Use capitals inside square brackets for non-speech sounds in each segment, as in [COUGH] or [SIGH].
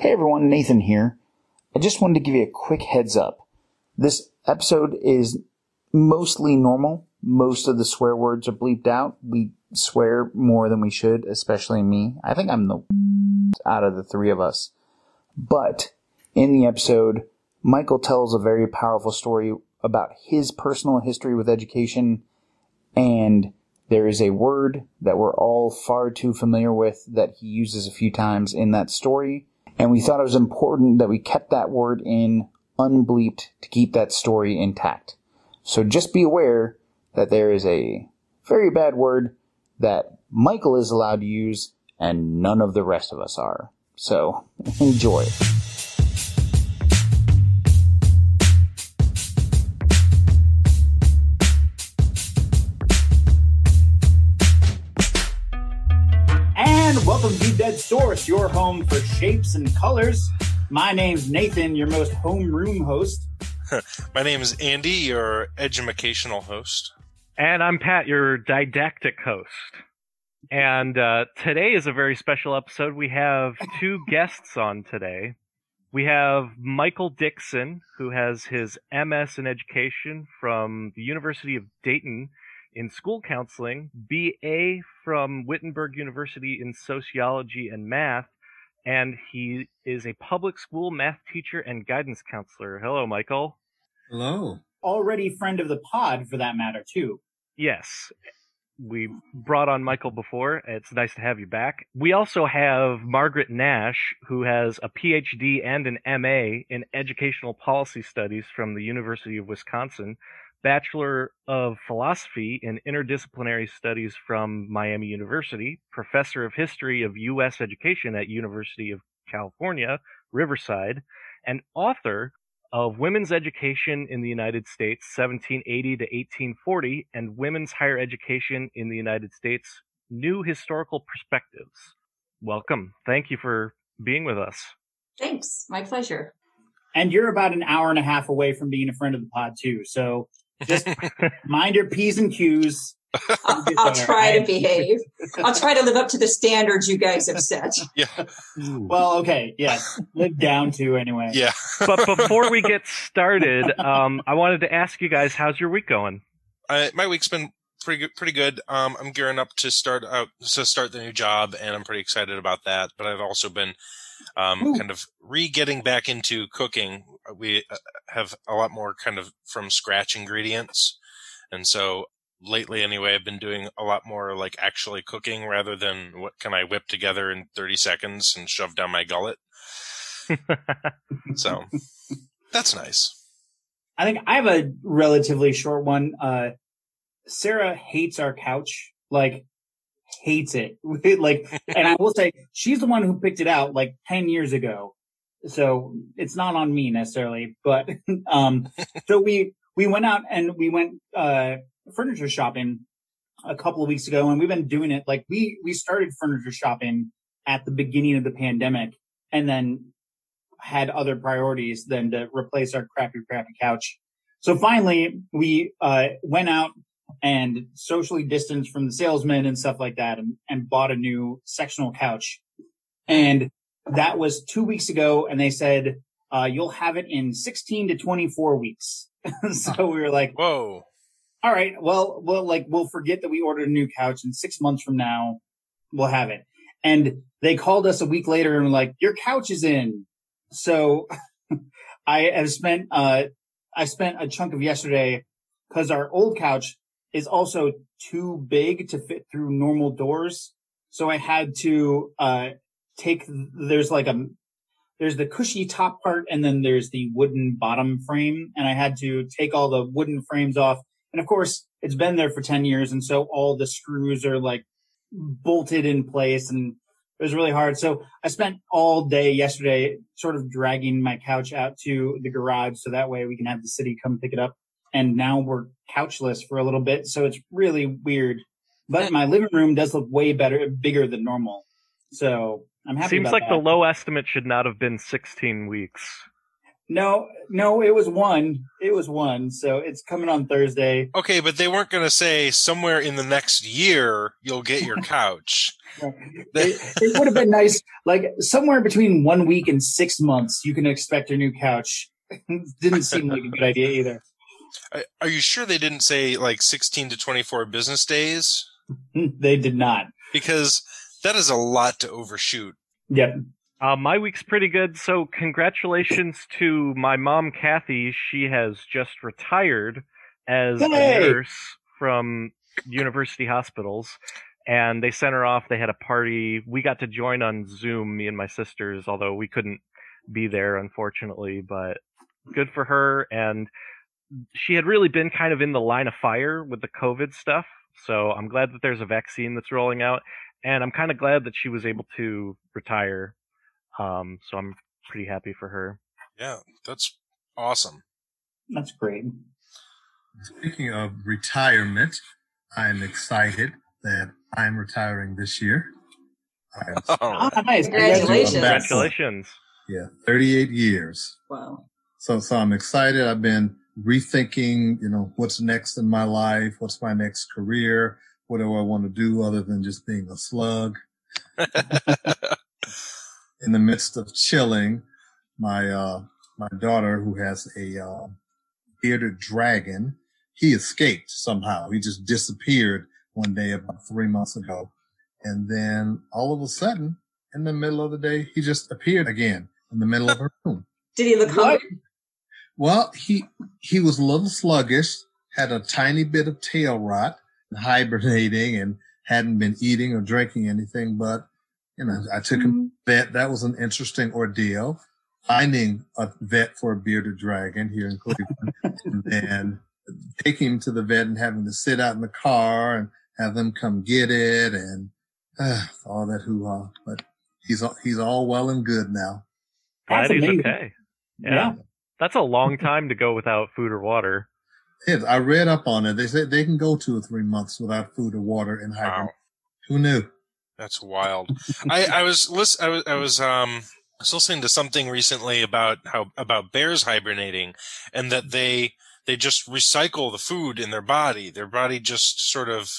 Hey everyone, Nathan here. I just wanted to give you a quick heads up. This episode is mostly normal. Most of the swear words are bleeped out. We swear more than we should, especially me. I think I'm the out of the three of us. But in the episode, Michael tells a very powerful story about his personal history with education and there is a word that we're all far too familiar with that he uses a few times in that story and we thought it was important that we kept that word in unbleeped to keep that story intact. So just be aware that there is a very bad word that Michael is allowed to use and none of the rest of us are. So [LAUGHS] enjoy. Welcome to Dead Source, your home for shapes and colors. My name's Nathan, your most homeroom host. [LAUGHS] My name is Andy, your educational host. And I'm Pat, your didactic host. And uh, today is a very special episode. We have two [LAUGHS] guests on today. We have Michael Dixon, who has his MS in education from the University of Dayton in school counseling, BA from Wittenberg University in sociology and math, and he is a public school math teacher and guidance counselor. Hello, Michael. Hello. Already friend of the pod, for that matter, too. Yes. We brought on Michael before. It's nice to have you back. We also have Margaret Nash, who has a PhD and an MA in educational policy studies from the University of Wisconsin, Bachelor of Philosophy in Interdisciplinary Studies from Miami University, Professor of History of U.S. Education at University of California, Riverside, and author of Women's Education in the United States, 1780 to 1840, and Women's Higher Education in the United States, New Historical Perspectives. Welcome. Thank you for being with us. Thanks. My pleasure. And you're about an hour and a half away from being a friend of the pod, too. So just mind your P's and Q's. I'll, I'll try to behave. I'll try to live up to the standards you guys have set. Yeah. Well, okay. Yes. Live down to anyway. Yeah. But before we get started, um, I wanted to ask you guys, how's your week going? I, my week's been pretty good. Pretty good. Um, I'm gearing up to start out to start the new job, and I'm pretty excited about that. But I've also been um, kind of re-getting back into cooking. We uh, have a lot more kind of from scratch ingredients, and so lately, anyway, I've been doing a lot more like actually cooking rather than what can I whip together in 30 seconds and shove down my gullet. So that's nice. I think I have a relatively short one. Uh, Sarah hates our couch, like hates it. [LAUGHS] like, and I will say she's the one who picked it out like 10 years ago. So it's not on me necessarily, but, [LAUGHS] um, so we, we went out and we went, uh, furniture shopping a couple of weeks ago and we've been doing it like we, we started furniture shopping at the beginning of the pandemic and then had other priorities than to replace our crappy, crappy couch. So finally, we uh, went out and socially distanced from the salesman and stuff like that and, and bought a new sectional couch. And that was two weeks ago. And they said, uh, you'll have it in 16 to 24 weeks. [LAUGHS] so we were like, Whoa. all right, well, well, like we'll forget that we ordered a new couch and six months from now we'll have it. And they called us a week later and were like, your couch is in. So [LAUGHS] I have spent, uh, I spent a chunk of yesterday because our old couch is also too big to fit through normal doors. So I had to, uh, take, there's like a, there's the cushy top part and then there's the wooden bottom frame. And I had to take all the wooden frames off. And of course, it's been there for 10 years. And so all the screws are like bolted in place and it was really hard. So I spent all day yesterday sort of dragging my couch out to the garage so that way we can have the city come pick it up. And now we're couchless for a little bit. So it's really weird. But my living room does look way better, bigger than normal. So I'm happy Seems about like that. the low estimate should not have been 16 weeks. No, no, it was one. It was one. So it's coming on Thursday. Okay, but they weren't going to say somewhere in the next year you'll get your [LAUGHS] couch. it, it would have been nice, like somewhere between one week and six months, you can expect your new couch. [LAUGHS] Didn't seem like a good idea either. Are you sure they didn't say like 16 to 24 business days? [LAUGHS] They did not. Because that is a lot to overshoot. Yep. Uh, my week's pretty good. So congratulations to my mom, Kathy. She has just retired as Yay! a nurse from University Hospitals. And they sent her off. They had a party. We got to join on Zoom, me and my sisters, although we couldn't be there, unfortunately. But good for her. And she had really been kind of in the line of fire with the COVID stuff. So I'm glad that there's a vaccine that's rolling out. And I'm kind of glad that she was able to retire um, so I'm pretty happy for her. Yeah, that's awesome. That's great. Speaking of retirement, I'm excited that I'm retiring this year. I'm, Oh, [LAUGHS] nice. Congratulations. Congratulations. yeah, 38 years. Wow. So, so I'm excited. I've been rethinking, you know, what's next in my life? What's my next career? What do I want to do other than just being a slug? [LAUGHS] in the midst of chilling, my uh, my daughter, who has a uh, bearded dragon, he escaped somehow. He just disappeared one day about three months ago, and then all of a sudden, in the middle of the day, he just appeared again in the middle of her room. Did he look What? hungry? Well, he he was a little sluggish, had a tiny bit of tail rot, [LAUGHS] hibernating, and hadn't been eating or drinking anything. But you know, I took him Mhm. to vet. That was an interesting ordeal. Finding a vet for a bearded dragon here in Cleveland, [LAUGHS] and then taking him to the vet and having to sit out in the car and have them come get it, and uh, [SIGHS] all that hoo ha. But he's all- he's all well and good now. Glad That's he's amazing. okay. Yeah. Yeah. That's a long [LAUGHS] time to go without food or water. Yes, I read up on it. They said they can go two or three months without food or water in hibernation. wow. Who knew? That's wild. I, I was listen, I was I was um I was listening to something recently about how about bears hibernating and that they they just recycle the food in their body. Their body just sort of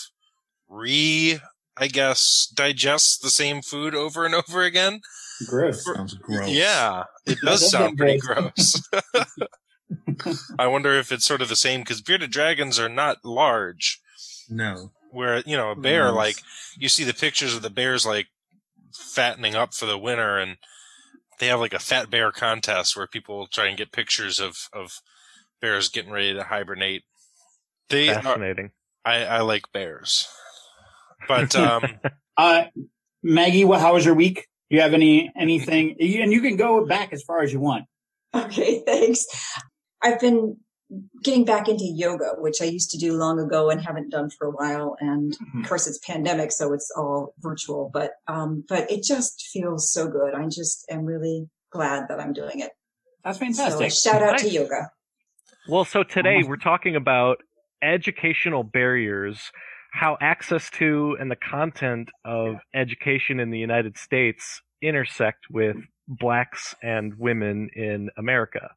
re I guess digests the same food over and [LAUGHS] over again. Gross. Sounds gross. Yeah, it [LAUGHS] does does sound sound pretty gross. gross. [LAUGHS] I wonder if it's sort of the same because bearded dragons are not large. No. Where you know a bear, Yes. like you see the pictures of the bears like fattening up for the winter, and they have like a fat bear contest where people try and get pictures of of bears getting ready to hibernate. They, are, Fascinating. I, I like bears, but um, [LAUGHS] Uh, Maggie, what, how was your week? Do you have any anything? [LAUGHS] And you can go back as far as you want. Okay, [LAUGHS] thanks. I've been getting back into yoga, which I used to do long ago and haven't done for a while. And of course, it's pandemic, so it's all virtual. But um, but it just feels so good. I just am really glad that I'm doing it. That's So fantastic. shout out to yoga. Well, so today we're talking about educational barriers, how access to and the content of education in the United States intersect with blacks and women in America.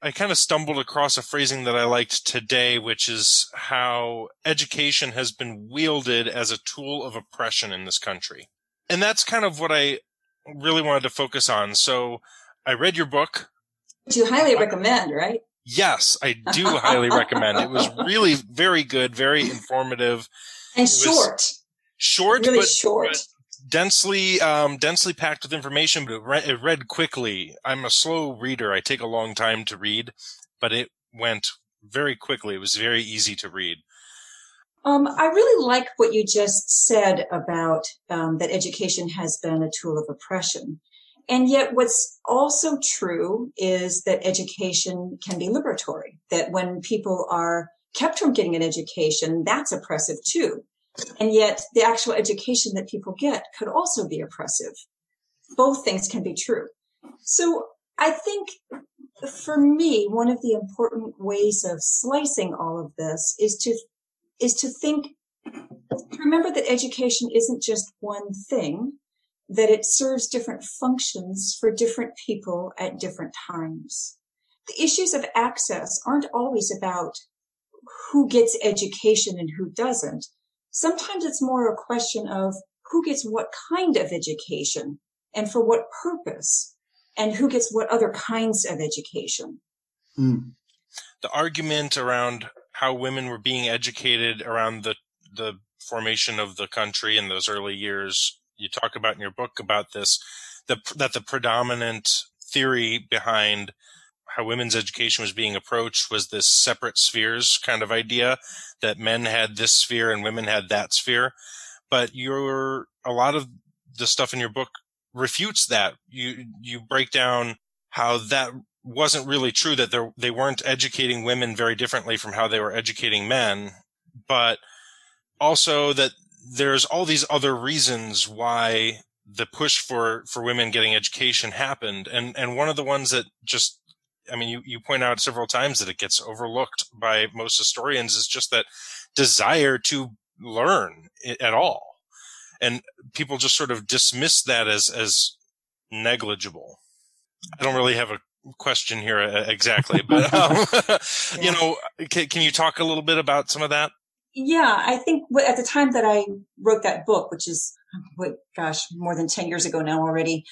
I kind of stumbled across a phrasing that I liked today, which is how education has been wielded as a tool of oppression in this country. And that's kind of what I really wanted to focus on. So I read your book. Which you highly recommend, right? Yes, I do highly recommend. It was [LAUGHS] really very good, very informative, And short, short, really but, short. but densely, um, densely packed with information, but it read, it read quickly. I'm a slow reader. I take a long time to read, but it went very quickly. It was very easy to read. Um, I really like what you just said about um, that education has been a tool of oppression. And yet, what's also true is that education can be liberatory, that when people are kept from getting an education, that's oppressive too. And yet, the actual education that people get could also be oppressive. Both things can be true. So, I think for me, one of the important ways of slicing all of this is to is to think, to remember that education isn't just one thing, that it serves different functions for different people at different times. the issues of access aren't always about who gets education and who doesn't. Sometimes it's more a question of who gets what kind of education and for what purpose and who gets what other kinds of education. Mm. The argument around how women were being educated around the the formation of the country in those early years you talk about in your book about this the, that the predominant theory behind how women's education was being approached was this separate spheres kind of idea that men had this sphere and women had that sphere. But your a lot of the stuff in your book refutes that. You you break down how that wasn't really true that they weren't educating women very differently from how they were educating men but also that there's all these other reasons why the push for for women getting education happened. And and one of the ones that just i mean you you point out several times that it gets overlooked by most historians is just that desire to learn at all. And people just sort of dismiss that as as negligible. I don't really have a question here uh, exactly but [LAUGHS] um, [LAUGHS] you know can, can you talk a little bit about some of that yeah, I think at the time that I wrote that book, which is, what, gosh, more than 10 years ago now already.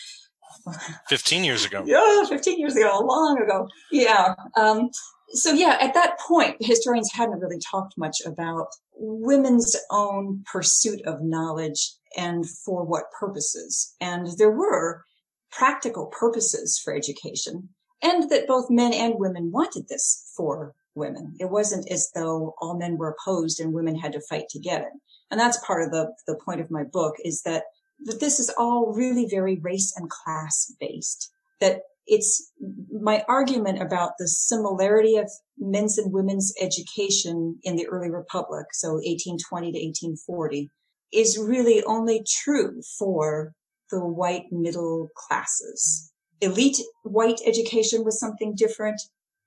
15 years ago. yeah, 15 years ago, long ago. Yeah. Um, so yeah, at that point, historians hadn't really talked much about women's own pursuit of knowledge and for what purposes. And there were practical purposes for education and that both men and women wanted this for women. It wasn't as though all men were opposed and women had to fight to get it. And that's part of the, the point of my book is that, that this is all really very race and class based. That it's my argument about the similarity of men's and women's education in the early republic, so 1820 to 1840, is really only true for the white middle classes. Elite white education was something different.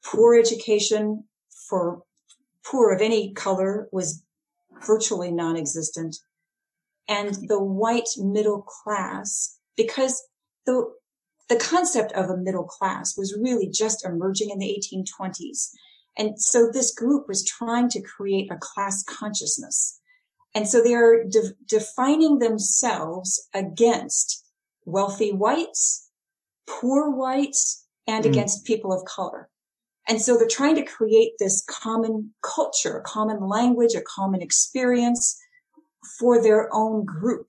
Poor education for poor of any color was virtually non-existent. And the white middle class, because the, the concept of a middle class was really just emerging in the 1820s. And so this group was trying to create a class consciousness. And so they are de- defining themselves against wealthy whites, poor whites, and mm. against people of color. And so they're trying to create this common culture, a common language, a common experience for their own group.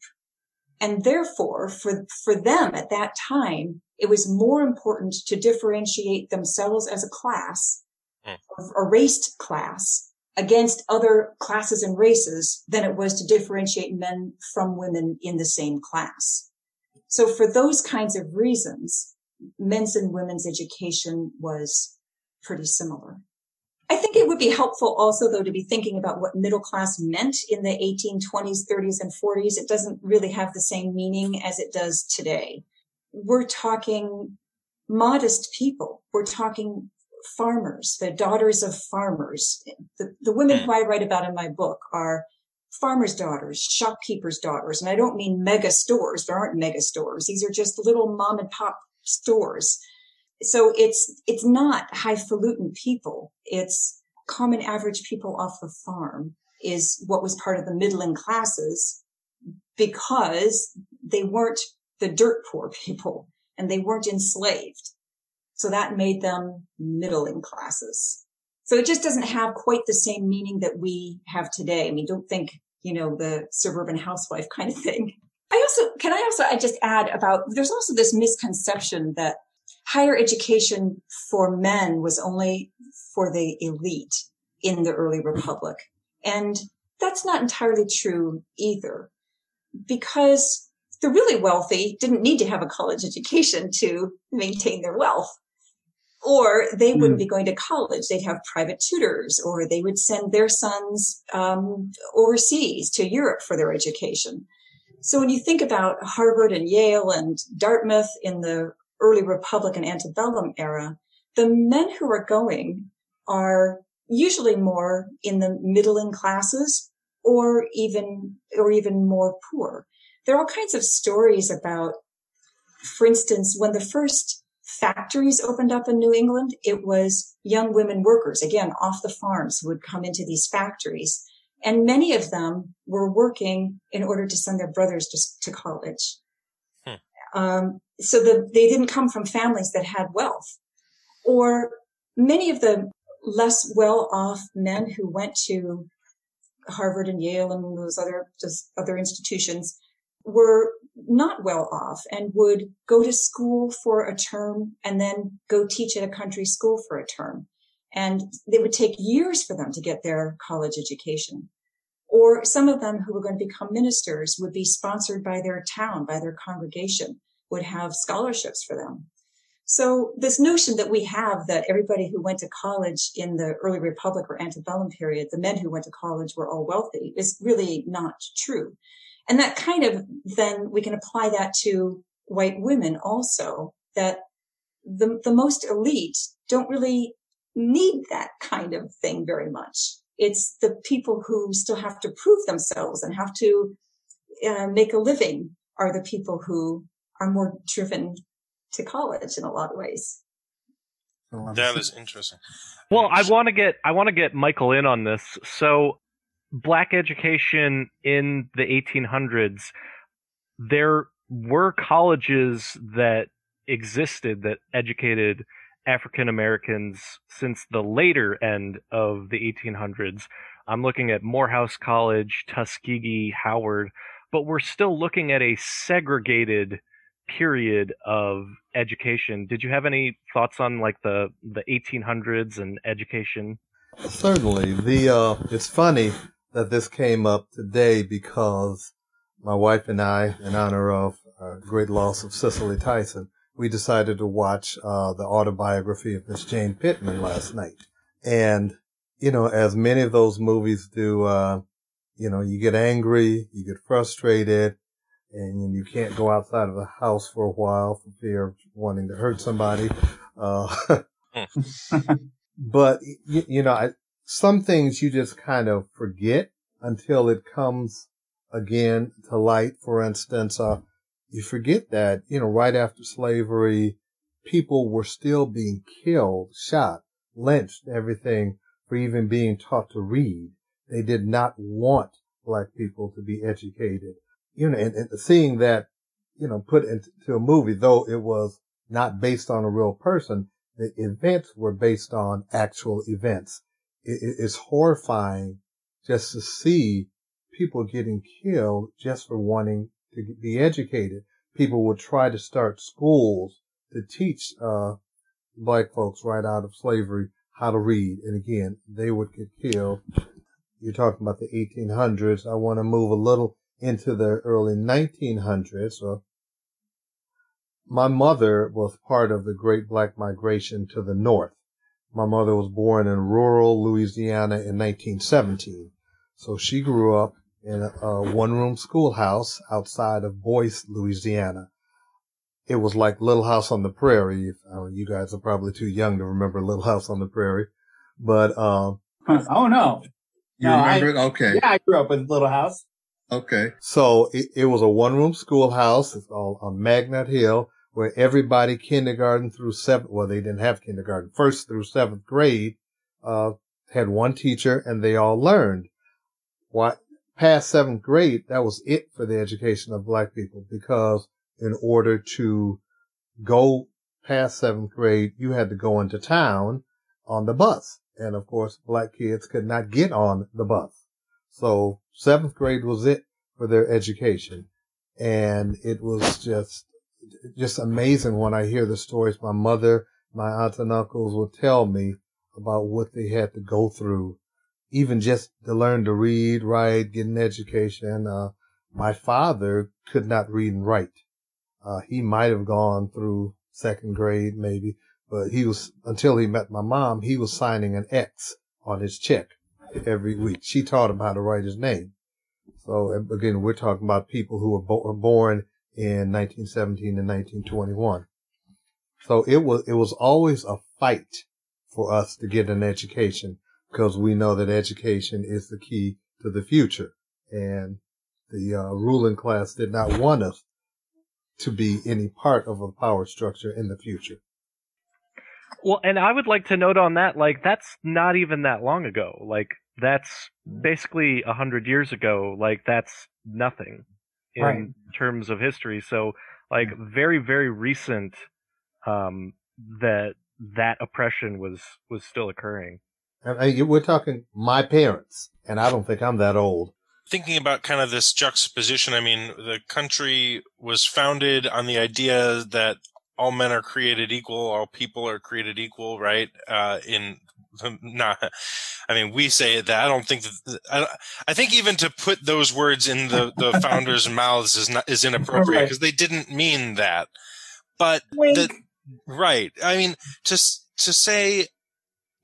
And therefore, for, for them at that time, it was more important to differentiate themselves as a class, mm. a raced class, against other classes and races than it was to differentiate men from women in the same class. So for those kinds of reasons, men's and women's education was pretty similar. I think it would be helpful also though to be thinking about what middle class meant in the 1820s, 30s and 40s. It doesn't really have the same meaning as it does today. We're talking modest people. We're talking farmers, the daughters of farmers. The, the women hmm. who I write about in my book are farmers' daughters, shopkeepers' daughters. And I don't mean mega stores. There aren't mega stores. These are just little mom and pop stores so it's it's not highfalutin people. It's common average people off the farm is what was part of the middling classes because they weren't the dirt poor [LAUGHS] people and they weren't enslaved. So that made them middling classes. So it just doesn't have quite the same meaning that we have today. I mean, don't think, you know, the suburban housewife [LAUGHS] kind of thing. I also, can I also, I just add about, there's also this misconception that higher education for men was only for the elite in the early republic. And that's not entirely true either because the really wealthy didn't need to have a college education to maintain their wealth. Or they wouldn't mm. be going to college. They'd have private tutors or they would send their sons um, overseas to Europe for their education. So when you think about Harvard and Yale and Dartmouth in the early Republican antebellum era, the men who are going are usually more in the middling classes or even, or even more poor. There are all kinds of stories about, for instance, when the first factories opened up in New England, it was young women workers, again, off the farms who would come into these factories. And many of them were working in order to send their brothers to, to college. Um, so the, they didn't come from families that had wealth. Or many of the less well off men who went to Harvard and Yale and those other, just other institutions were not well off and would go to school for a term and then go teach at a country school for a term. And it would take years for them to get their college education. Or some of them who were going to become ministers would be sponsored by their town, by their congregation, would have scholarships for them. So this notion that we have that everybody who went to college in the early republic or antebellum period, the men who went to college were all wealthy is really not true. And that kind of then we can apply that to white women also that the, the most elite don't really need that kind of thing very much. It's the people who still have to prove themselves and have to uh, make a living are the people who are more driven to college in a lot of ways. Oh, that is interesting. Well, I want to get I want to get Michael in on this. So black education in the 1800s, there were colleges that existed that educated African Americans since the later end of the 1800s. I'm looking at Morehouse College, Tuskegee, Howard, but we're still looking at a segregated period of education. Did you have any thoughts on like the the 1800s and education? Certainly. The uh, it's funny that this came up today because my wife and I, in honor of a great loss of Cicely Tyson, we decided to watch uh, the autobiography of Miss Jane Pittman last night. And, you know, as many of those movies do, uh, you know, you get angry, you get frustrated, and you can't go outside of the house for a while for fear of wanting to hurt somebody. Uh, [LAUGHS] but, you, you know, I, some things you just kind of forget until it comes again to light. For instance, uh, you forget that, you know, right after slavery, people were still being killed, shot, lynched, everything for even being taught to read. They did not want black people to be educated. You know, and, and seeing that, you know, put into a movie, though it was not based on a real person, the events were based on actual events it, it's horrifying just to see people getting killed just for wanting to be educated. People would try to start schools to teach uh, black folks right out of slavery how to read, and again, they would get killed. You're talking about the 1800s. I want to move a little into the early 1900s. So my mother was part of the Great Black Migration to the North. My mother was born in rural Louisiana in 1917. So she grew up in a, a one room schoolhouse outside of Boyce, Louisiana. It was like Little House on the Prairie. Uh, you guys are probably too young to remember Little House on the Prairie, but, um, [LAUGHS] oh no. You no, remember I, it? Okay. Yeah, I grew up with Little House. Okay. So it, it was a one room schoolhouse. It's on Magnet Hill where everybody kindergarten through seventh, well, they didn't have kindergarten, first through seventh grade, uh, had one teacher and they all learned. What, past seventh grade, that was it for the education of black people because in order to go past seventh grade, you had to go into town on the bus. And of course, black kids could not get on the bus. So seventh grade was it for their education. And it was just just amazing when I hear the stories my mother, my aunts and uncles would tell me about what they had to go through, even just to learn to read, write, get an education. Uh, my father could not read and write. Uh, he might have gone through second grade maybe, but he was, until he met my mom, he was signing an X on his check every week. She taught him how to write his name. So again, we're talking about people who were bo- born in 1917 and 1921. So it was, it was always a fight for us to get an education because we know that education is the key to the future. And the uh, ruling class did not want us to be any part of a power structure in the future. Well, and I would like to note on that, like, that's not even that long ago. Like, that's basically a hundred years ago. Like, that's nothing in Right. terms of history. So, like, very, very recent, um, that that oppression was was still occurring. I mean, we're talking my parents, and I don't think I'm that old. thinking about kind of this juxtaposition, I mean, the country was founded on the idea that all men are created equal, all people are created equal, right? Uh, in [LAUGHS] not, I mean, we say that. I don't think that. I, I think even to put those words in the the [LAUGHS] founders' mouths is not is inappropriate Right. because they didn't mean that. But the, right, I mean, to to say,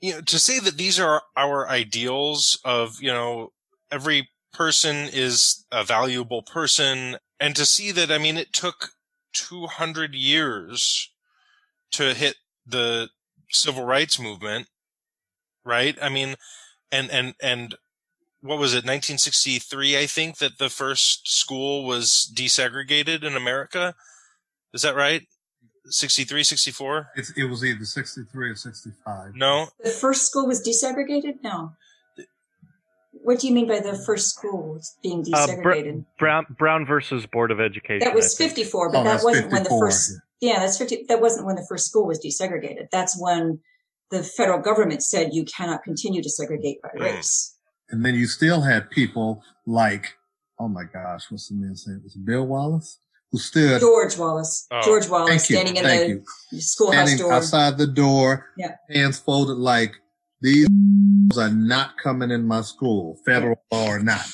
you know, to say that these are our ideals of you know every person is a valuable person and to see that i mean it took 200 years to hit the civil rights movement right i mean and and and what was it 1963 i think that the first school was desegregated in america is that right 63 64 It's, it was either 63 or 65. no The first school was desegregated? No. What do you mean by the first school being Uh, Br- desegregated? Brown Brown versus Board of Education. that was 54, but Oh, that wasn't when the first, yeah, that's 50, that wasn't when the first school was desegregated. That's when the federal government said you cannot continue to segregate by race. And then you still had people like, oh my gosh, what's the man's name? Was it Bill Wallace? Who stood George Wallace, Oh, George Wallace Thank you. standing in Thank the you. schoolhouse standing door. outside the door, Yeah. hands folded like these are not coming in my school, federal law or not.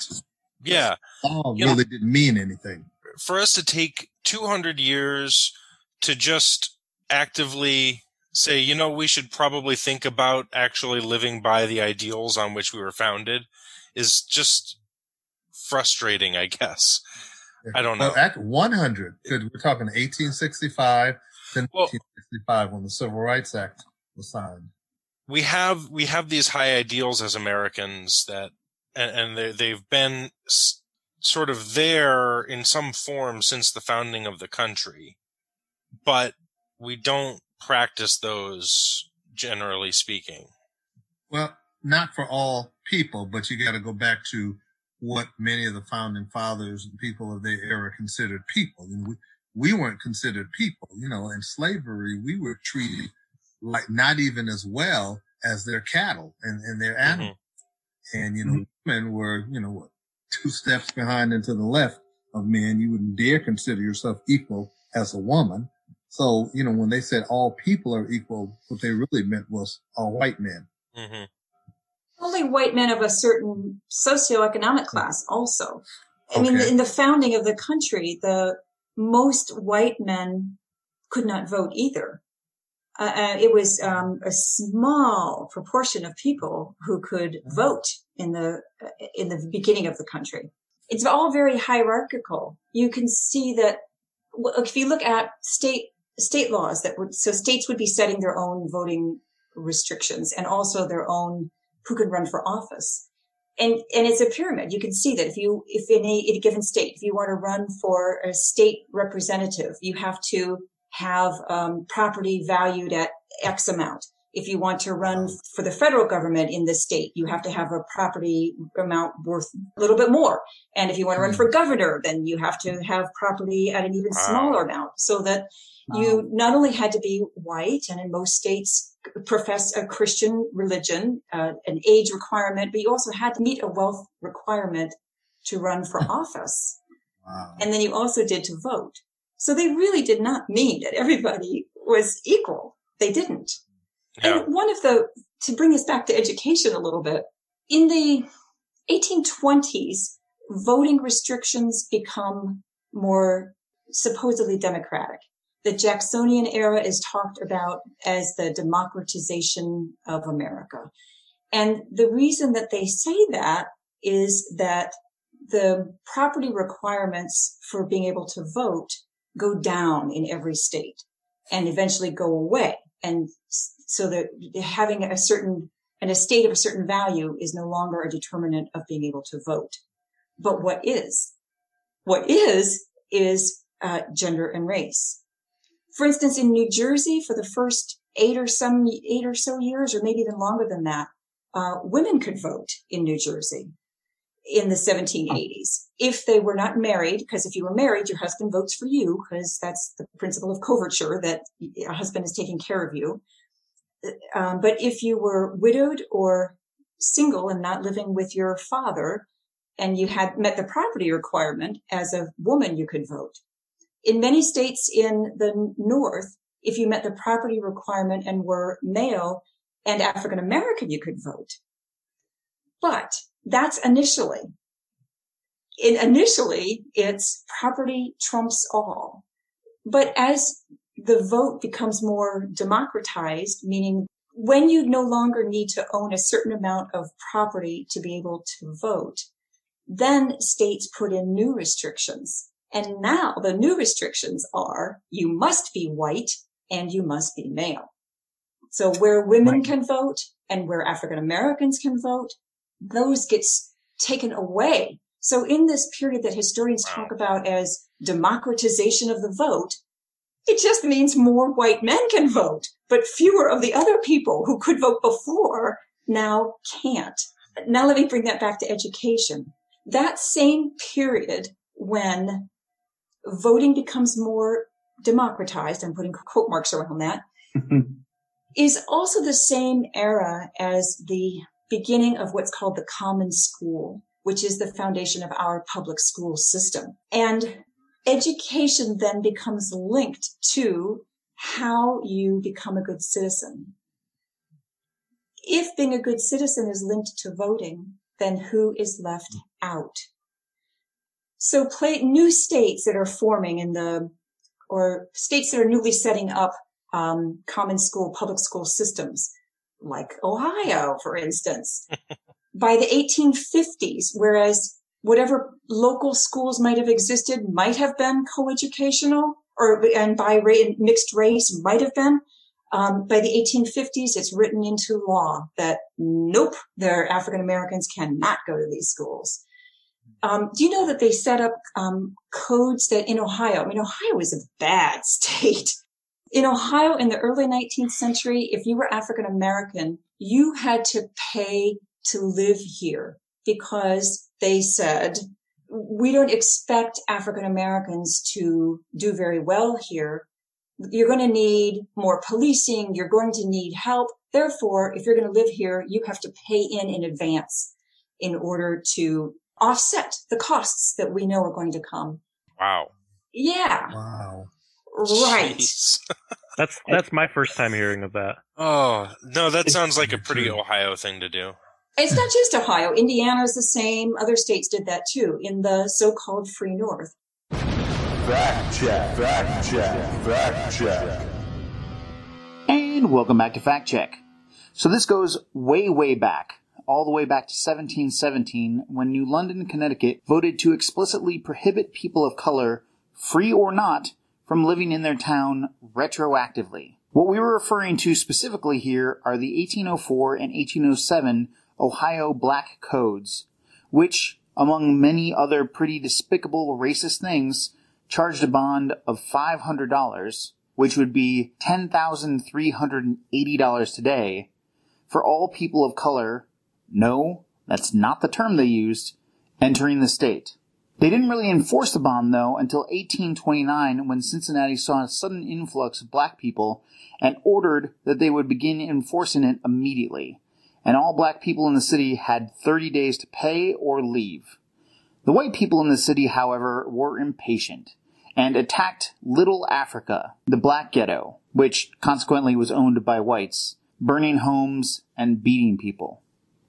yeah Law You know- really didn't mean anything. for us to take 200 years to just actively say, you know, we should probably think about actually living by the ideals on which we were founded is just frustrating, I guess. I don't know. Well, at 100, 'cause we're talking 1865 to Well- 1965 when the Civil Rights Act was signed. we have we have these high ideals as Americans that and, and they they've been s- sort of there in some form since the founding of the country, but we don't practice those generally speaking. Well, not for all people, but you got to go back to what many of the founding fathers and people of their era considered people. And we, we weren't considered people, you know, in slavery, we were treated like not even as well as their cattle and, and their mm-hmm. animals. And, you know, mm-hmm. women were, you know, what, two steps behind and to the left of men. You wouldn't dare consider yourself equal as a woman. So, you know, when they said all people are equal, what they really meant was all white men. hmm Only white men of a certain socioeconomic class also. I mean, in the founding of the country, the most white men could not vote either. Uh, uh, it was um, a small proportion of people who could vote in the in the beginning of the country. It's all very hierarchical. You can see that well, if you look at state state laws that would so states would be setting their own voting restrictions and also their own who can run for office. And, and it's a pyramid. You can see that if you, if in a, in a given state, if you want to run for a state representative, you have to have um, property valued at X amount. If you want to run for the federal government in the state, you have to have a property amount worth a little bit more. And if you want to run for governor, then you have to have property at an even Wow. smaller amount so that you not only had to be white and in most states profess a Christian religion, uh, an age requirement, but you also had to meet a wealth requirement to run for [LAUGHS] office. Wow. And then you also did to vote. So they really did not mean that everybody was equal. They didn't. Yeah. And one of the, to bring us back to education a little bit, in the 1820s, voting restrictions become more supposedly democratic. The Jacksonian era is talked about as the democratization of America. And the reason that they say that is that the property requirements for being able to vote go down in every state and eventually go away. And so that having a certain, an estate of a certain value is no longer a determinant of being able to vote. But what is? What is, is uh, gender and race. For instance, in New Jersey, for the first eight or some eight or so years, or maybe even longer than that, uh, women could vote in New Jersey in the 1780s if they were not married. Because if you were married, your husband votes for you, because that's the principle of coverture that a husband is taking care of you. Um, but if you were widowed or single and not living with your father, and you had met the property requirement as a woman, you could vote. In many states in the North, if you met the property requirement and were male and African American, you could vote. But that's initially. In initially, it's property trumps all. But as the vote becomes more democratized, meaning when you no longer need to own a certain amount of property to be able to vote, then states put in new restrictions. And now the new restrictions are you must be white and you must be male. So where women right. can vote and where African Americans can vote, those gets taken away. So in this period that historians talk about as democratization of the vote, it just means more white men can vote, but fewer of the other people who could vote before now can't. Now let me bring that back to education. That same period when voting becomes more democratized, I'm putting quote marks around that, [LAUGHS] is also the same era as the beginning of what's called the common school, which is the foundation of our public school system. And education then becomes linked to how you become a good citizen. If being a good citizen is linked to voting, then who is left out? So play new states that are forming in the, or states that are newly setting up um, common school, public school systems, like Ohio, for instance, [LAUGHS] by the 1850s, whereas whatever local schools might have existed might have been coeducational or and by race, mixed race might have been. Um, by the 1850s, it's written into law that nope, their African Americans cannot go to these schools. Um, do you know that they set up um, codes that in Ohio? I mean, Ohio is a bad [LAUGHS] state. In Ohio, in the early 19th century, if you were African American, you had to pay to live here because they said we don't expect African Americans to do very well here. You're going to need more policing. You're going to need help. Therefore, if you're going to live here, you have to pay in in advance in order to offset the costs that we know are going to come. Wow. Yeah. Wow. Right. [LAUGHS] that's that's my first time hearing of that. Oh no, that sounds like a pretty Ohio thing to do. It's not just Ohio. Indiana is the same. Other states did that too in the so-called free north. Fact check, fact check, fact check. And welcome back to Fact Check. So this goes way, way back, all the way back to 1717, when New London, Connecticut voted to explicitly prohibit people of color, free or not, from living in their town retroactively. What we were referring to specifically here are the 1804 and 1807 Ohio Black Codes, which, among many other pretty despicable racist things, charged a bond of $500, which would be $10,380 today, for all people of color, no, that's not the term they used, entering the state. They didn't really enforce the bond though until 1829 when Cincinnati saw a sudden influx of black people and ordered that they would begin enforcing it immediately and all black people in the city had 30 days to pay or leave. The white people in the city, however, were impatient and attacked Little Africa, the black ghetto, which consequently was owned by whites, burning homes and beating people.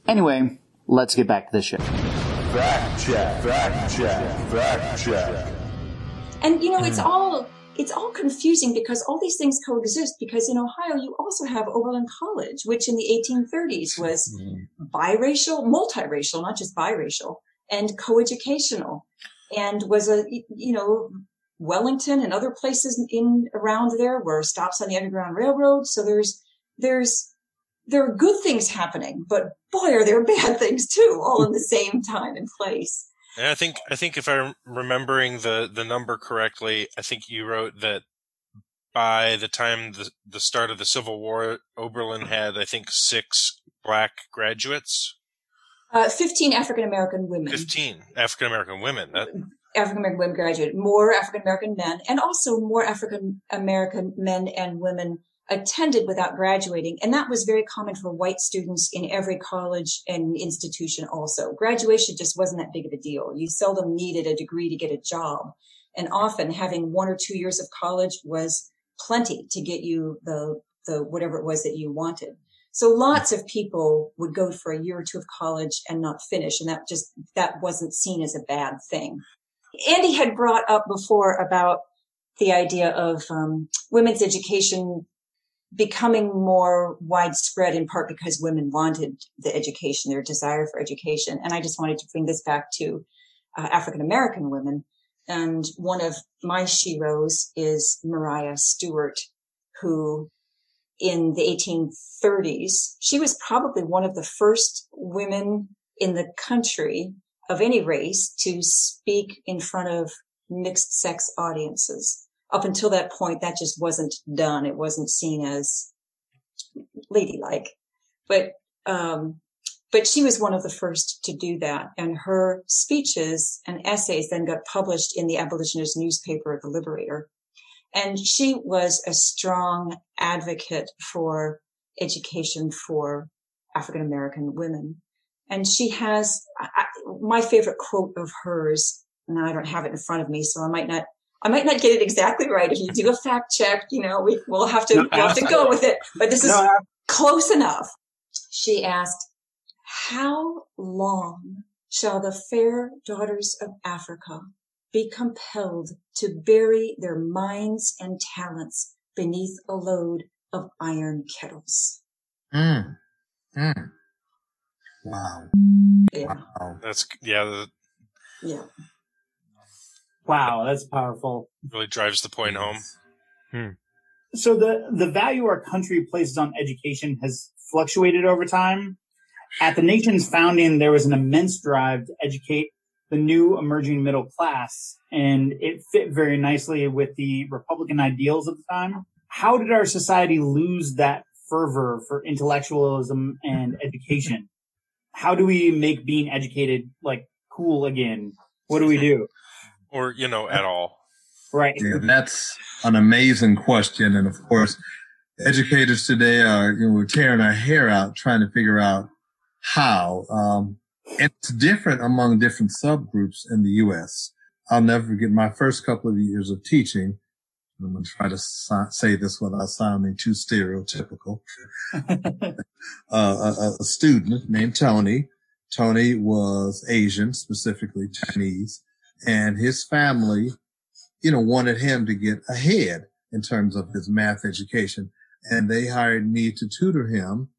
Anyway, let's get back to the show. Fact check, fact check, fact check. And you know, it's all it's all confusing because all these things coexist because in Ohio you also have Oberlin College, which in the 1830s was mm-hmm. biracial, multiracial, not just biracial, and coeducational, and was a you know Wellington and other places in around there were stops on the Underground Railroad. So there's there's there are good things happening, but boy, are there [LAUGHS] bad things too, all in the same time and place. And I think I think if I'm remembering the the number correctly, I think you wrote that by the time the, the start of the Civil War, Oberlin had, I think, six black graduates. Uh, 15 African American women. 15 African American women. That, African American women graduated, more African American men, and also more African American men and women attended without graduating. And that was very common for white students in every college and institution also. Graduation just wasn't that big of a deal. You seldom needed a degree to get a job. And often having one or two years of college was plenty to get you the, the whatever it was that you wanted. So lots of people would go for a year or two of college and not finish. And that just, that wasn't seen as a bad thing. Andy had brought up before about the idea of um, women's education becoming more widespread in part because women wanted the education, their desire for education. And I just wanted to bring this back to uh, African American women. And one of my sheroes is Maria Stewart, who in the 1830s, she was probably one of the first women in the country of any race to speak in front of mixed sex audiences. Up until that point, that just wasn't done. It wasn't seen as ladylike, but, um, but she was one of the first to do that. And her speeches and essays then got published in the abolitionist newspaper, The Liberator. And she was a strong advocate for education for African American women. And she has I, my favorite quote of hers. And I don't have it in front of me, so I might not, I might not get it exactly right. If you do a fact check, you know, we, will have to, we'll have to go with it. But this is no, close enough. She asked, how long shall the fair daughters of Africa be compelled to bury their minds and talents beneath a load of iron kettles? Mm. Mm. Wow. Yeah. Wow. that's, yeah, Yeah. Wow, that's powerful. really drives the point home. Hmm. Hmm. So the, the value our country places on education has fluctuated over time. At the nation's founding, there was an immense drive to educate the new emerging middle class, and it fit very nicely with the Republican ideals of the time. How did our society lose that fervor for intellectualism and education? How do we make being educated like cool again? What do we do? Or, you know, at all. Right. Yeah, that's an amazing question. And of course, educators today are, you know, we're tearing our hair out trying to figure out how. Um, it's different among different subgroups in the U.S. I'll never forget my first couple of years of teaching. I'm going to try to so- say this without sounding too stereotypical. [LAUGHS] uh, a, a student named Tony. Tony was Asian, specifically Chinese, and his family, you know, wanted him to get ahead in terms of his math education. And they hired me to tutor him.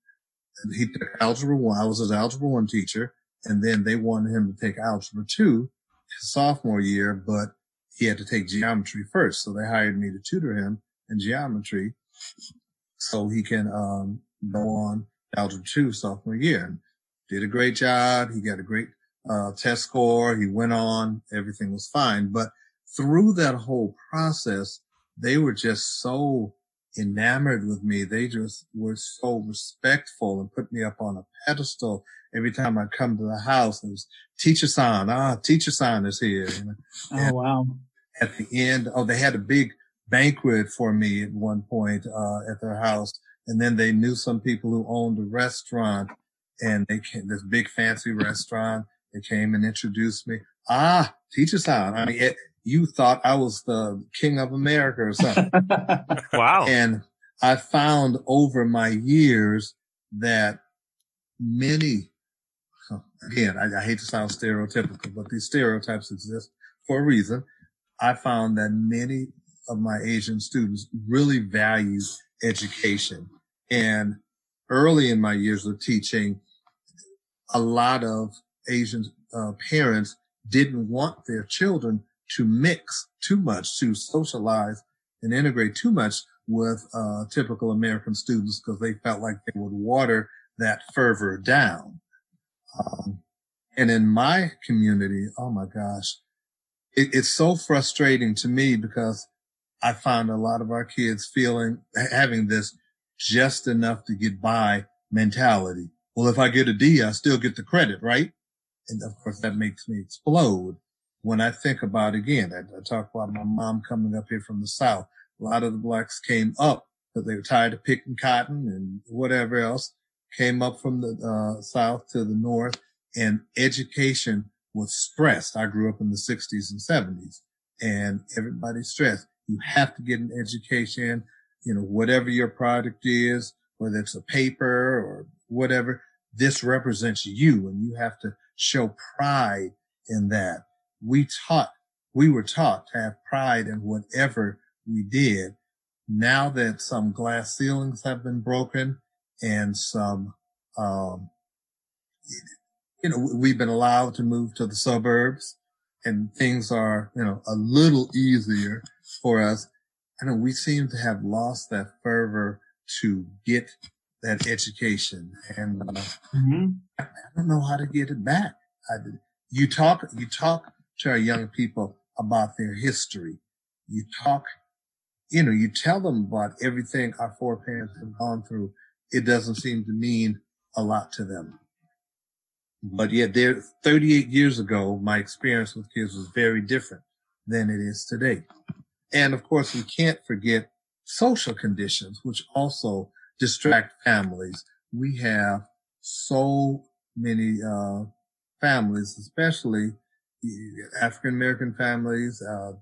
He took algebra one. I was his algebra one teacher. And then they wanted him to take algebra two his sophomore year, but he had to take geometry first. So they hired me to tutor him in geometry so he can, um, go on algebra two sophomore year and did a great job. He got a great, uh, test score. He went on. Everything was fine. But through that whole process, they were just so enamored with me. They just were so respectful and put me up on a pedestal. Every time I come to the house, it was teacher sign. Ah, teacher sign is here. You know? Oh, wow. At the end, oh, they had a big banquet for me at one point, uh, at their house. And then they knew some people who owned a restaurant and they came, this big fancy restaurant. They came and introduced me. Ah, teacher sign. I mean, it, you thought I was the king of America or something. [LAUGHS] Wow. And I found over my years that many, again, I, I hate to sound stereotypical, but these stereotypes exist for a reason. I found that many of my Asian students really value education. And early in my years of teaching, a lot of Asian uh, parents didn't want their children to mix too much, to socialize and integrate too much with uh, typical American students because they felt like they would water that fervor down. Um, and in my community, oh my gosh, it, it's so frustrating to me because I find a lot of our kids feeling, having this just enough to get by mentality. Well, if I get a D, I still get the credit, right? And of course that makes me explode when I think about again, I, I talk about my mom coming up here from the South. A lot of the blacks came up because they were tired of picking cotton and whatever else came up from the uh, South to the North and education was stressed. I grew up in the sixties and seventies and everybody stressed. You have to get an education, you know, whatever your product is, whether it's a paper or whatever, this represents you and you have to show pride in that. We taught, we were taught to have pride in whatever we did. Now that some glass ceilings have been broken and some, um, you know, we've been allowed to move to the suburbs and things are, you know, a little easier for us. I know we seem to have lost that fervor to get that education and uh, Mm-hmm. I don't know how to get it back. I, you talk, you talk to our young people about their history. You talk, you know, you tell them about everything our foreparents have gone through. It doesn't seem to mean a lot to them. But yet there, 38 years ago, my experience with kids was very different than it is today. And of course, we can't forget social conditions, which also distract families. We have so many, uh, families, especially African American families, uh,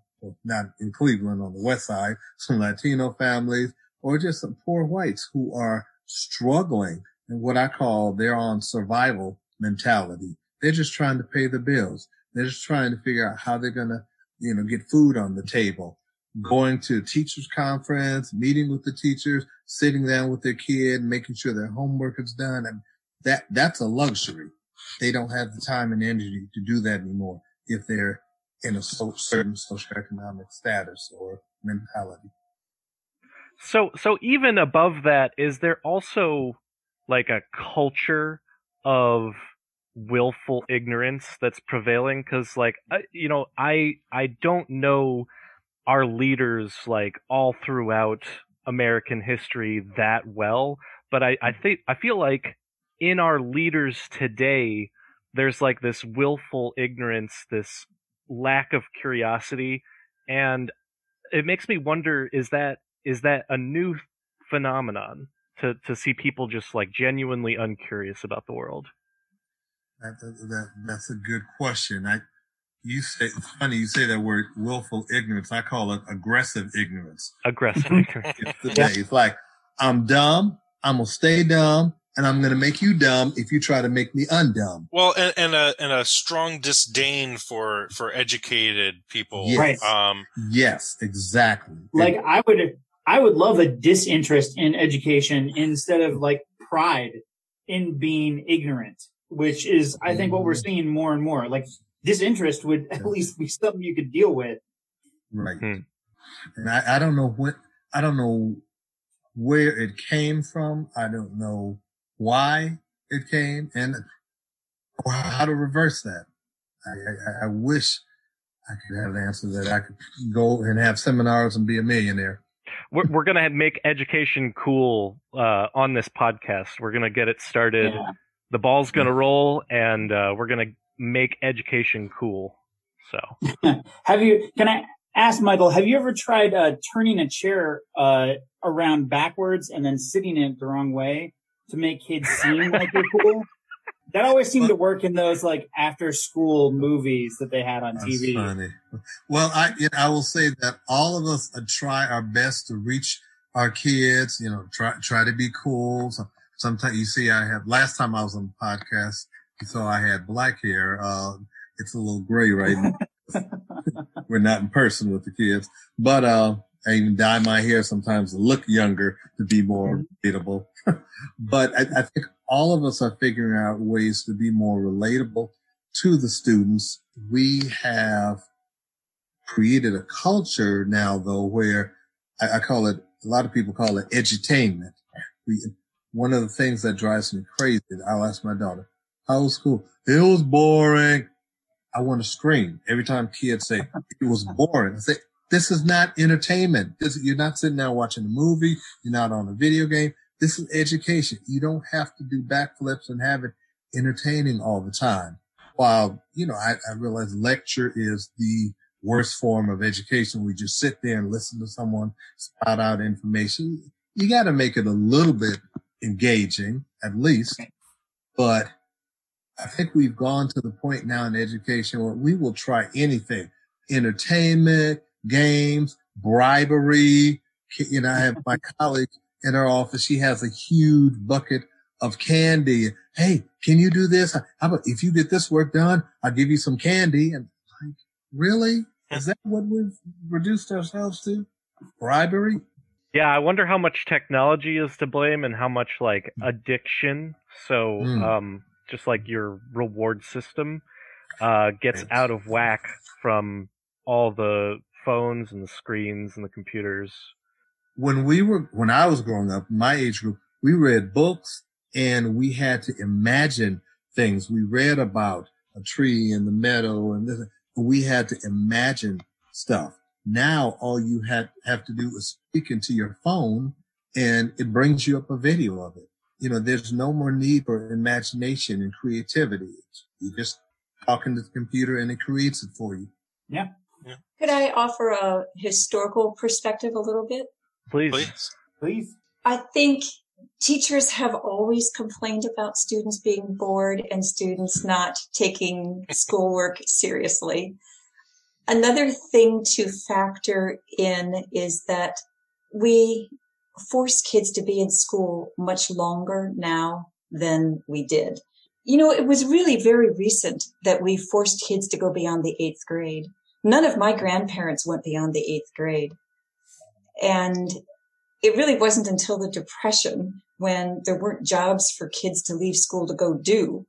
not in Cleveland on the west side, some Latino families, or just some poor whites who are struggling and what I call they're on survival mentality. They're just trying to pay the bills. They're just trying to figure out how they're going to, you know, get food on the table, going to teachers conference, meeting with the teachers, sitting down with their kid, making sure their homework is done. And that, that's a luxury. They don't have the time and energy to do that anymore if they're in a so, certain socioeconomic status or mentality. So, so even above that, is there also like a culture of willful ignorance that's prevailing? Because, like, I, you know, I I don't know our leaders like all throughout American history that well, but I I think I feel like in our leaders today, there's like this willful ignorance, this lack of curiosity, and it makes me wonder: is that is that a new phenomenon to to see people just like genuinely uncurious about the world? That, that, that that's a good question. I, you say it's funny you say that word willful ignorance. I call it aggressive ignorance. Aggressive [LAUGHS] ignorance. It's today. It's like I'm dumb. I'm gonna stay dumb, and I'm gonna make you dumb if you try to make me undumb. Well, and, and a and a strong disdain for for educated people. Yes. Right. Um, Yes, exactly. Like I would, I would love a disinterest in education instead of like pride in being ignorant, which is, I think, what we're seeing more and more. Like disinterest would at least be something you could deal with. Right. Hmm. And I, I don't know what, I don't know where it came from. I don't know why it came and how to reverse that. I, I, I wish I could have an answer that I could go and have seminars and be a millionaire. we're we're gonna make education cool uh, on this podcast. We're gonna get it started. Yeah. The ball's gonna roll, and uh, we're gonna make education cool. So [LAUGHS] Have you? Can I ask Michael? Have you ever tried uh, turning a chair uh, around backwards and then sitting in it the wrong way to make kids seem [LAUGHS] like you're cool? That always seemed to work in those like after school movies that they had on That's TV. funny. Well, I you know, I will say that all of us uh, try our best to reach our kids. You know, try try to be cool. So, sometimes you see, I have last time I was on the podcast, saw I had black hair. Uh, it's a little gray right now. [LAUGHS] We're not in person with the kids, but uh, I even dye my hair sometimes to look younger to be more relatable. [LAUGHS] but I, I think all of us are figuring out ways to be more relatable to the students. We have created a culture now though where I, I call it, a lot of people call it edutainment. We, one of the things that drives me crazy, I'll ask my daughter, how was school? It was boring. I want to scream every time kids say it was boring. I say, This is not entertainment. This, you're not sitting there watching a movie. You're not on a video game. This is education. You don't have to do backflips and have it entertaining all the time. While, you know, I, I realize lecture is the worst form of education. We just sit there and listen to someone spout out information. You got to make it a little bit engaging, at least. But I think we've gone to the point now in education where we will try anything, entertainment, games, bribery. You know, I have my [LAUGHS] colleague in her office. She has a huge bucket of candy. Hey, can you do this? How about if you get this work done, I'll give you some candy. And like, really? Is that what we've reduced ourselves to? Bribery? Yeah, I wonder how much technology is to blame and how much like addiction. So, Mm. um, just like your reward system, uh, gets out of whack from all the phones and the screens and the computers. when we were when I was growing up, my age group, we read books and we had to imagine things. We read about a tree in the meadow and this, we had to imagine stuff. Now all you have have to do is speak into your phone and it brings you up a video of it. You know, there's no more need for imagination and creativity. You just talk into the computer and it creates it for you. Yeah. yeah. Could I offer a historical perspective a little bit? Please. Please. Please. I think teachers have always complained about students being bored and students not taking schoolwork seriously. Another thing to factor in is that we force kids to be in school much longer now than we did. You know, it was really very recent that we forced kids to go beyond the eighth grade. None of my grandparents went beyond the eighth grade. And it really wasn't until the depression when there weren't jobs for kids to leave school to go do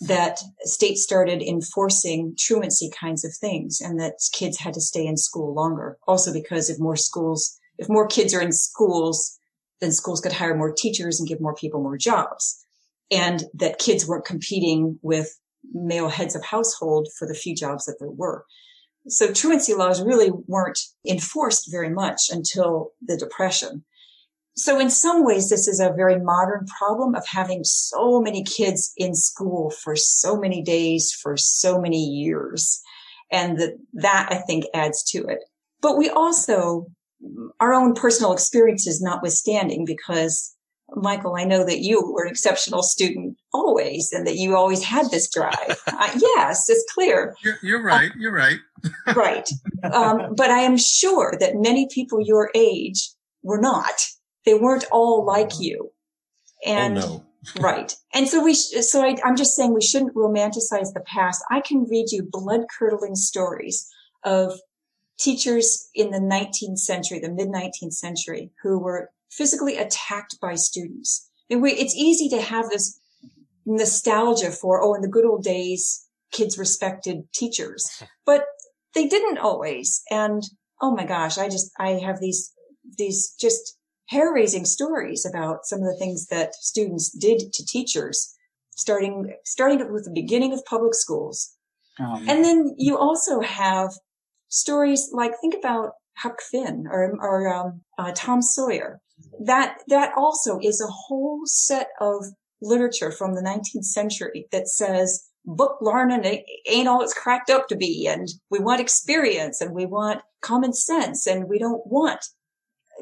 that states started enforcing truancy kinds of things and that kids had to stay in school longer. Also because if more schools, if more kids are in schools, then schools could hire more teachers and give more people more jobs. And that kids weren't competing with male heads of household for the few jobs that there were. So truancy laws really weren't enforced very much until the depression. So in some ways, this is a very modern problem of having so many kids in school for so many days, for so many years. And that, that I think adds to it. But we also, our own personal experiences notwithstanding, because Michael, I know that you were an exceptional student always and that you always had this drive. [LAUGHS] uh, yes, it's clear You're, you're right. You're right. [LAUGHS] right. Um, but I am sure that many people your age were not. They weren't all like you. And oh no. [LAUGHS] right. And so we, sh- so I, I'm just saying we shouldn't romanticize the past. I can read you blood curdling stories of teachers in the 19th century, the mid 19th century, who were physically attacked by students. And we, it's easy to have this nostalgia for, oh, in the good old days, kids respected teachers, [LAUGHS] but they didn't always. And oh my gosh, I just, I have these, these just hair raising stories about some of the things that students did to teachers, starting, starting with the beginning of public schools. Um, And then you also have stories like, think about Huck Finn or, or um, uh, Tom Sawyer. That, that also is a whole set of literature from the 19th century that says book learning ain't- all it's cracked up to be. And we want experience and we want common sense and we don't want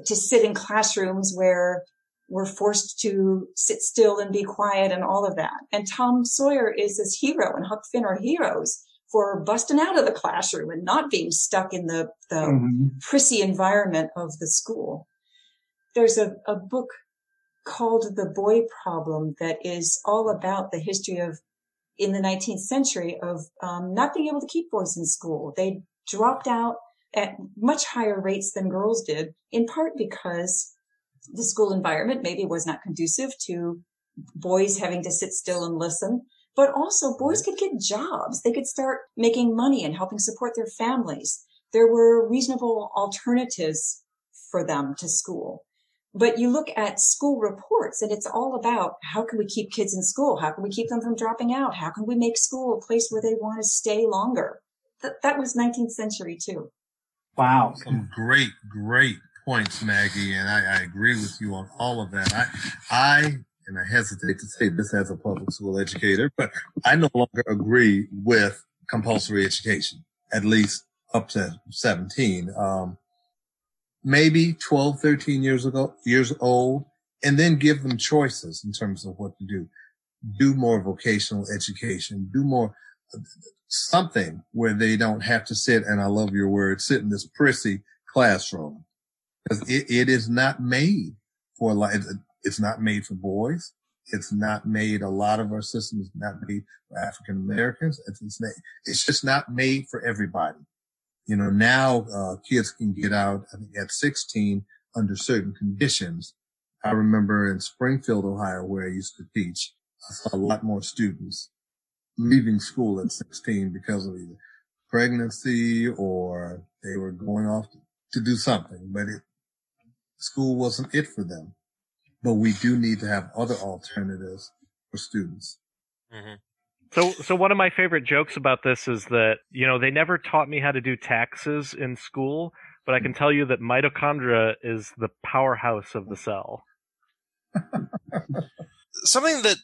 to sit in classrooms where we're forced to sit still and be quiet and all of that. And Tom Sawyer is this hero and Huck Finn are heroes for busting out of the classroom and not being stuck in the, the mhm. prissy environment of the school. There's a, a book called The Boy Problem that is all about the history of, in the 19th century, of um, not being able to keep boys in school. They dropped out at much higher rates than girls did, in part because the school environment maybe was not conducive to boys having to sit still and listen. But also boys could get jobs. They could start making money and helping support their families. There were reasonable alternatives for them to school. But you look at school reports and it's all about how can we keep kids in school? How can we keep them from dropping out? How can we make school a place where they want to stay longer? That, that was 19th century too. Wow. Some great, great points, Maggie, and I, I agree with you on all of that. I, I, and I hesitate to say this as a public school educator, but I no longer agree with compulsory education, at least up to 17. Um, maybe 12, 13 years ago, years old, and then give them choices in terms of what to do. Do more vocational education, do more something where they don't have to sit, and I love your word, sit in this prissy classroom. Because it, it is not made for like, it's not made for boys. It's not made, a lot of our systems not made for African Americans. It's, it's, it's just not made for everybody. You know, now, uh, kids can get out, I think at 16 under certain conditions. I remember in Springfield, Ohio, where I used to teach, I saw a lot more students leaving school at 16 because of either pregnancy or they were going off to, to do something, but it, school wasn't it for them. But we do need to have other alternatives for students. Mm-hmm. So, so one of my favorite jokes about this is that you know they never taught me how to do taxes in school, but I can tell you that mitochondria is the powerhouse of the cell. [LAUGHS] Something that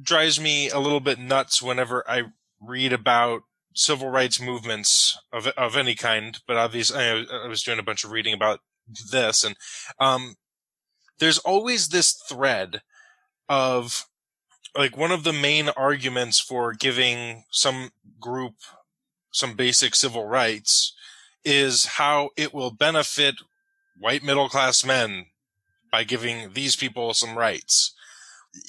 drives me a little bit nuts whenever I read about civil rights movements of of any kind, but obviously I, I was doing a bunch of reading about this, and um, there's always this thread of like one of the main arguments for giving some group some basic civil rights is how it will benefit white middle class men by giving these people some rights.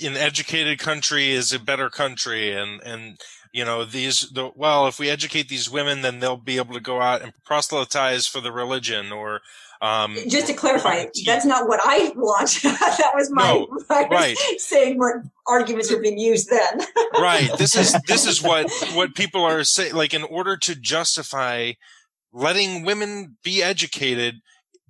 An educated country is a better country and, and, you know, these, the, well, if we educate these women, then they'll be able to go out and proselytize for the religion or, um, Just to clarify, that's not what I want. [LAUGHS] that was my No, [LAUGHS] was right. saying what arguments were being used then. [LAUGHS] right this is this is what what people are saying like in order to justify letting women be educated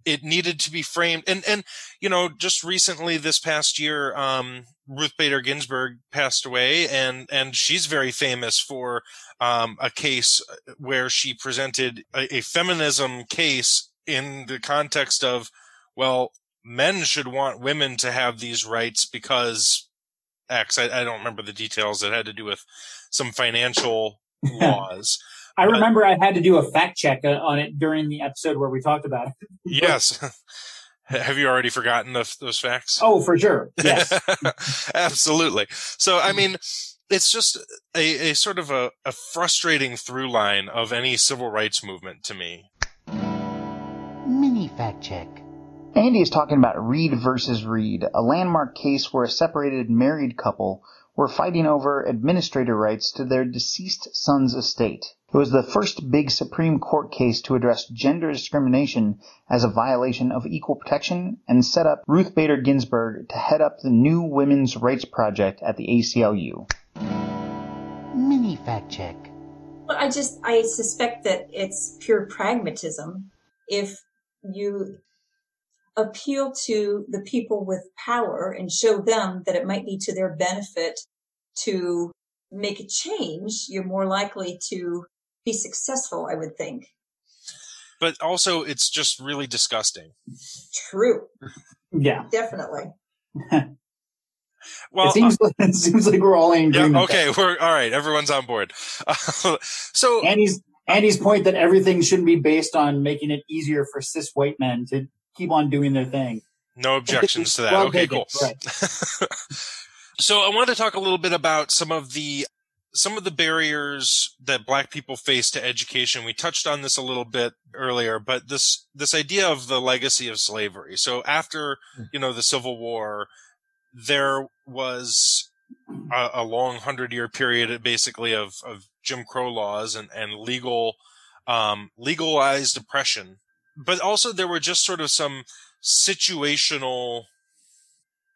it needed to be framed and and you know just recently this past year um Ruth Bader Ginsburg passed away and and she's very famous for um a case where she presented a, a feminism case in the context of well men should want women to have these rights because X. I, I don't remember the details. It had to do with some financial [LAUGHS] laws. I remember I had to do a fact check on it during the episode where we talked about it. [LAUGHS] yes. [LAUGHS] Have you already forgotten the, those facts? Oh, for sure. Yes. Absolutely. So, I mean, it's just a, a sort of a, a frustrating through line of any civil rights movement to me. Mini fact check. Andy is talking about Reed versus Reed, a landmark case where a separated married couple were fighting over administrator rights to their deceased son's estate. It was the first big Supreme Court case to address gender discrimination as a violation of equal protection and set up Ruth Bader Ginsburg to head up the new Women's Rights Project at the ACLU. Mini fact check. Well, I just I suspect that it's pure pragmatism. If you appeal to the people with power and show them that it might be to their benefit to make a change, you're more likely to be successful, I would think. But also, it's just really disgusting. True, yeah. definitely. Well, [LAUGHS] it, seems like, it seems like we're all in uh, yeah, okay, we're all right. Everyone's on board. [LAUGHS] so, Andy's Andy's point that everything shouldn't be based on making it easier for cis white men to keep on doing their thing. no objections to that. Well okay, cool. Right. [LAUGHS] so I wanted to talk a little bit about some of the some of the barriers that black people face to education. We touched on this a little bit earlier, but this this idea of the legacy of slavery. So after, you know, the Civil War, there was a, a long hundred year period basically of, of Jim Crow laws and, and legal um, legalized oppression. But also there were just sort of some situational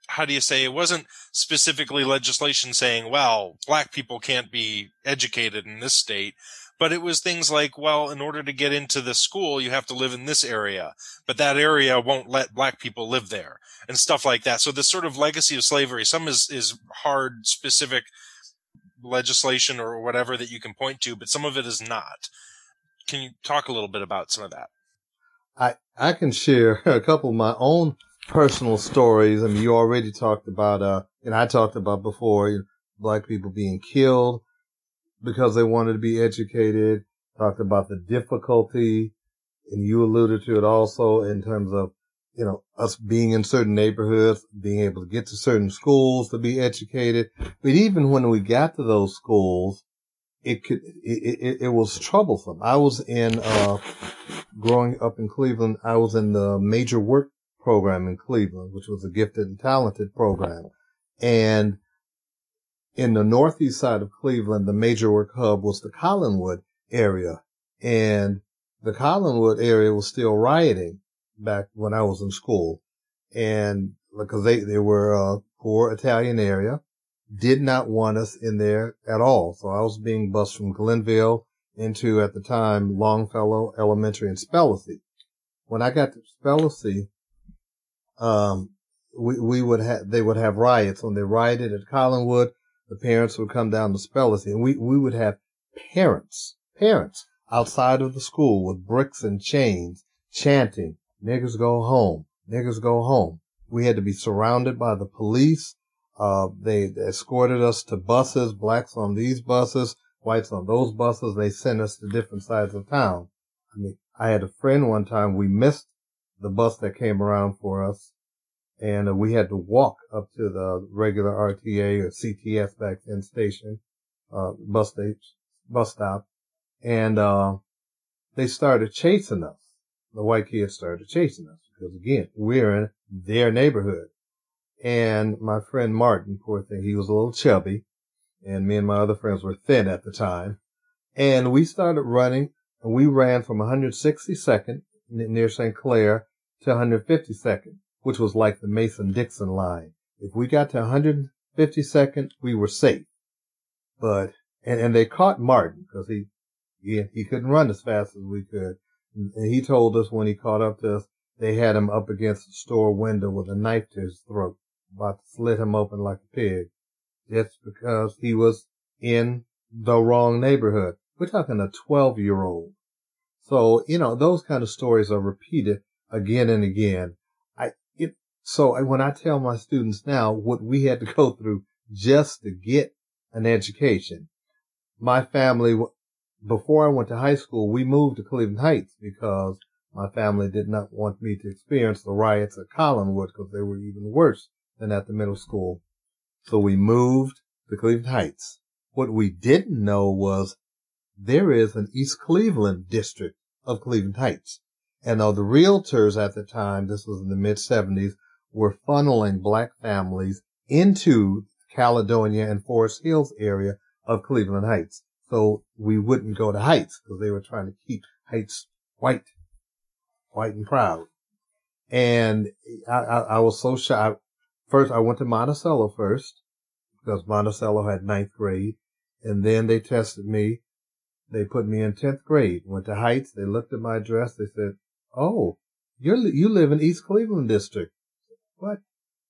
how do you say it wasn't specifically legislation saying, well, black people can't be educated in this state, but it was things like, well, in order to get into the school, you have to live in this area, but that area won't let black people live there and stuff like that. So this sort of legacy of slavery, some is, is hard, specific legislation or whatever that you can point to, but some of it is not. can you talk a little bit about some of that? I, I can share [LAUGHS] a couple of my own personal stories. I mean, you already talked about, uh, and I talked about before, you know, black people being killed because they wanted to be educated, talked about the difficulty, and you alluded to it also in terms of, you know, us being in certain neighborhoods, being able to get to certain schools to be educated. But even when we got to those schools, it could, it, it, it was troublesome. I was in, uh, growing up in Cleveland, I was in the major work program in Cleveland, which was a gifted and talented program. And in the northeast side of Cleveland, the major work hub was the Collinwood area. And the Collinwood area was still rioting back when I was in school. And because they, they were a poor Italian area, did not want us in there at all. So I was being bused from Glenville into, at the time, Longfellow Elementary and Spellacy. When I got to Spellacy, um, we, we would have, they would have riots. When they rioted at Collinwood, the parents would come down to Spellacy and we, we would have parents, parents outside of the school with bricks and chains chanting, niggers go home, niggers go home. We had to be surrounded by the police. Uh, they escorted us to buses, blacks on these buses, whites on those buses. They sent us to different sides of town. I mean, I had a friend one time, we missed the bus that came around for us and uh, we had to walk up to the regular RTA or CTS back then station, uh, bus station, bus stop. And, uh, they started chasing us. The white kids started chasing us because again, we're in their neighborhood. And my friend Martin, poor thing, he was a little chubby and me and my other friends were thin at the time. And we started running and we ran from 162nd near St. Clair to 152nd, which was like the Mason Dixon line. If we got to 152nd, we were safe. But, and, and they caught Martin because he, he, he couldn't run as fast as we could. And he told us when he caught up to us, they had him up against the store window with a knife to his throat, about to slit him open like a pig. Just because he was in the wrong neighborhood. We're talking a 12 year old. So, you know, those kind of stories are repeated again and again. So when I tell my students now what we had to go through just to get an education, my family, before I went to high school, we moved to Cleveland Heights because my family did not want me to experience the riots at Collinwood because they were even worse than at the middle school. So we moved to Cleveland Heights. What we didn't know was there is an East Cleveland district of Cleveland Heights. And though the realtors at the time, this was in the mid seventies, were funneling black families into Caledonia and Forest Hills area of Cleveland Heights. So we wouldn't go to Heights because they were trying to keep Heights white, white and proud. And I, I, I was so shocked. First, I went to Monticello first because Monticello had ninth grade. And then they tested me. They put me in 10th grade, went to Heights. They looked at my address. They said, Oh, you're, you live in East Cleveland district. What?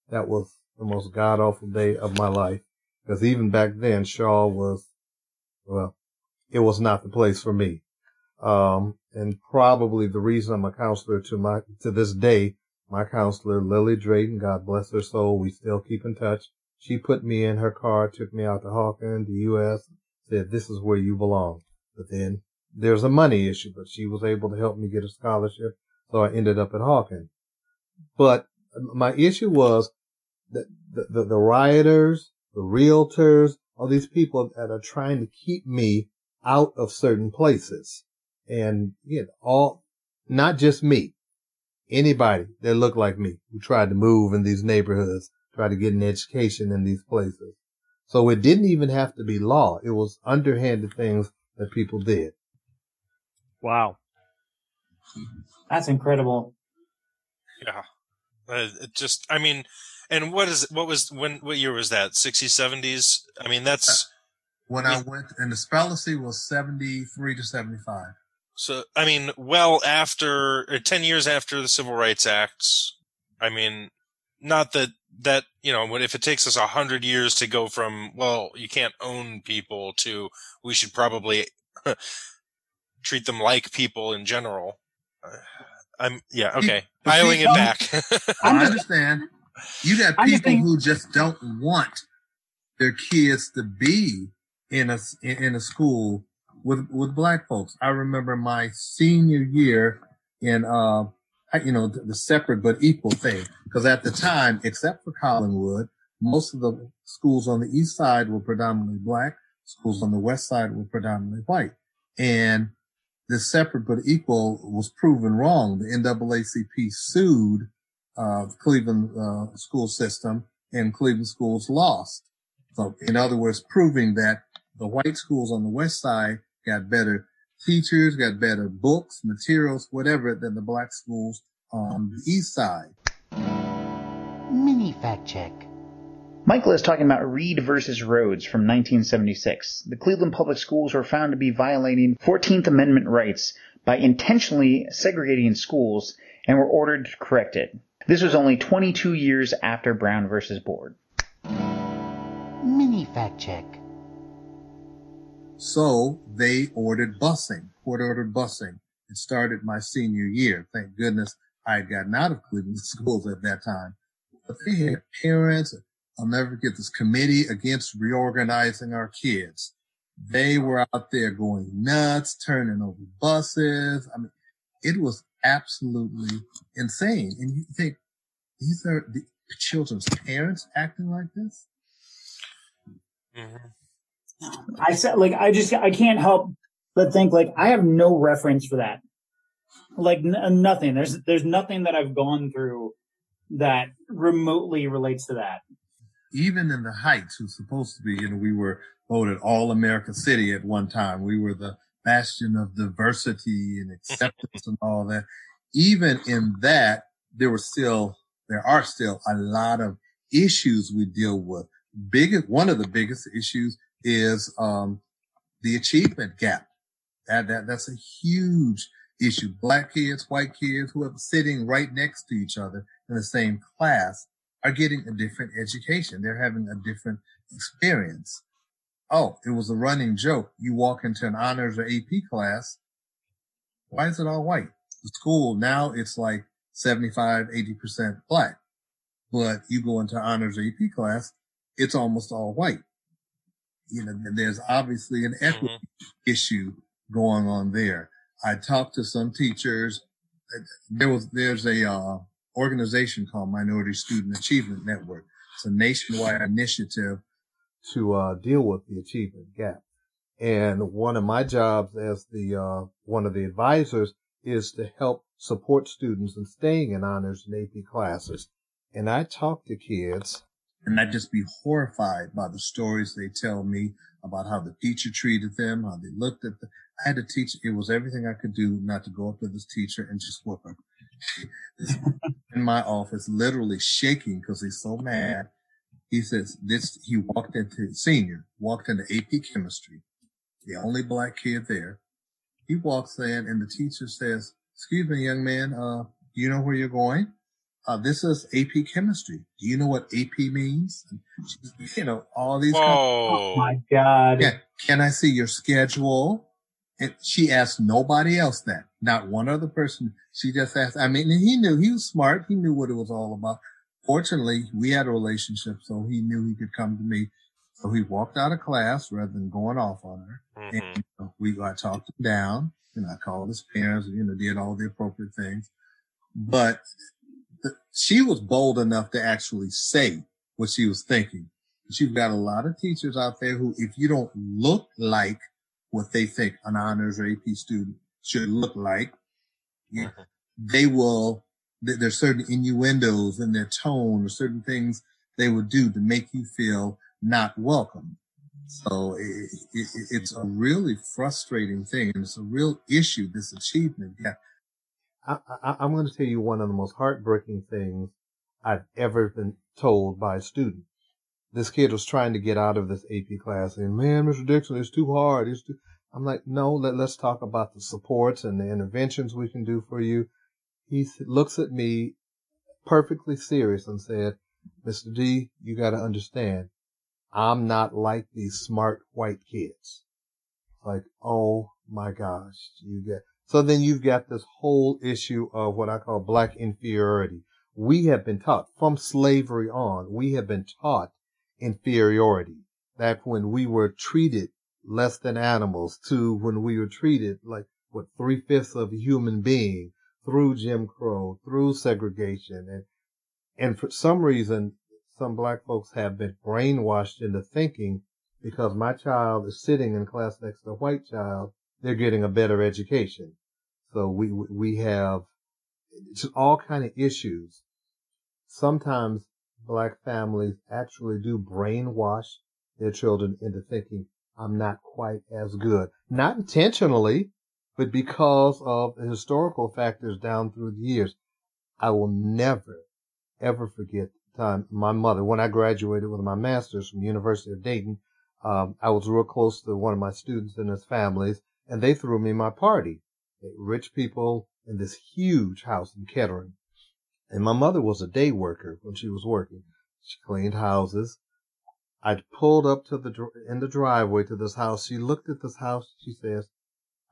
That was the most god awful day of my life. Because even back then, Shaw was, well, it was not the place for me. Um, and probably the reason I'm a counselor to my, to this day, my counselor, Lily Drayton, God bless her soul, we still keep in touch. She put me in her car, took me out to Hawken, the U.S., said, this is where you belong. But then there's a money issue, but she was able to help me get a scholarship. So I ended up at Hawken. But my issue was that the, the, the rioters, the realtors, all these people that are trying to keep me out of certain places. And, you know, all, not just me, anybody that looked like me who tried to move in these neighborhoods, tried to get an education in these places. So it didn't even have to be law. It was underhanded things that people did. Wow. That's incredible. Yeah. Uh, it just, I mean, and what is, what was, when, what year was that? 60s, 70s? I mean, that's. When I went, and the spellacy was 73 to 75. So, I mean, well after, or 10 years after the Civil Rights Acts, I mean, not that, that, you know, if it takes us a hundred years to go from, well, you can't own people to, we should probably [LAUGHS] treat them like people in general. Uh, I'm yeah okay. But Dialing it back. [LAUGHS] I understand. You got people who just don't want their kids to be in a s- in in a school with with black folks. I remember my senior year in uh you know the, the separate but equal thing because at the time, except for Collinwood, most of the schools on the east side were predominantly black. Schools on the west side were predominantly white, and the separate but equal was proven wrong. The NAACP sued uh, Cleveland uh, school system, and Cleveland schools lost. So, in other words, proving that the white schools on the west side got better teachers, got better books, materials, whatever, than the black schools on the east side. Mini fact check. Michael is talking about Reed versus Rhodes from 1976. The Cleveland Public Schools were found to be violating 14th Amendment rights by intentionally segregating schools and were ordered to correct it. This was only 22 years after Brown versus Board. Mini fact check. So they ordered busing, court ordered busing. It started my senior year. Thank goodness I had gotten out of Cleveland [LAUGHS] schools at that time. But they had parents, I'll never forget this committee against reorganizing our kids. They were out there going nuts, turning over buses. I mean, it was absolutely insane. And you think these are the children's parents acting like this? Mhm. I said, like, I just, I can't help but think, like, I have no reference for that. Like, n- nothing. There's, there's nothing that I've gone through that remotely relates to that. Even in the Heights, who's supposed to be, you know, we were voted All America City at one time. We were the bastion of diversity and acceptance and all that. Even in that, there were still, there are still a lot of issues we deal with. Biggest, one of the biggest issues is, um, the achievement gap. That, that, that's a huge issue. Black kids, white kids, who are sitting right next to each other in the same class are getting a different education. They're having a different experience. Oh, it was a running joke. You walk into an honors or AP class. Why is it all white? The school now it's like 75, 80% black, but you go into honors or AP class, it's almost all white. You know, there's obviously an equity issue going on there. I talked to some teachers. There was, there's a, uh, organization called Minority Student Achievement Network. It's a nationwide initiative to uh, deal with the achievement gap. And one of my jobs as the uh, one of the advisors is to help support students in staying in honors and AP classes. And I talk to kids, and I'd just be horrified by the stories they tell me about how the teacher treated them, how they looked at them. I had to teach. It was everything I could do not to go up to this teacher and just whoop her. [LAUGHS] in my office, literally shaking because he's so mad. He says this, he walked into senior, walked into AP chemistry, the only black kid there. He walks in and the teacher says, excuse me, young man, uh, do you know where you're going? Uh, this is AP chemistry. Do you know what AP means? You know, all these. kind of- Oh my God. yeah. Can I see your schedule? And she asked nobody else that, not one other person. She just asked, I mean, and he knew he was smart. He knew what it was all about. Fortunately, we had a relationship, so he knew he could come to me. So he walked out of class rather than going off on her. Mhm. And you know, we I talked him down and I called his parents, you know, did all the appropriate things. But the, she was bold enough to actually say what she was thinking. You've got a lot of teachers out there who, if you don't look like what they think an honors or AP student should look like, you- Mhm. they will, there's certain innuendos in their tone or certain things they will do to make you feel not welcome. So it, it, it's a really frustrating thing. And it's a real issue, this achievement Yeah. I, I, I'm going to tell you one of the most heartbreaking things I've ever been told by a student. This kid was trying to get out of this AP class and man, Mr. Dixon, it's too hard. It's too, I'm like, no, let, let's talk about the supports and the interventions we can do for you. He looks at me perfectly serious and said, Mr. D, you got to understand, I'm not like these smart white kids. like, oh my gosh, you get, so then you've got this whole issue of what I call black inferiority. We have been taught from slavery on, we have been taught inferiority. That when we were treated less than animals to when we were treated like what three fifths of a human being through Jim Crow, through segregation. And, and for some reason, some black folks have been brainwashed into thinking because my child is sitting in class next to a white child, they're getting a better education. So we, we have just all kind of issues. Sometimes black families actually do brainwash their children into thinking I'm not quite as good. Not intentionally, but because of the historical factors down through the years. I will never, ever forget the time my mother, when I graduated with my master's from the University of Dayton, um, I was real close to one of my students and his families, and they threw me my party. Rich people in this huge house in Kettering. And my mother was a day worker when she was working. She cleaned houses. I pulled up to the in the driveway to this house. She looked at this house. She says,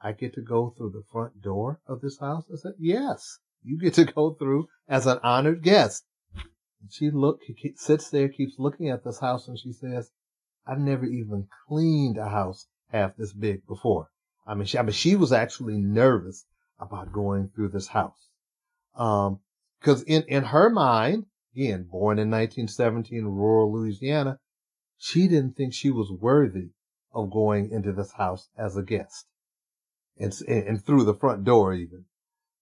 "I get to go through the front door of this house." I said, "Yes, you get to go through as an honored guest." And she look sits there, keeps looking at this house, and she says, "I've never even cleaned a house half this big before." I mean, she, I mean, she was actually nervous about going through this house. Um, cause in, in her mind, again, born in 1917 in rural Louisiana, she didn't think she was worthy of going into this house as a guest and, and through the front door even.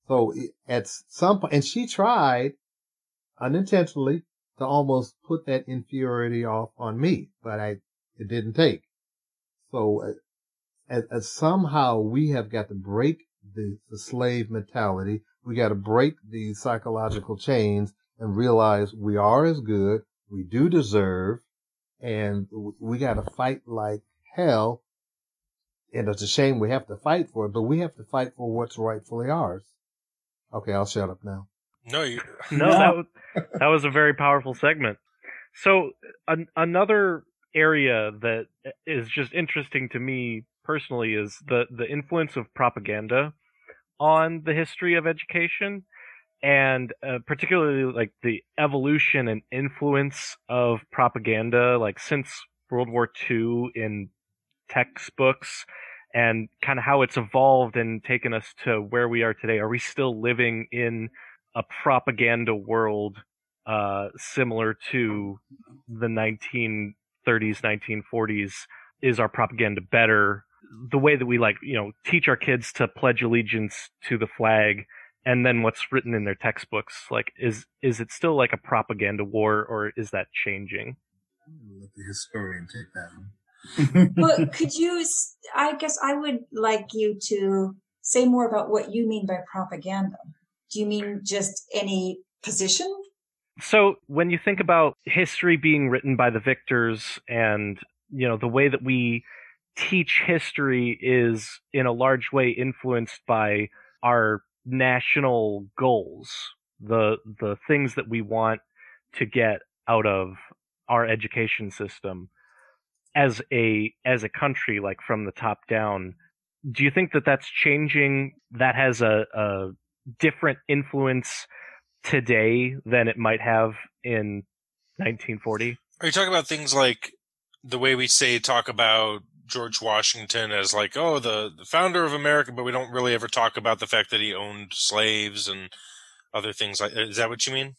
So at some point, and she tried unintentionally to almost put that inferiority off on me, but I, it didn't take. So uh, as, as somehow we have got to break the, the slave mentality. We got to break these psychological chains and realize we are as good. We do deserve and we got to fight like hell. And it's a shame we have to fight for it, but we have to fight for what's rightfully ours. Okay, I'll shut up now. No, you. [LAUGHS] No, that was, that was a very powerful segment. So an, another area that is just interesting to me personally is the the influence of propaganda on the history of education and uh, particularly like the evolution and influence of propaganda like since World War II in textbooks and kind of how it's evolved and taken us to where we are today. Are we still living in a propaganda world uh, similar to the 1930s 1940s is our propaganda better the way that we like, you know, teach our kids to pledge allegiance to the flag and then what's written in their textbooks, like, is, is it still like a propaganda war or is that changing? Let the historian take that one. [LAUGHS] but could you, I guess I would like you to say more about what you mean by propaganda. Do you mean just any position? So when you think about history being written by the victors and, you know, the way that we teach history is in a large way influenced by our national goals, the the things that we want to get out of our education system. As a as a country like from the top down do you think that that's changing that has a, a different influence today than it might have in 1940 are you talking about things like the way we say talk about George Washington as like, oh, the, the founder of America, but we don't really ever talk about the fact that he owned slaves and other things like is that what you mean?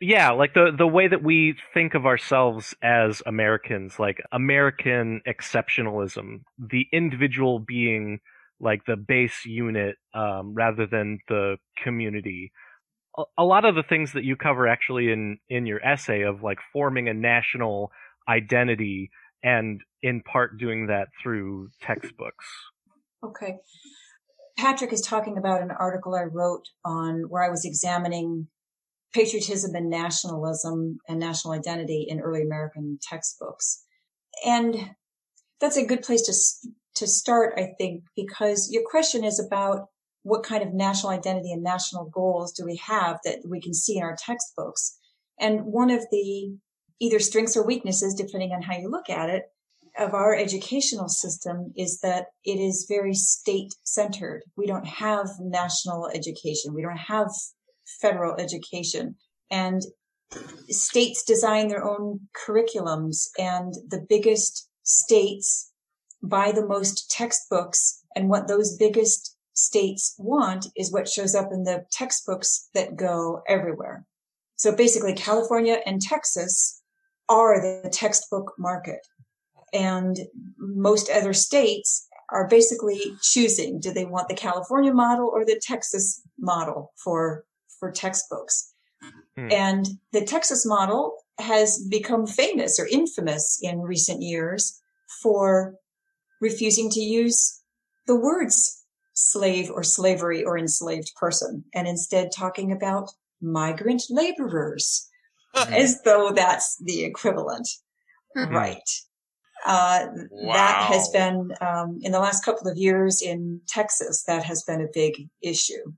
Yeah, like the the way that we think of ourselves as Americans, like American exceptionalism, the individual being like the base unit um, rather than the community. A, a lot of the things that you cover actually in in your essay of like forming a national identity and in part doing that through textbooks. Okay. Patrick is talking about an article I wrote on where I was examining patriotism and nationalism and national identity in early American textbooks. And that's a good place to, to start, I think, because your question is about what kind of national identity and national goals do we have that we can see in our textbooks? And one of the either strengths or weaknesses, depending on how you look at it, of our educational system is that it is very state centered. We don't have national education. We don't have federal education and states design their own curriculums and the biggest states buy the most textbooks and what those biggest states want is what shows up in the textbooks that go everywhere. So basically California and Texas are the textbook market and most other states are basically choosing do they want the California model or the Texas model for for textbooks. Hmm. And the Texas model has become famous or infamous in recent years for refusing to use the words slave or slavery or enslaved person and instead talking about migrant laborers as though that's the equivalent. Mm-hmm. Right. Uh, wow. That has been, um, in the last couple of years in Texas, that has been a big issue.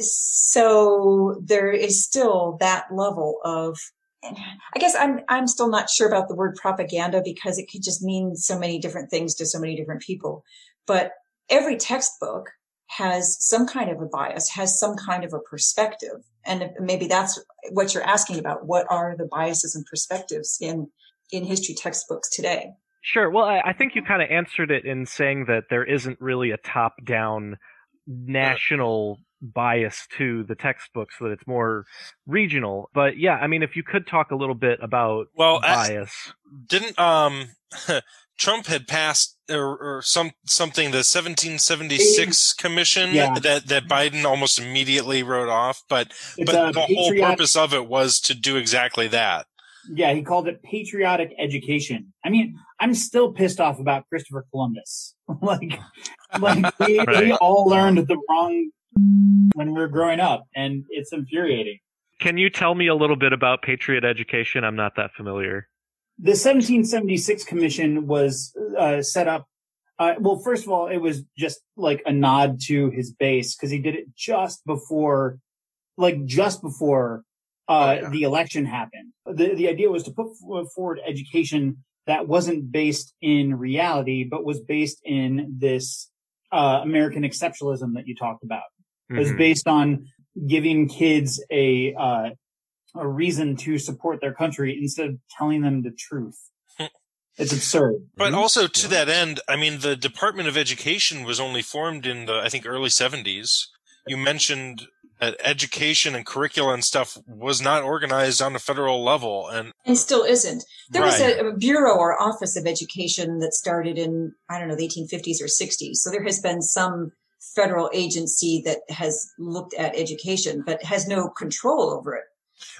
So there is still that level of, I guess I'm, I'm still not sure about the word propaganda because it could just mean so many different things to so many different people. But every textbook has some kind of a bias, has some kind of a perspective. And maybe that's what you're asking about. What are the biases and perspectives in, in history textbooks today? Sure. Well, I, I think you kind of answered it in saying that there isn't really a top down national bias to the textbooks so that it's more regional but yeah i mean if you could talk a little bit about well bias didn't um [LAUGHS] Trump had passed or, or, some something the 1776 commission yeah. that that Biden almost immediately wrote off, but it's but the patriotic, whole purpose of it was to do exactly that. Yeah, he called it patriotic education. I mean, I'm still pissed off about Christopher Columbus. [LAUGHS] like, like [LAUGHS] we, right. we all learned the wrong when we were growing up, and it's infuriating. Can you tell me a little bit about patriot education? I'm not that familiar the 1776 commission was uh, set up. Uh, well, first of all, it was just like a nod to his base because he did it just before, like just before uh, oh, yeah. the election happened. The the idea was to put forward education that wasn't based in reality, but was based in this uh, American exceptionalism that you talked about. Mm-hmm. It was mm-hmm. based on giving kids a uh, a reason to support their country instead of telling them the truth. Hmm. It's absurd. But also to that end, I mean, the Department of Education was only formed in the, I think, early 70s. You mentioned that education and curricula and stuff was not organized on a federal level and and still isn't there right. was a, a, bureau or office of education that started in i don't know the 1850s or 60s so there has been some federal agency that has looked at education but has no control over it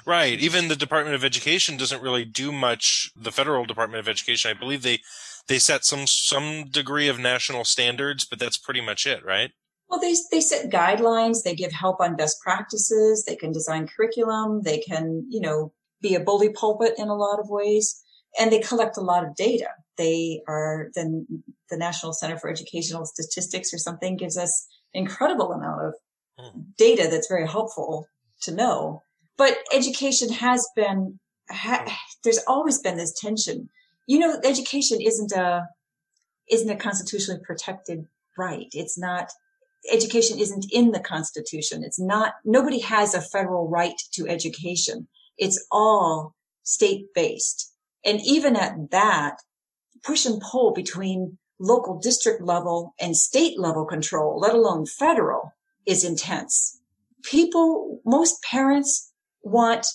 Right. Even the Department of Education doesn't really do much. The federal Department of Education, I believe they they set some some degree of national standards, but that's pretty much it, right? Well, they they set guidelines. They give help on best practices. They can design curriculum. They can, you know, be a bully pulpit in a lot of ways, and they collect a lot of data. They are then the National Center for Educational Statistics or something gives us incredible amount of hmm. data that's very helpful to know but education has been, ha, there's always been this tension. You know, education isn't a, isn't a constitutionally protected right. It's not, education isn't in the constitution. It's not, nobody has a federal right to education. It's all state based. And even at that, push and pull between local district level and state level control, let alone federal, is intense. People, most parents want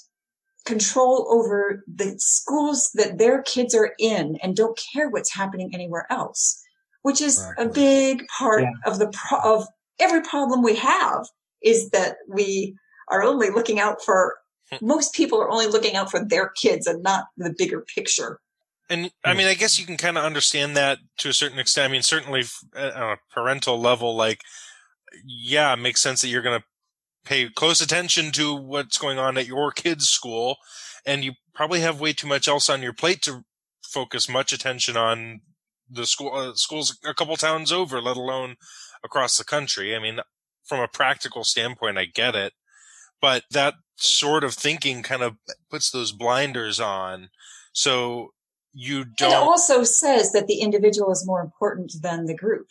control over the schools that their kids are in and don't care what's happening anywhere else, which is exactly. a big part yeah. of the pro- of every problem we have is that we are only looking out for hmm. most people are only looking out for their kids and not the bigger picture. And I mean, I guess you can kind of understand that to a certain extent. I mean, certainly uh, on a parental level, like, yeah, it makes sense that you're going to pay close attention to what's going on at your kid's school, and you probably have way too much else on your plate to focus much attention on the school uh, schools a couple towns over, let alone across the country. I mean, from a practical standpoint, I get it, but that sort of thinking kind of puts those blinders on. So you don't. It also says that the individual is more important than the group.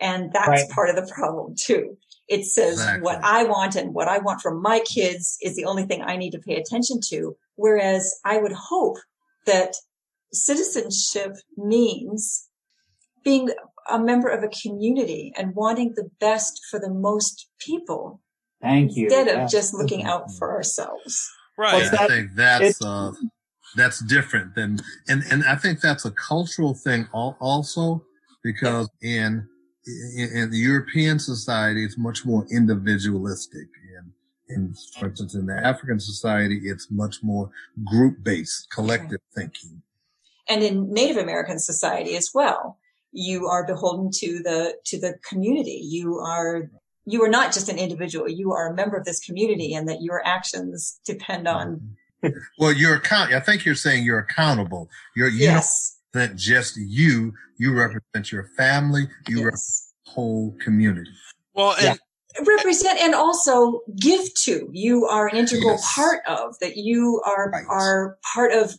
And that's Right. part of the problem too. It says Exactly. what I want and what I want from my kids is the only thing I need to pay attention to. Whereas I would hope that citizenship means being a member of a community and wanting the best for the most people Thank you. instead Yeah. of just looking out for ourselves. right. What's I think that's uh, that's different than, and and I think that's a cultural thing al- also because in, in the European society it's much more individualistic, and in for instance in the African society it's much more group based, collective thinking. and in Native American society as well. You are beholden to the to the community. You are you are not just an individual. You are a member of this community, and that your actions depend on Well, you're account. I think you're saying you're accountable. You're you yes, represent just you. You represent your family. You represent yes. the whole community. well, and represent and also give to. You are an integral Yes. part of that. You are Right. are part of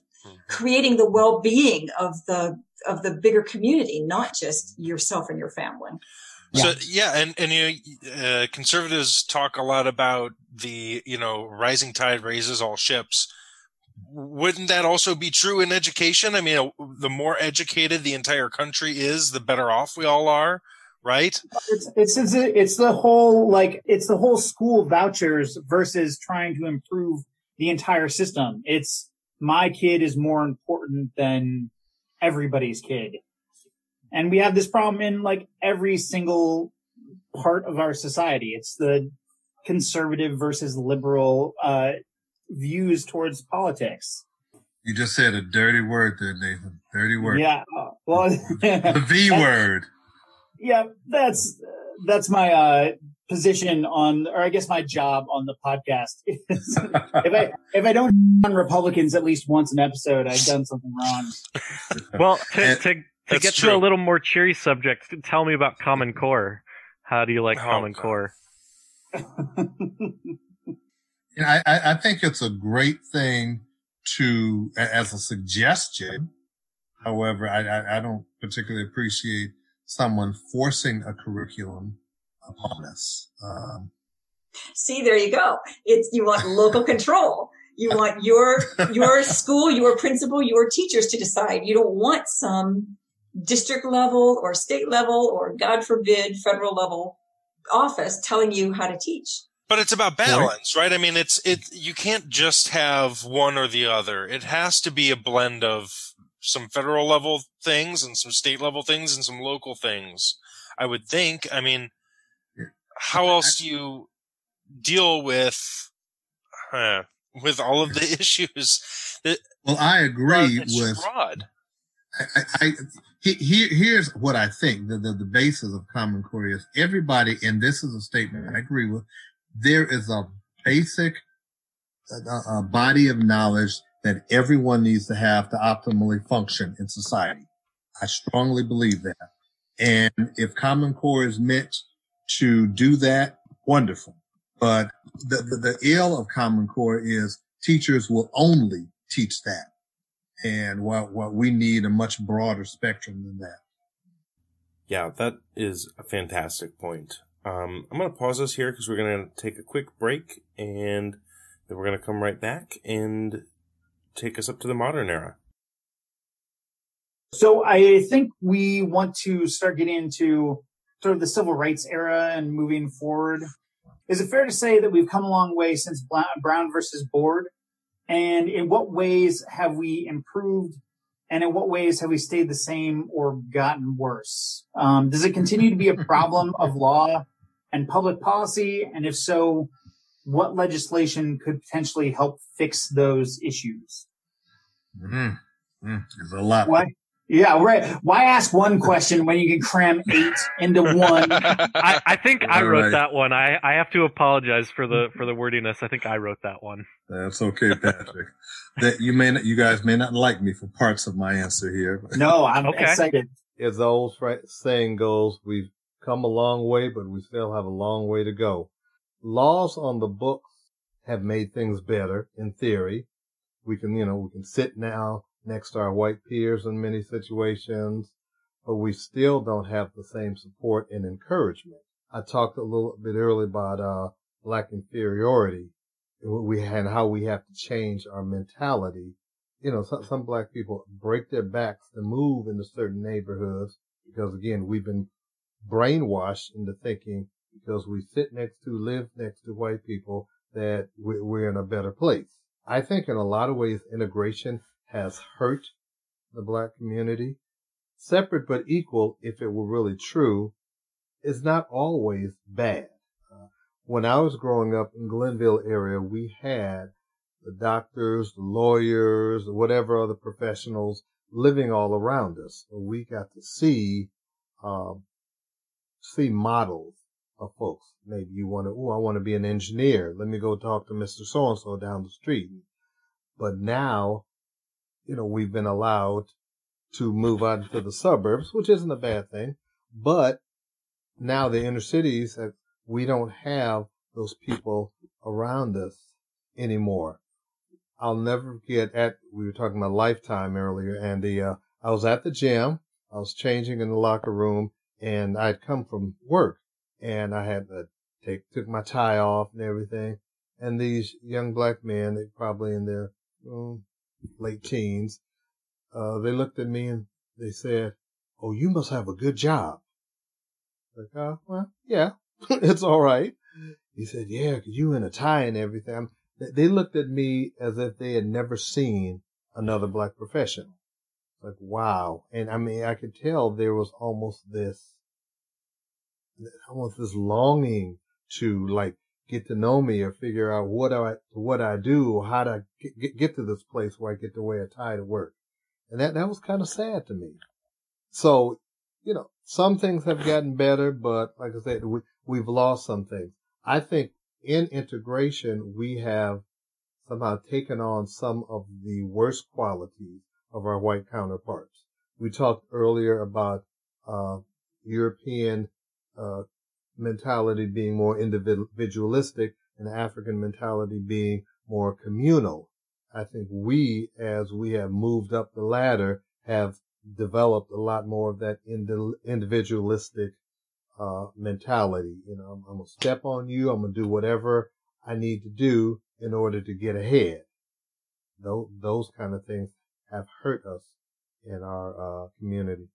creating the well being of the of the bigger community, not just yourself and your family. So yeah, and and you know, uh, conservatives talk a lot about the you know rising tide raises all ships. Wouldn't that also be true in education? I mean, the more educated the entire country is, the better off we all are, right? it's it's it's the whole like it's the whole school vouchers versus trying to improve the entire system. It's my kid is more important than everybody's kid. And we have this problem in like every single part of our society. It's the conservative versus liberal uh views towards politics. You just said a dirty word there, Nathan. Dirty word. Yeah. Well, [LAUGHS] The V [LAUGHS] word. yeah, that's that's my uh position on or I guess my job on the podcast. is [LAUGHS] if I if I don't on Republicans at least once an episode, I've done something wrong. Well, to, And- to, to That's get to a little more cheery subject, tell me about Common Core. How do you like Oh, Common God. Core? You know, I, I I think it's a great thing to, as a suggestion. However, I, I, I don't particularly appreciate someone forcing a curriculum upon us. Um, See, there you go. It's you want local [LAUGHS] control. You want your your school, your principal, your teachers to decide. You don't want some district level or state level or God forbid federal level office telling you how to teach. But it's about balance, right? I mean, it's it. You can't just have one or the other. It has to be a blend of some federal level things and some state level things and some local things. I would think. I mean, how else do you deal with with all of the [LAUGHS] issues? That well, I agree with fraud. I, I, I he, he, here's what I think the, the, the basis of Common Core is everybody, and this is a statement I agree with. There is a basic uh, uh, body of knowledge that everyone needs to have to optimally function in society. I strongly believe that. And if Common Core is meant to do that, wonderful. But the, the, the ill of Common Core is teachers will only teach that. And what, what we need a much broader spectrum than that. Yeah, that is a fantastic point. Um, I'm going to pause us here because we're going to take a quick break and then we're going to come right back and take us up to the modern era. So I think we want to start getting into sort of the civil rights era and moving forward. Is it fair to say that we've come a long way since Brown versus Board? And in what ways have we improved? And in what ways have we stayed the same or gotten worse? Um, does it continue to be a [LAUGHS] problem of law and public policy? And if so, what legislation could potentially help fix those issues? Mm, mm, there's a lot. Why? Yeah, right. Why ask one question when you can cram eight into one? I, I think I wrote Alright. that one. I, I have to apologize for the for the wordiness. I think I wrote that one. That's okay, Patrick. that you may not, you guys may not like me for parts of my answer here. No, I'm Okay. excited. As the old fri- saying goes, we've come a long way, but we still have a long way to go. Laws on the books have made things better in theory. We can, you know, we can sit now next to our white peers in many situations, but we still don't have the same support and encouragement. I talked a little bit earlier about uh, black inferiority we and how we have to change our mentality. You know, some, some black people break their backs to move into certain neighborhoods because again, we've been brainwashed into thinking because we sit next to, live next to white people that we're in a better place. I think in a lot of ways, integration has hurt the black community. Separate but equal, if it were really true, is not always bad. Uh, when I was growing up in Glenville area, we had the doctors, the lawyers, whatever other professionals living all around us. We got to see, um, see models of folks. Maybe you want to, oh, I want to be an engineer. Let me go talk to Mr. So and so down the street. But now, you know, we've been allowed to move out into the suburbs, which isn't a bad thing. But now the inner cities, we don't have those people around us anymore. I'll never forget at, we were talking about lifetime earlier, and the, uh, I was at the gym. I was changing in the locker room and I'd come from work and I had to take, took my tie off and everything. And these young black men, they probably in their late teens, uh, they looked at me and they said, Oh, you must have a good job. Like, uh, well, yeah, [LAUGHS] it's all right. He said, yeah, you in a tie and everything. They looked at me as if they had never seen another black professional. Like, wow. And I mean, I could tell there was almost this, almost this longing to like get to know me or figure out what I, what I do how to get, get to this place where I get to wear a tie to work. And that, that was kind of sad to me. So, you know, some things have gotten better, but like I said, we, we've lost some things. I think in integration, we have somehow taken on some of the worst qualities of our white counterparts. We talked earlier about uh, European uh, mentality being more individualistic and African mentality being more communal. I think we, as we have moved up the ladder, have developed a lot more of that individualistic uh, mentality. You know, I'm, I'm, gonna step on you. I'm gonna do whatever I need to do in order to get ahead. Those, those kind of things have hurt us in our uh, community.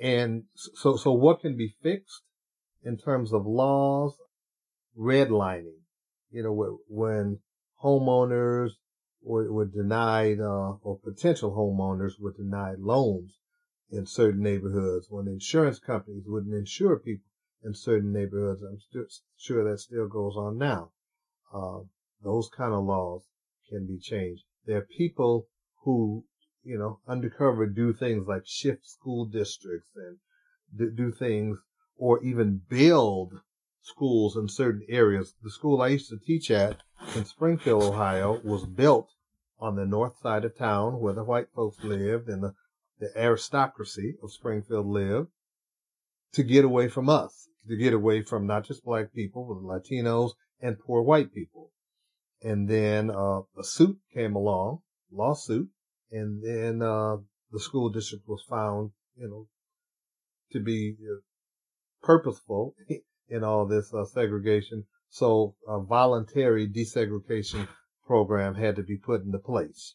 And so, so what can be fixed? in terms of laws, redlining. You know, when homeowners were, were denied, uh, or potential homeowners were denied loans in certain neighborhoods, when insurance companies wouldn't insure people in certain neighborhoods. I'm st- sure that still goes on now. Uh, those kind of laws can be changed. There are people who, you know, undercover do things like shift school districts and do things or even build schools in certain areas. The school I used to teach at in Springfield, Ohio was built on the north side of town where the white folks lived and the, the aristocracy of Springfield lived to get away from us, to get away from not just black people, but Latinos and poor white people. And then, uh, a suit came along, lawsuit, and then, uh, the school district was found, you know, to be uh, purposeful [LAUGHS] in all this uh, segregation. So a voluntary desegregation program had to be put into place.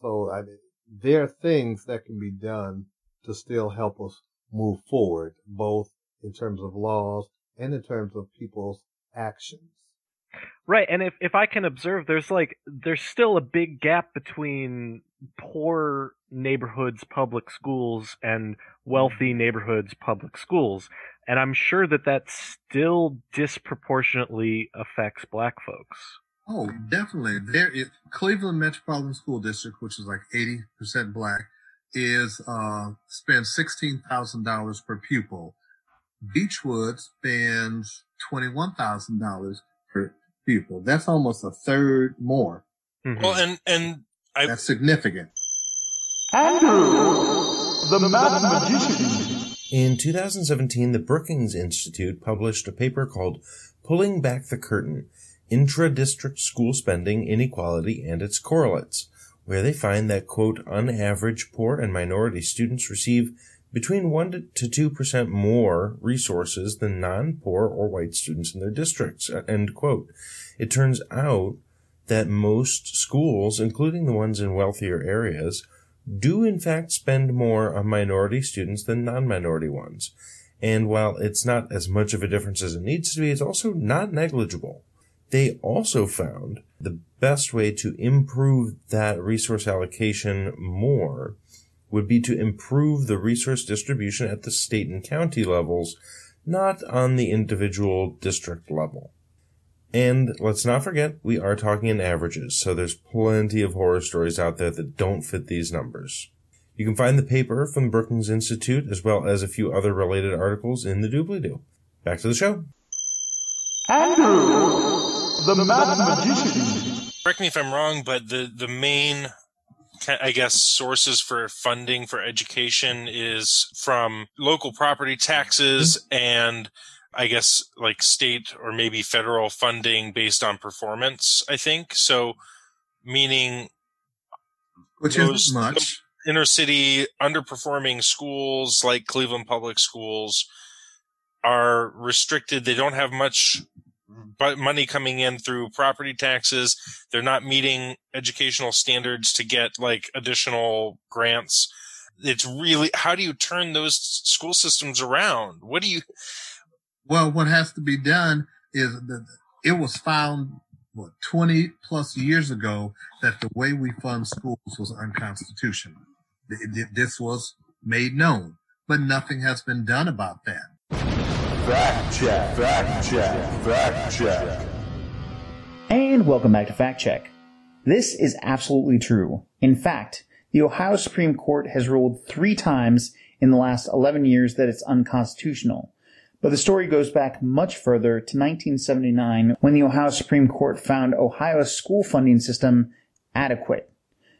So I mean, there are things that can be done to still help us move forward, both in terms of laws and in terms of people's actions. Right, and if if I can observe, there's like there's still a big gap between poor neighborhoods public schools and wealthy mm-hmm. neighborhoods public schools, and I'm sure that that still disproportionately affects black folks. Oh, definitely. There is Cleveland Metropolitan School District, which is like 80% black, is uh spends sixteen thousand dollars per pupil. Beachwood spends twenty one thousand dollars per pupil That's almost a third more. Mm-hmm. Well, and and I, that's significant. Andrew, the math magician. In 2017, the Brookings Institute published a paper called "Pulling Back the Curtain: Intra-District School Spending Inequality and Its Correlates." where they find that, quote, on average, poor and minority students receive between 1 to 2% more resources than non-poor or white students in their districts, end quote. It turns out that most schools, including the ones in wealthier areas, do in fact spend more on minority students than non-minority ones. And while it's not as much of a difference as it needs to be, it's also not negligible. They also found the best way to improve that resource allocation more would be to improve the resource distribution at the state and county levels, not on the individual district level. And let's not forget, we are talking in averages, so there's plenty of horror stories out there that don't fit these numbers. You can find the paper from the Brookings Institute as well as a few other related articles in the doobly doo. Back to the show. Andrew, the math magician. Correct me if I'm wrong, but the, the main, I guess, sources for funding for education is from local property taxes mm-hmm. and I guess like state or maybe federal funding based on performance, I think. So meaning Which isn't much. inner city underperforming schools like Cleveland Public Schools are restricted. They don't have much but money coming in through property taxes. They're not meeting educational standards to get like additional grants. It's really, how do you turn those school systems around? What do you, Well, what has to be done is that it was found what 20 plus years ago that the way we fund schools was unconstitutional. Th- th- This was made known, but nothing has been done about that. Fact check, fact check, fact check. And welcome back to Fact Check. This is absolutely true. In fact, the Ohio Supreme Court has ruled three times in the last 11 years that it's unconstitutional. But the story goes back much further to 1979 when the Ohio Supreme Court found Ohio's school funding system adequate.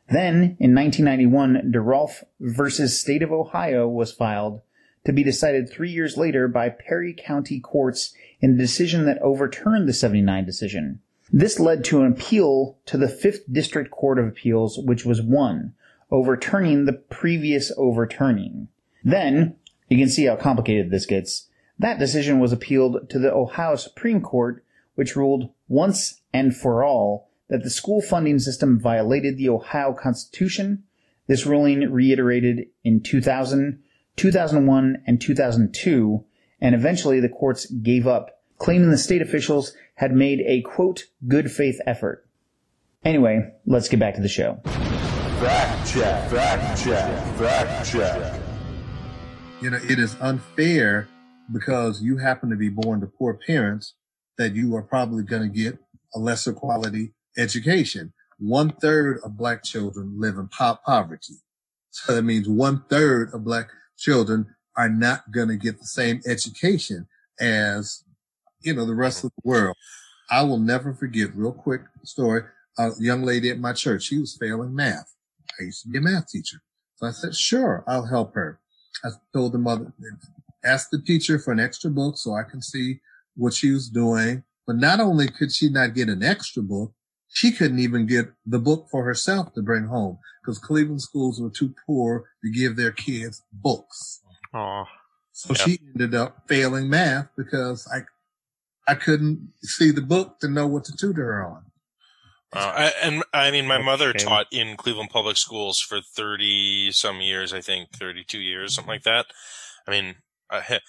Then, in 1991, DeRolph versus State of Ohio was filed to be decided three years later by Perry County courts in a decision that overturned the 79 decision. This led to an appeal to the 5th District Court of Appeals, which was won, overturning the previous overturning. Then, you can see how complicated this gets. That decision was appealed to the Ohio Supreme Court, which ruled once and for all that the school funding system violated the Ohio Constitution. This ruling reiterated in 2000, 2001, and 2002, and eventually the courts gave up, claiming the state officials had made a quote, good faith effort. Anyway, let's get back to the show. Fact check, fact check, fact check. You know, it is unfair because you happen to be born to poor parents that you are probably going to get a lesser quality education. One third of black children live in po- poverty. So that means one third of black children are not going to get the same education as, you know, the rest of the world. I will never forget real quick story. A young lady at my church, she was failing math. I used to be a math teacher. So I said, sure, I'll help her. I told the mother, ask the teacher for an extra book so I can see what she was doing. But not only could she not get an extra book, she couldn't even get the book for herself to bring home because Cleveland schools were too poor to give their kids books. Aw. So she ended up failing math because I, I couldn't see the book to know what to tutor her on. Uh, I, and I mean, my mother Okay. taught in Cleveland Public Schools for 30 some years, I think 32 years, something like that. I mean, [LAUGHS]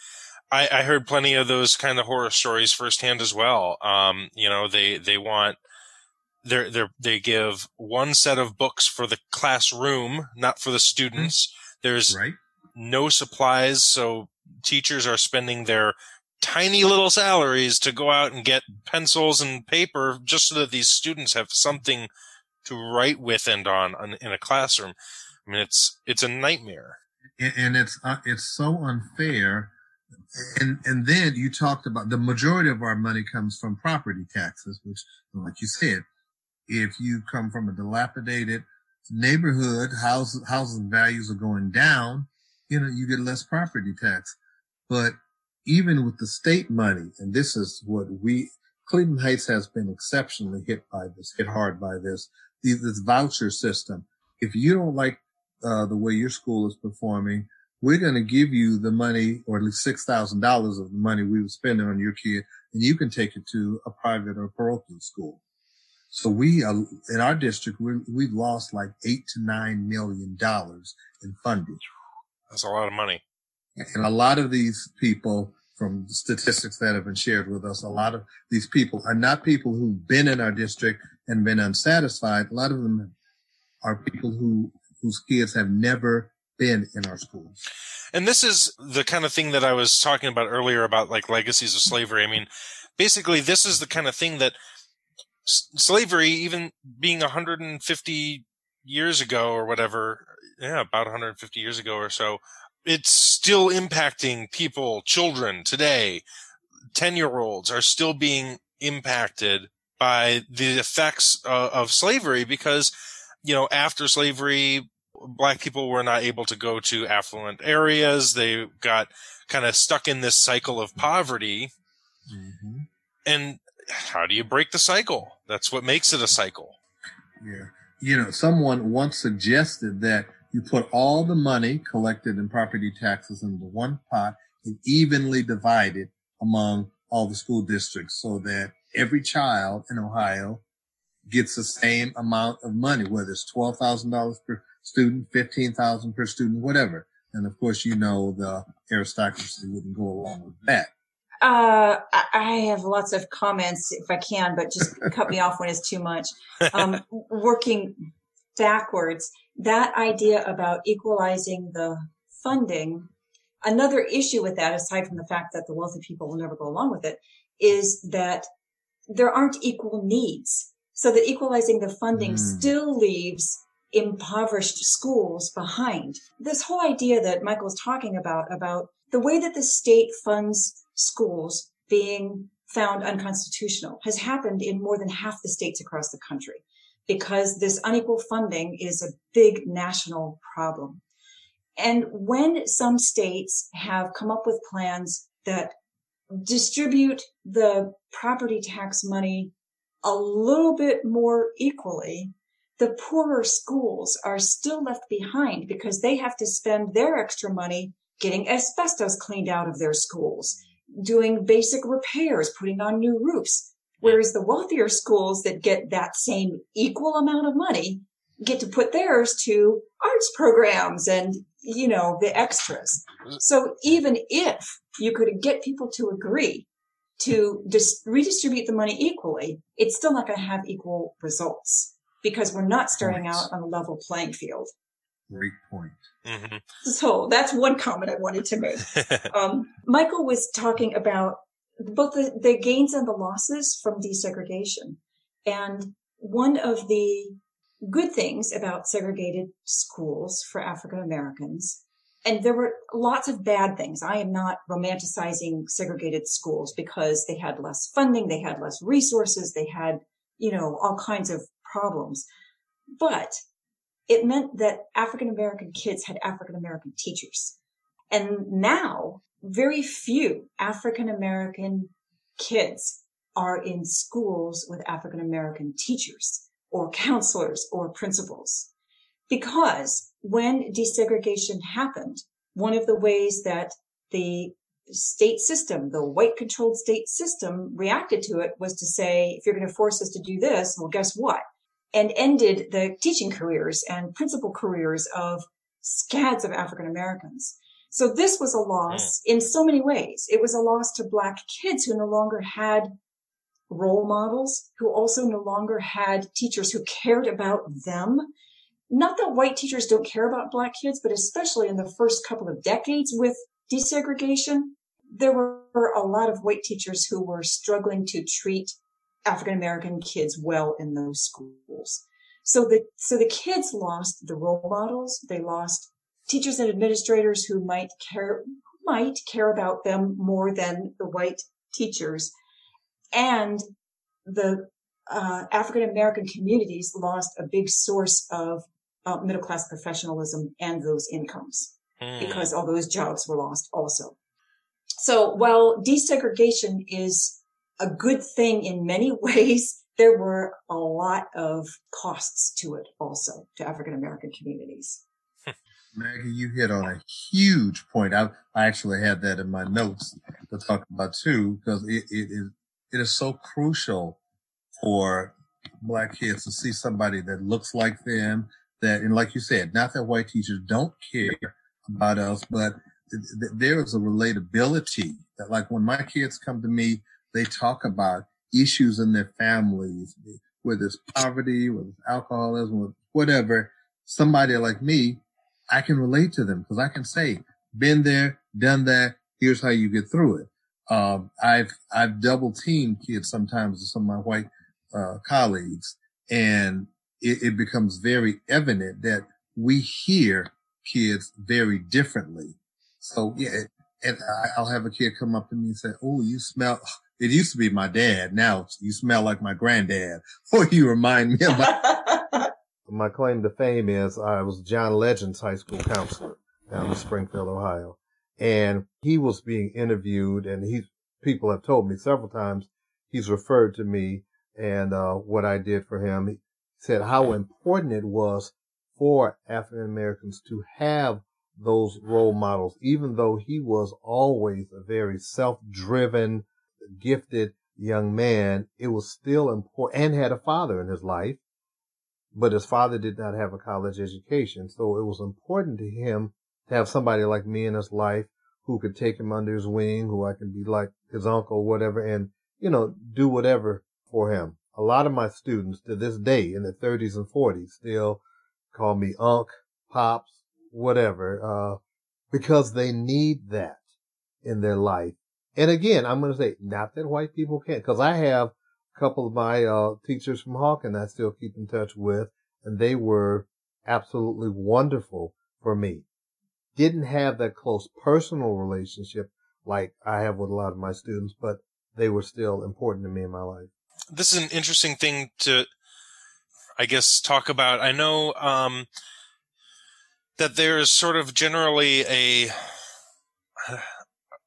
I, I heard plenty of those kind of horror stories firsthand as well. Um, you know, they, they want, they're, they're, they give one set of books for the classroom, not for the students. There's Right? no supplies, so teachers are spending their tiny little salaries to go out and get pencils and paper just so that these students have something to write with and on, on in a classroom. I mean, it's it's a nightmare. And, and it's uh, it's so unfair. And and then you talked about the majority of our money comes from property taxes, which, like you said, if you come from a dilapidated neighborhood, house housing values are going down. You know, you get less property tax. But even with the state money, and this is what we Cleveland Heights has been exceptionally hit by this, hit hard by this. this voucher system. If you don't like uh, the way your school is performing, we're going to give you the money, or at least six thousand dollars of the money we were spending on your kid, and you can take it to a private or parochial school. So we, uh, in our district, we we've lost like eight to nine million dollars in funding. That's a lot of money. And a lot of these people, from the statistics that have been shared with us, a lot of these people are not people who've been in our district and been unsatisfied. A lot of them are people who whose kids have never been in our schools. And this is the kind of thing that I was talking about earlier about like legacies of slavery. I mean, basically, this is the kind of thing that s- slavery, even being 150 years ago or whatever, yeah, about 150 years ago or so, it's still impacting people, children today. 10 year olds are still being impacted by the effects of, of slavery because, you know, after slavery, black people were not able to go to affluent areas. They got kind of stuck in this cycle of poverty. Mm-hmm. And how do you break the cycle? That's what makes it a cycle. Yeah. You know, someone once suggested that you put all the money collected in property taxes into one pot and evenly divide it among all the school districts so that every child in Ohio gets the same amount of money, whether it's $12,000 per student, 15,000 per student, whatever. And of course, you know, the aristocracy wouldn't go along with that. Uh, I have lots of comments if I can, but just [LAUGHS] cut me off when it's too much. Um, working backwards, that idea about equalizing the funding, another issue with that, aside from the fact that the wealthy people will never go along with it, is that there aren't equal needs. So that equalizing the funding Mm. still leaves impoverished schools behind. This whole idea that Michael's talking about, about the way that the state funds schools being found unconstitutional has happened in more than half the states across the country because this unequal funding is a big national problem. And when some states have come up with plans that distribute the property tax money a little bit more equally, the poorer schools are still left behind because they have to spend their extra money getting asbestos cleaned out of their schools, doing basic repairs, putting on new roofs. Whereas the wealthier schools that get that same equal amount of money get to put theirs to arts programs and, you know, the extras. So even if you could get people to agree to dis- redistribute the money equally, it's still not going to have equal results because we're not starting Points. out on a level playing field. Great point. hmm So that's one comment I wanted to make. [LAUGHS] Um, Michael was talking about both the, the gains and the losses from desegregation. And one of the good things about segregated schools for African Americans, and there were lots of bad things. I am not romanticizing segregated schools because they had less funding, they had less resources, they had, you know, all kinds of problems. But it meant that African American kids had African American teachers. And now very few African American kids are in schools with African American teachers or counselors or principals. Because when desegregation happened, one of the ways that the state system, the white controlled state system reacted to it was to say, if you're going to force us to do this, well, guess what? And ended the teaching careers and principal careers of scads of African Americans. So this was a loss hmm. in so many ways. It was a loss to black kids who no longer had role models, who also no longer had teachers who cared about them. Not that white teachers don't care about black kids, but especially in the first couple of decades with desegregation, there were a lot of white teachers who were struggling to treat African American kids well in those schools. So the, so the kids lost the role models. They lost teachers and administrators who might care, might care about them more than the white teachers. And the uh, African American communities lost a big source of uh, middle class professionalism and those incomes Hmm. because all those jobs were lost also. So while desegregation is a good thing in many [LAUGHS] ways, there were a lot of costs to it also to African American communities. [LAUGHS] Maggie, you hit on a huge point. I, I actually had that in my notes to talk about too, because it, it is, it is so crucial for black kids to see somebody that looks like them, that, and like you said, not that white teachers don't care about us, but th- th- there is a relatability that like when my kids come to me, they talk about issues in their families, whether it's poverty, whether it's alcoholism, whatever. Somebody like me, I can relate to them because I can say, been there, done that. Here's how you get through it. Um, I've, I've double teamed kids sometimes with some of my white, uh, colleagues and it, it becomes very evident that we hear kids very differently. So yeah, and I'll have a kid come up to me and say, "Oh, you smell." It used to be my dad. Now you smell like my granddad, [LAUGHS] or you remind me of my. [LAUGHS] my claim to fame is I was John Legend's high school counselor down in Springfield, Ohio, and he was being interviewed, and he people have told me several times he's referred to me and uh, what I did for him. He said how important it was for African Americans to have those role models, even though he was always a very self-driven, gifted young man, it was still important and had a father in his life, but his father did not have a college education. So it was important to him to have somebody like me in his life who could take him under his wing, who I can be like his uncle, or whatever, and, you know, do whatever for him. A lot of my students to this day in their 30s and 40s still call me Unc, Pops, whatever, uh, because they need that in their life. And again, I'm going to say, not that white people can't, because I have a couple of my uh, teachers from Hawken I still keep in touch with, and they were absolutely wonderful for me. Didn't have that close personal relationship like I have with a lot of my students, but they were still important to me in my life. This is an interesting thing to, I guess, talk about. I know um, that there's sort of generally a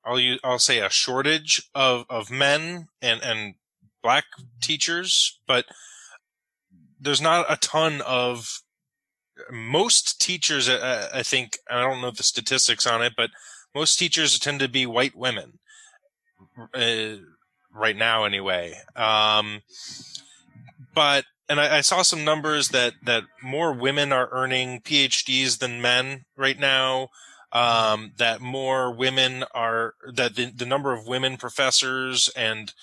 I'll use, I'll say a shortage of, of men and, and black teachers, but there's not a ton of most teachers. Uh, I think I don't know the statistics on it, but most teachers tend to be white women uh, right now, anyway. Um, but and I, I, saw some numbers that that more women are earning PhDs than men right now. Um, that more women are that the, the number of women professors and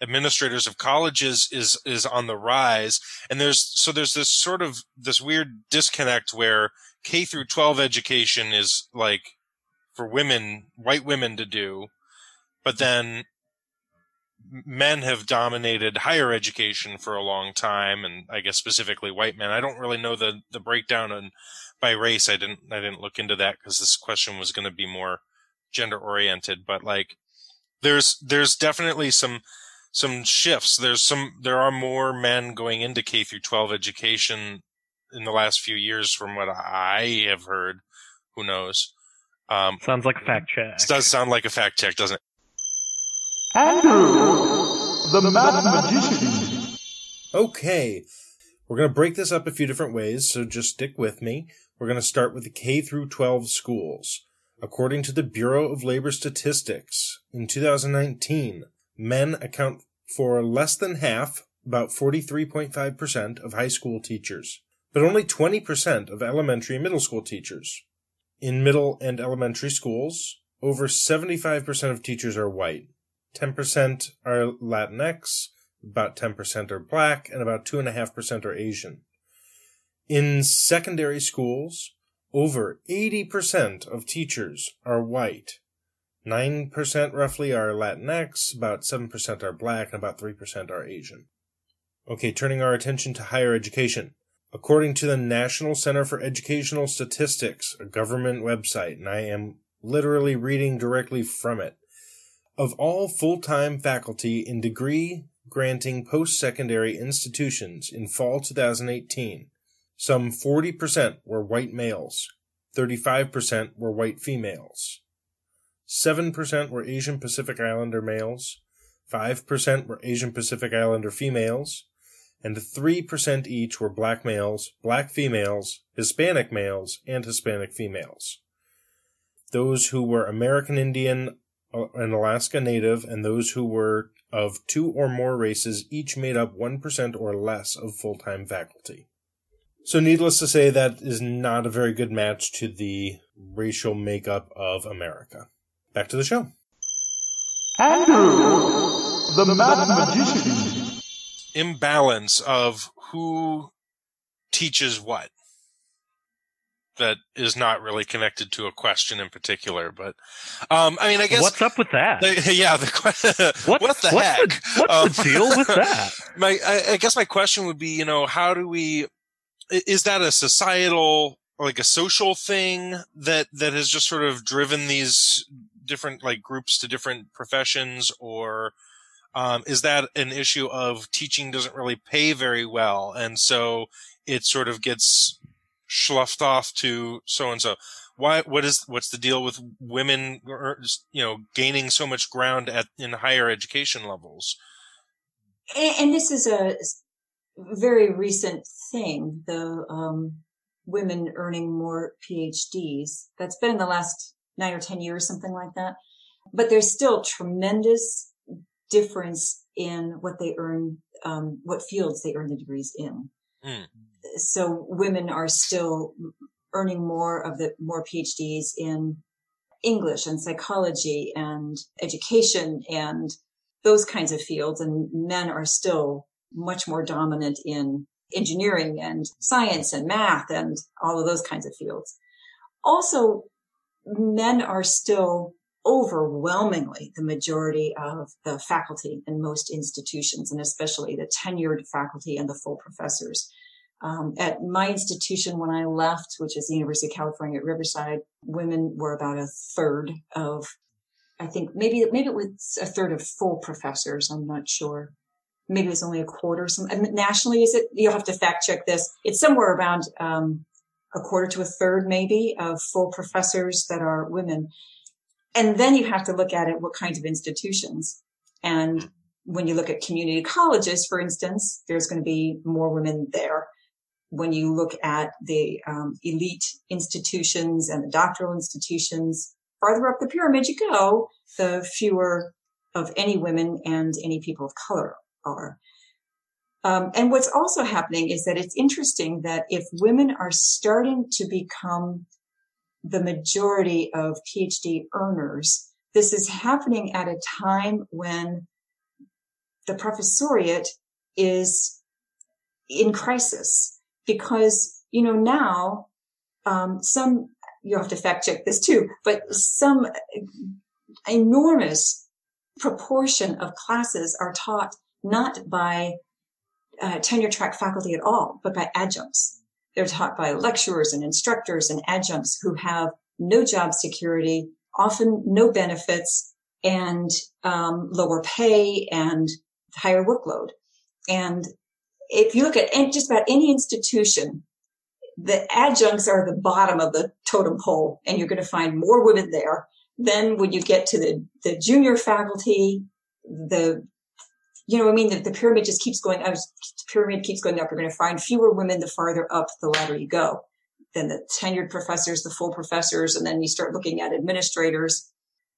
administrators of colleges is is on the rise and there's so there's this sort of this weird disconnect where K through 12 education is like for women white women to do but then men have dominated higher education for a long time, and I guess specifically white men. I don't really know the the breakdown on by race. I didn't I didn't look into that because this question was going to be more gender oriented. But like, there's there's definitely some some shifts. There's some there are more men going into K through 12 education in the last few years, from what I have heard. Who knows? Um, Sounds like a fact check. It does sound like a fact check, doesn't it? Andrew, the math magician. Okay, we're going to break this up a few different ways, so just stick with me. We're going to start with the K through 12 schools. According to the Bureau of Labor Statistics, in 2019, men account for less than half, about 43.5% of high school teachers, but only 20% of elementary and middle school teachers. In middle and elementary schools, over 75% of teachers are white. 10% are Latinx, about 10% are black, and about 2.5% are Asian. In secondary schools, over 80% of teachers are white. 9% roughly are Latinx, about 7% are black, and about 3% are Asian. Okay, turning our attention to higher education. According to the National Center for Educational Statistics, a government website, and I am literally reading directly from it, of all full-time faculty in degree granting post-secondary institutions in fall 2018, some 40% were white males, 35% were white females, 7% were Asian Pacific Islander males, 5% were Asian Pacific Islander females, and 3% each were black males, black females, Hispanic males, and Hispanic females. Those who were American Indian uh, and Alaska Native, and those who were of two or more races each made up 1% or less of full time faculty. So, needless to say, that is not a very good match to the racial makeup of America. Back to the show. Andrew, the math magician. Imbalance of who teaches what. That is not really connected to a question in particular, but um, I mean, I guess what's up with that? The, [LAUGHS] yeah, the [LAUGHS] what, what the what's heck? The, what's Um, the deal with [LAUGHS] that? my I, I guess my question would be, you know, how do we i- is that a societal like a social thing that that has just sort of driven these different like groups to different professions? Or um, is that an issue of teaching doesn't really pay very well and so it sort of gets sloughed off to so and so why what is what's the deal with women you know gaining so much ground at in higher education levels? And this is a very recent thing, the um, women earning more PhDs. That's been in the last nine or 10 years, something like that. But there's still tremendous difference in what they earn, um, what fields they earn the degrees in. Hmm. So women are still earning more of the more PhDs in English and psychology and education and those kinds of fields. And men are still much more dominant in engineering and science and math and all of those kinds of fields. Also, men are still overwhelmingly the majority of the faculty in most institutions, and especially the tenured faculty and the full professors. Um, at my institution, when I left, which is the University of California at Riverside, women were about a third of, I think maybe maybe it was a third of full professors. I'm not sure. Maybe it's only a quarter. Some nationally, is it? You'll have to fact check this. It's somewhere around um, a quarter to a third, maybe, of full professors that are women. And then you have to look at it, what kinds of institutions. And when you look at community colleges, for instance, there's going to be more women there. When you look at the um, elite institutions and the doctoral institutions, farther up the pyramid you go, the fewer of any women and any people of color are. Um, and what's also happening is that it's interesting that if women are starting to become the majority of PhD earners, this is happening at a time when the professoriate is in crisis because, you know, now, um, some, you have to fact check this too, but some enormous proportion of classes are taught not by uh, tenure track faculty at all, but by adjuncts. They're taught by lecturers and instructors and adjuncts who have no job security, often no benefits, and um, lower pay and higher workload. And if you look at just about any institution, the adjuncts are the bottom of the totem pole, and you're going to find more women there. Then when you get to the, the junior faculty, the you know, what I mean, the, the pyramid just keeps going. Was, the pyramid keeps going up. You're going to find fewer women the farther up the ladder you go. Then the tenured professors, the full professors, and then you start looking at administrators.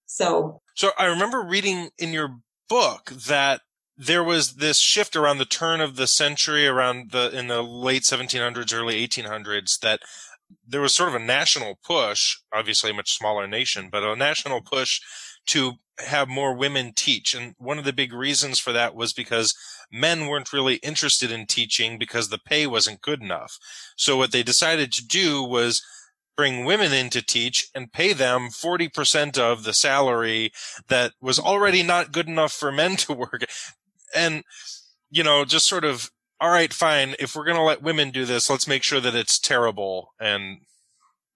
So, So I remember reading in your book that there was this shift around the turn of the century, around the in the late 1700s, early 1800s, that there was sort of a national push, obviously a much smaller nation, but a national push to have more women teach. And one of the big reasons for that was because men weren't really interested in teaching because the pay wasn't good enough. So what they decided to do was bring women in to teach and pay them 40% of the salary that was already not good enough for men [LAUGHS] to work. And, you know, just sort of, all right, fine. If we're going to let women do this, let's make sure that it's terrible and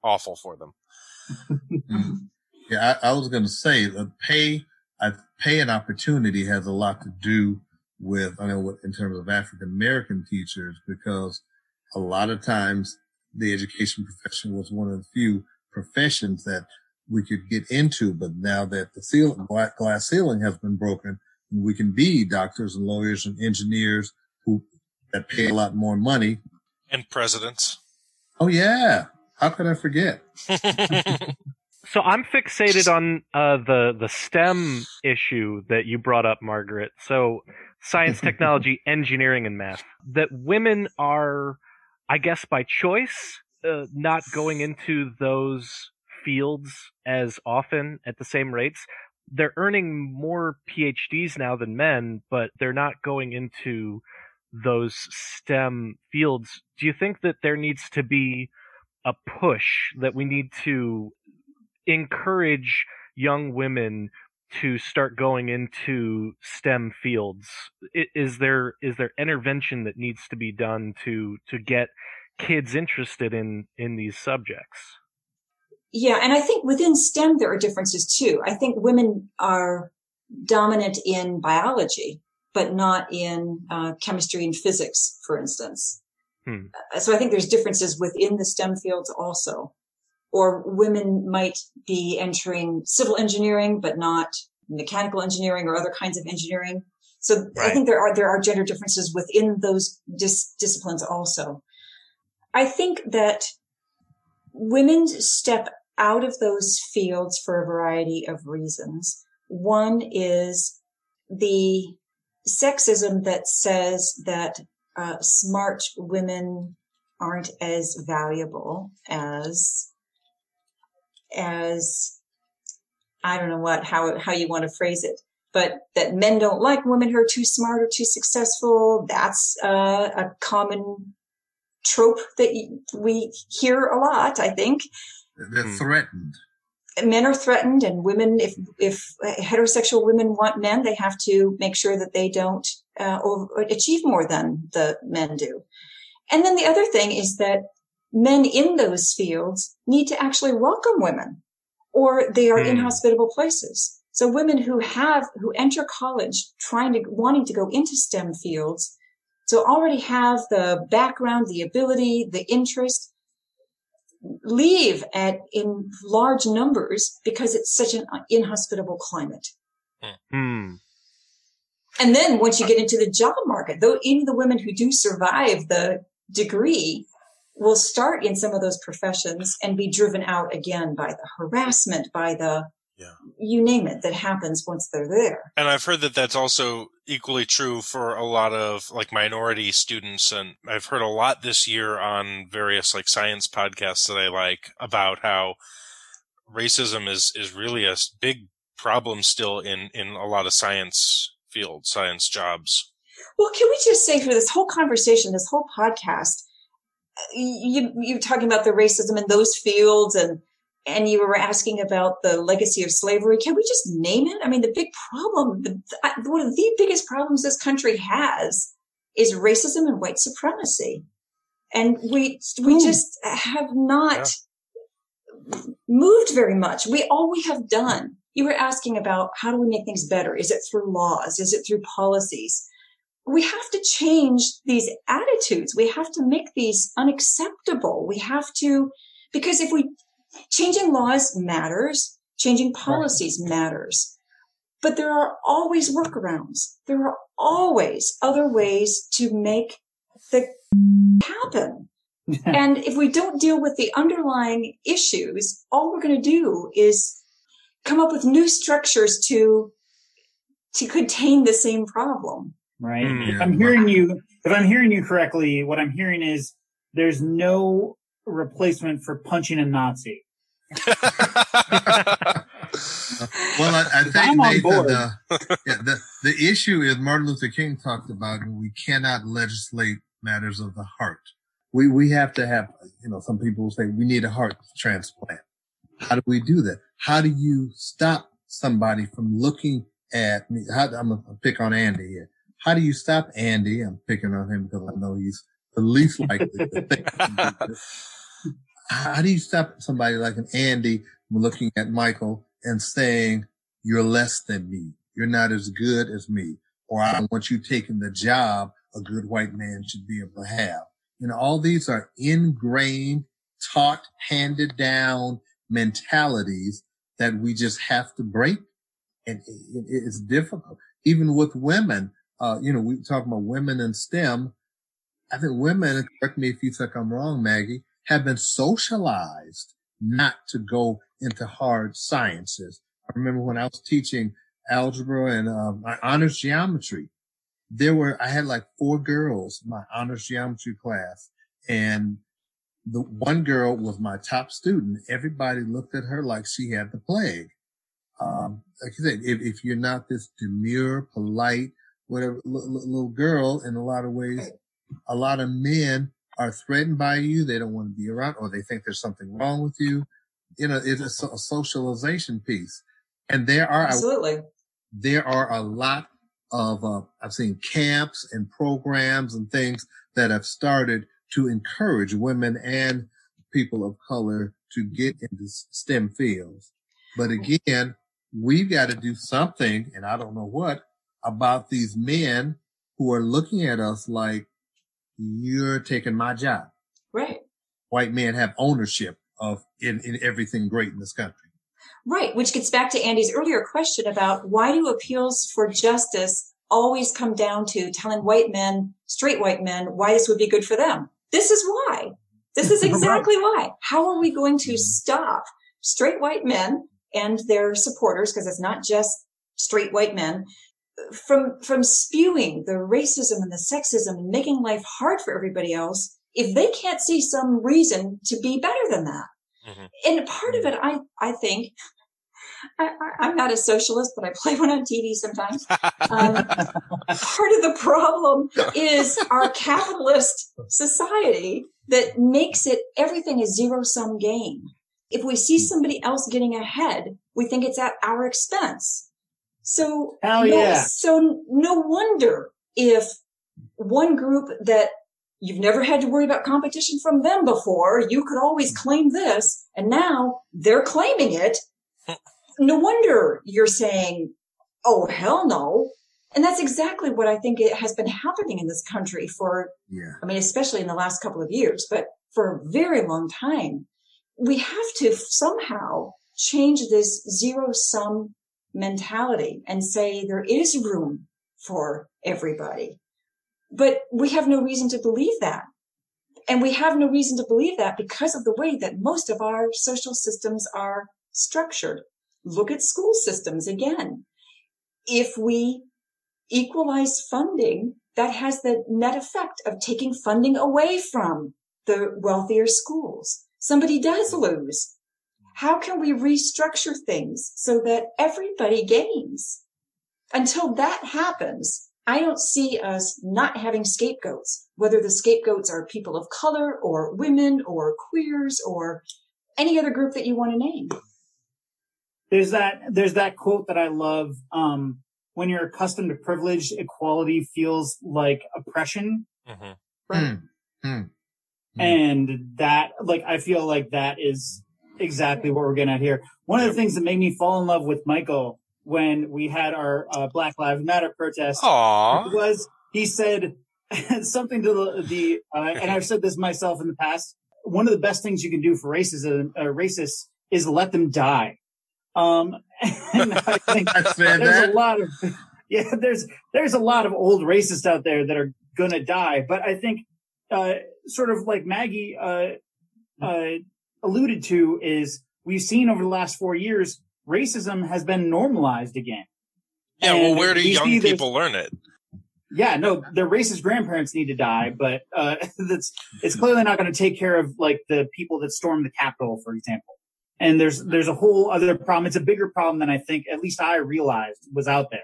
awful for them. [LAUGHS] [LAUGHS] Yeah, I, I was going to say the pay, I, pay and opportunity has a lot to do with, I know, what, in terms of African American teachers, because a lot of times the education profession was one of the few professions that we could get into. But now that the ceiling, black glass ceiling has been broken, we can be doctors and lawyers and engineers who that pay a lot more money. And presidents. Oh yeah. How could I forget? [LAUGHS] So I'm fixated on uh, the the STEM issue that you brought up, Margaret. So science, [LAUGHS] technology, engineering, and math. That women are, I guess, by choice, uh, not going into those fields as often at the same rates. They're earning more PhDs now than men, but they're not going into those STEM fields. Do you think that there needs to be a push that we need to encourage young women to start going into STEM fields? Is there is there intervention that needs to be done to to get kids interested in in these subjects? Yeah, and I think within STEM there are differences too. I think women are dominant in biology, but not in uh, chemistry and physics, for instance. Hmm. Uh, So I think there's differences within the STEM fields also. Or women might be entering civil engineering, but not mechanical engineering or other kinds of engineering. So I think there are there are gender differences within those dis- disciplines also. I think that women step out of those fields for a variety of reasons. One is the sexism that says that uh, smart women aren't as valuable as as I don't know what how how you want to phrase it, but that men don't like women who are too smart or too successful. That's uh, a common trope that we hear a lot. I think They're Hmm. threatened. men are threatened and women if if heterosexual women want men they have to make sure that they don't uh, over, achieve more than the men do and then the other thing is that men in those fields need to actually welcome women or they are Hmm. inhospitable places so women who have who enter college trying to wanting to go into stem fields so already have the background the ability the interest leave at in large numbers because it's such an inhospitable climate. Hmm. And then once you get into the job market, though even the women who do survive the degree will start in some of those professions and be driven out again by the harassment, by the Yeah. you name it that happens once they're there. And I've heard that that's also equally true for a lot of like minority students. And I've heard a lot this year on various like science podcasts that I like about how racism is, is really a big problem still in, in a lot of science fields, science jobs. Well, can we just say for this whole conversation, this whole podcast, you you were talking about the racism in those fields and and you were asking about the legacy of slavery. Can we just name it? I mean, the big problem, the, one of the biggest problems this country has is racism and white supremacy. And we, we just have not moved very much. We, all we have done, you were asking about how do we make things better? Is it through laws? Is it through policies? We have to change these attitudes. We have to make these unacceptable. We have to, because if we, changing laws matters, changing policies matters, but there are always workarounds. There are always other ways to make the happen. [LAUGHS] and if we don't deal with the underlying issues, all we're going to do is come up with new structures to, to contain the same problem. Right? Mm. If I'm hearing you, if I'm hearing you correctly, what I'm hearing is there's no replacement for punching a Nazi. [LAUGHS] Well, I, I think I'm on Nathan, board. uh, yeah, the the issue is Martin Luther King talked about we cannot legislate matters of the heart. We we have to have you know some people say we need a heart transplant. How do we do that? How do you stop somebody from looking at me? How, I'm gonna pick on Andy here. How do you stop Andy? I'm picking on him because I know he's the least [LAUGHS] likely to think. he can do this. How do you stop somebody like an Andy from looking at Michael and saying, you're less than me. You're not as good as me. Or I want you taking the job a good white man should be able to have. You know, all these are ingrained, taught, handed down mentalities that we just have to break. And it's difficult. Even with women, uh, you know, we talk about women in STEM. I think women, correct me if you think I'm wrong, Maggie, have been socialized not to go into hard sciences. I remember when I was teaching algebra and um, my honors geometry, there were, I had like four girls in my honors geometry class and the one girl was my top student. Everybody looked at her like she had the plague. Um, like I said, if, if you're not this demure, polite, whatever little, little girl, in a lot of ways, a lot of men are threatened by you. They don't want to be around, or they think there's something wrong with you. You know, it's a, a socialization piece, and there are Absolutely. there are a lot of uh, I've seen camps and programs and things that have started to encourage women and people of color to get into STEM fields. But again, we've got to do something, and I don't know what, about these men who are looking at us like you're taking my job. Right. White men have ownership of in, in everything great in this country. Right, which gets back to Andy's earlier question about why do appeals for justice always come down to telling white men, straight white men, why this would be good for them? This is why. This is [LAUGHS] exactly why. How are we going to stop straight white men and their supporters, because it's not just straight white men, from from spewing the racism and the sexism and making life hard for everybody else if they can't see some reason to be better than that. Mhm. And part of it, I I think, I, I, I'm not a socialist, but I play one on TV sometimes. Um, part of the problem is our capitalist society that makes it everything a zero sum game. If we see somebody else getting ahead, we think it's at our expense. So, Hell no, yeah. so no wonder if one group that you've never had to worry about competition from them before, you could always claim this, and now they're claiming it. [LAUGHS] No wonder you're saying, oh, hell no. And that's exactly what I think it has been happening in this country for Yeah. I mean, especially in the last couple of years, but for a very long time, we have to somehow change this zero sum mentality and say there is room for everybody. But we have no reason to believe that. And we have no reason to believe that because of the way that most of our social systems are structured. Look at school systems again. If we equalize funding, that has the net effect of taking funding away from the wealthier schools. Somebody does lose. How can we restructure things so that everybody gains? Until that happens, I don't see us not having scapegoats, whether the scapegoats are people of color or women or queers or any other group that you want to name. there's that there's that quote that I love. Um, when you're accustomed to privilege, equality feels like oppression, Mhm. Hmm. Hmm. Hmm. and that like I feel like that is exactly what we're getting at here. One of the things that made me fall in love with Michael when we had our uh, Black Lives Matter protest Aw. was he said [LAUGHS] something to the, the uh, and I've said this myself in the past. One of the best things you can do for racism, uh, racists is let them die. Um, [LAUGHS] and I [LAUGHS] think there's that. a lot of yeah, there's there's a lot of old racists out there that are gonna die. But I think uh, sort of like Maggie uh, uh, alluded to is we've seen over the last four years racism has been normalized again. Yeah, well, where do young people learn it? yeah, no, their racist grandparents need to die, but uh, [LAUGHS] that's it's clearly not going to take care of like the people that stormed the Capitol, for example. And there's there's a whole other problem. It's a bigger problem than I think, at least I realized was out there.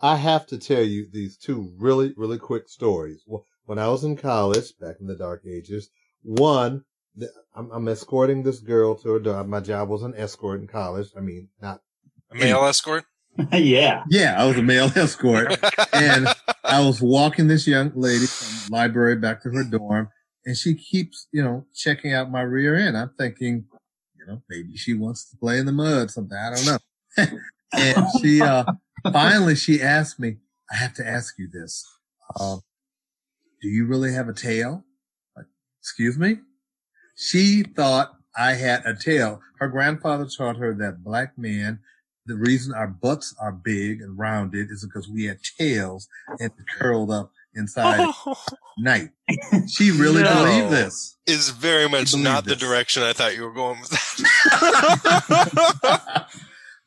I have to tell you these two really, really quick stories. When I was in college, back in the dark ages, one, th- I'm, I'm escorting this girl to her door. My job was an escort in college. I mean, not A male escort? [LAUGHS] yeah. Yeah, I was a male [LAUGHS] escort. [LAUGHS] and I was walking this young lady from the library back to her dorm, and she keeps, you know, checking out my rear end. I'm thinking, you know, maybe she wants to play in the mud, something. I don't know. and she, uh, finally she asked me, I have to ask you this. Uh, do you really have a tail? Like, excuse me? She thought I had a tail. Her grandfather taught her that black men the reason our butts are big and rounded is because we had tails and curled up inside [LAUGHS] night. She really No. believed this. Is very much believe not the direction I thought you were going with that. [LAUGHS]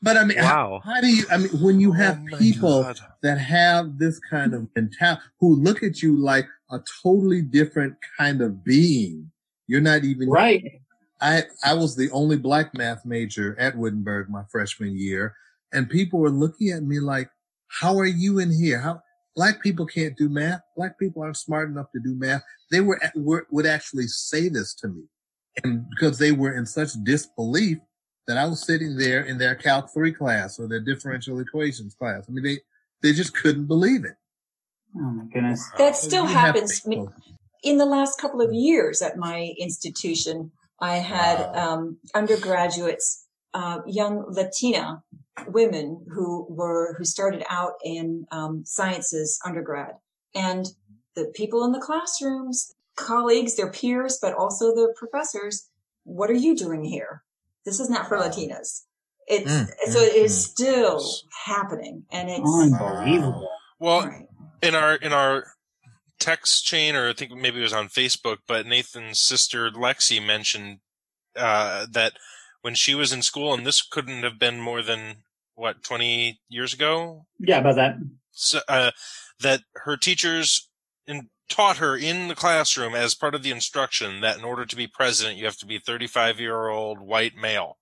But I mean, how, Wow. how do you, I mean, when you oh have Oh people God. that have this kind of mentality, who look at you like a totally different kind of being, you're not even Right. I, I was the only black math major at Wittenberg my freshman year, and people were looking at me like, how are you in here? How black people can't do math? Black people aren't smart enough to do math. They were, were would actually say this to me. And because they were in such disbelief that I was sitting there in their Calc 3 class or their differential equations class. I mean, they, they just couldn't believe it. Oh my goodness. That still You have happens. I mean, people- in the last couple of years at my institution, I had Wow. um, undergraduates, uh, young Latina women who were who started out in um, sciences undergrad, and the people in the classrooms, colleagues, their peers, but also the professors. What are you doing here? This is not for Wow. Latinas. It's Mm, so mm, it is mm. still happening, and it's Unbelievable. Well, right. in our in our text chain, or I think maybe it was on Facebook, but Nathan's sister Lexi mentioned uh, that when she was in school, and this couldn't have been more than what twenty years ago, Yeah, about that. so, uh, that her teachers in, taught her in the classroom as part of the instruction that in order to be president, you have to be 35 year old white male.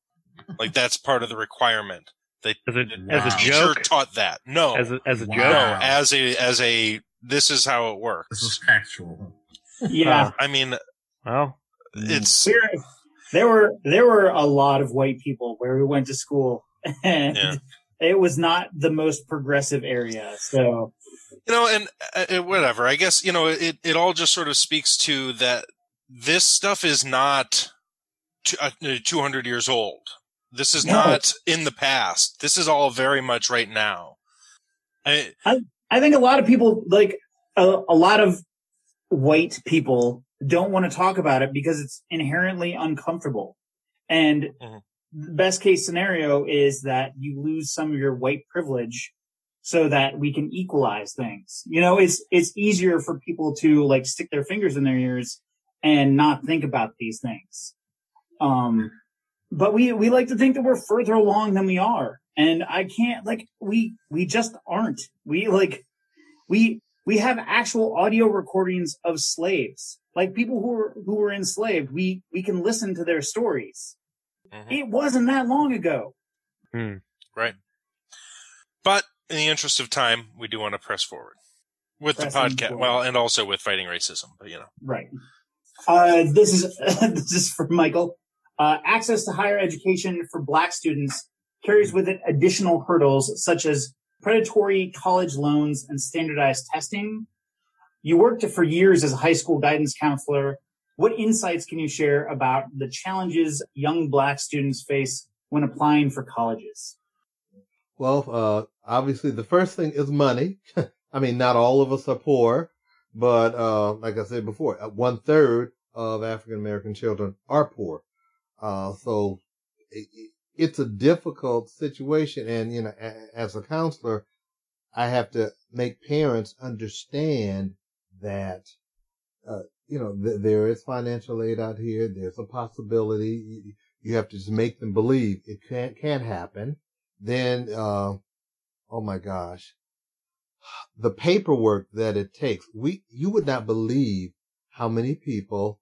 Like that's part of the requirement. They, As a, the as a teacher joke, taught that. No, as a, as a Wow. no, as a, as a, this is how it works. This is factual. Yeah. I mean, Well, it's, We're- there were there were a lot of white people where we went to school [LAUGHS] and Yeah. it was not the most progressive area. So you know, and uh, uh, whatever. I guess you know it. It all just sort of speaks to that. This stuff is not t- uh, 200 years old. This is No. not in the past. This is all very much right now. I, I think a lot of people like a, a lot of white people don't want to talk about it because it's inherently uncomfortable. And Mhm. the best case scenario is that you lose some of your white privilege so that we can equalize things. You know, it's it's easier for people to like stick their fingers in their ears and not think about these things. Um but we we like to think that we're further along than we are. And I can't like we we just aren't. We like we we have actual audio recordings of slaves. Like people who were who were enslaved. We we can listen to their stories. Mhm. It wasn't that long ago. right. But in the interest of time, we do want to press forward with the podcast. forward. Well, and also with fighting racism. But you know, Right. Uh, this is [LAUGHS] this is for Michael. Uh, access to higher education for Black students carries with it additional hurdles such as predatory college loans and standardized testing. You worked for years as a high school guidance counselor. What insights can you share about the challenges young Black students face when applying for colleges? Well, uh, obviously the first thing is money. [LAUGHS] I mean, not all of us are poor, but, uh, like I said before, one third of African American children are poor. Uh, so it, it's a difficult situation. And, you know, as a counselor, I have to make parents understand that, uh, you know, th- there is financial aid out here. There's a possibility. You, have to just make them believe it can't, can happen. Then, uh, oh my gosh, the paperwork that it takes. We, you would not believe how many people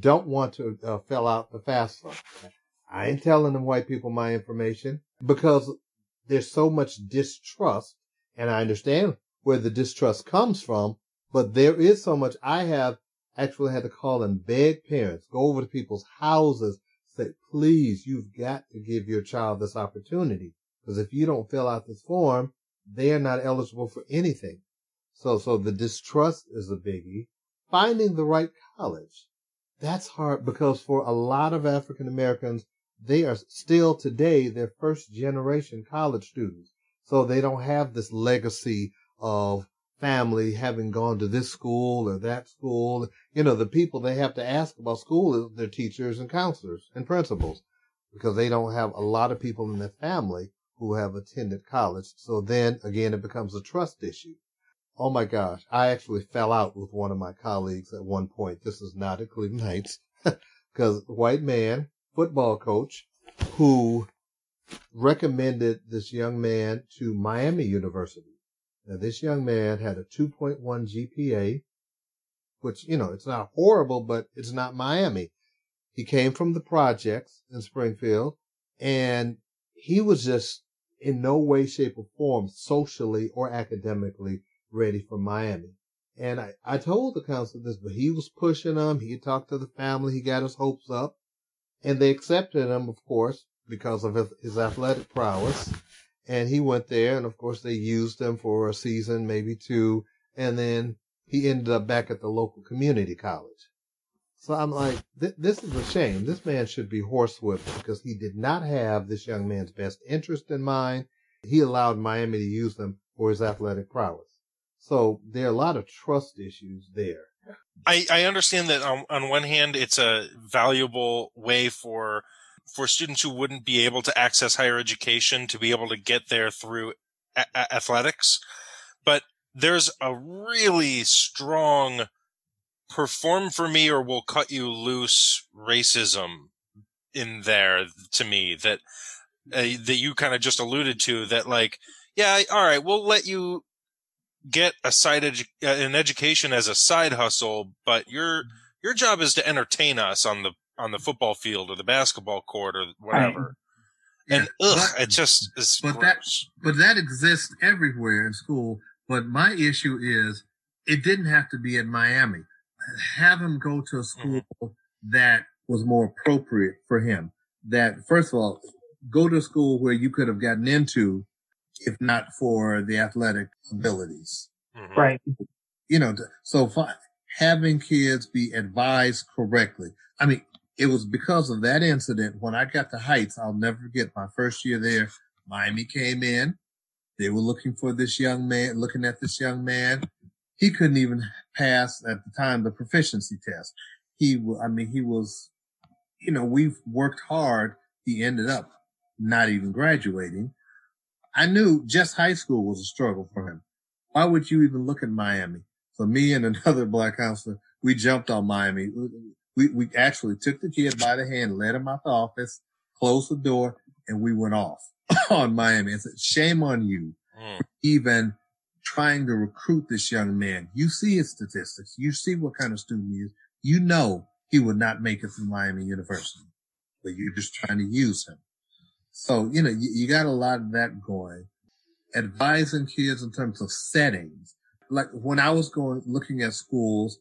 don't want to uh, fill out the FAFSA. I ain't telling them white people my information because there's so much distrust and I understand where the distrust comes from, but there is so much. I have actually had to call and beg parents, go over to people's houses, say, please, you've got to give your child this opportunity. Because if you don't fill out this form, they are not eligible for anything. So, so the distrust is a biggie. Finding the right college. That's hard because for a lot of African Americans, they are still today their first generation college students. So they don't have this legacy of family having gone to this school or that school. You know, the people they have to ask about school is their teachers and counselors and principals because they don't have a lot of people in their family who have attended college. So then again, it becomes a trust issue. Oh my gosh. I actually fell out with one of my colleagues at one point. This is not at Cleveland Heights [LAUGHS] because white man, football coach who recommended this young man to Miami University. Now this young man had a 2.1 GPA, which, you know, it's not horrible, but it's not Miami. He came from the projects in Springfield and he was just in no way, shape or form socially or academically ready for Miami. And I, I told the counselor this, but he was pushing him. He talked to the family. He got his hopes up and they accepted him, of course, because of his, athletic prowess. And he went there and of course they used him for a season, maybe two. And then he ended up back at the local community college. So I'm like, th- this is a shame. This man should be horsewhipped because he did not have this young man's best interest in mind. He allowed Miami to use him for his athletic prowess. So there are a lot of trust issues there. I, I understand that on, on one hand, it's a valuable way for for students who wouldn't be able to access higher education to be able to get there through a- athletics, but there's a really strong perform for me or we'll cut you loose racism in there to me that uh, that you kind of just alluded to that like yeah all right we'll let you get a side edu- uh, an education as a side hustle but your your job is to entertain us on the on the football field or the basketball court or whatever and ugh, but- it just is but that but that exists everywhere in school. But my issue is it didn't have to be in Miami. Have him go to a school that was more appropriate for him. That first of all, go to a school where you could have gotten into if not for the athletic abilities. Mhm. Right. You know, so fi- having kids be advised correctly. I mean, it was because of that incident when I got to Heights. I'll never forget my first year there. Miami came in. They were looking for this young man, looking at this young man. He couldn't even pass at the time the proficiency test. He, wa- I mean, he was, you know, we've worked hard. He ended up not even graduating. I knew just high school was a struggle for him. Why would you even look at Miami? So me and [LAUGHS] another black counselor, we jumped on Miami. We, we actually took the kid by the hand, led him out the office, closed the door, and we went off [LAUGHS] on Miami and said, shame on you Mm. even trying to recruit this young man. You see his statistics. You see what kind of student he is. You know he would not make it through Miami University, but you're just trying to use him. So, you know, you, you got a lot of that going. Advising kids in terms of settings. Like when I was going, looking at schools,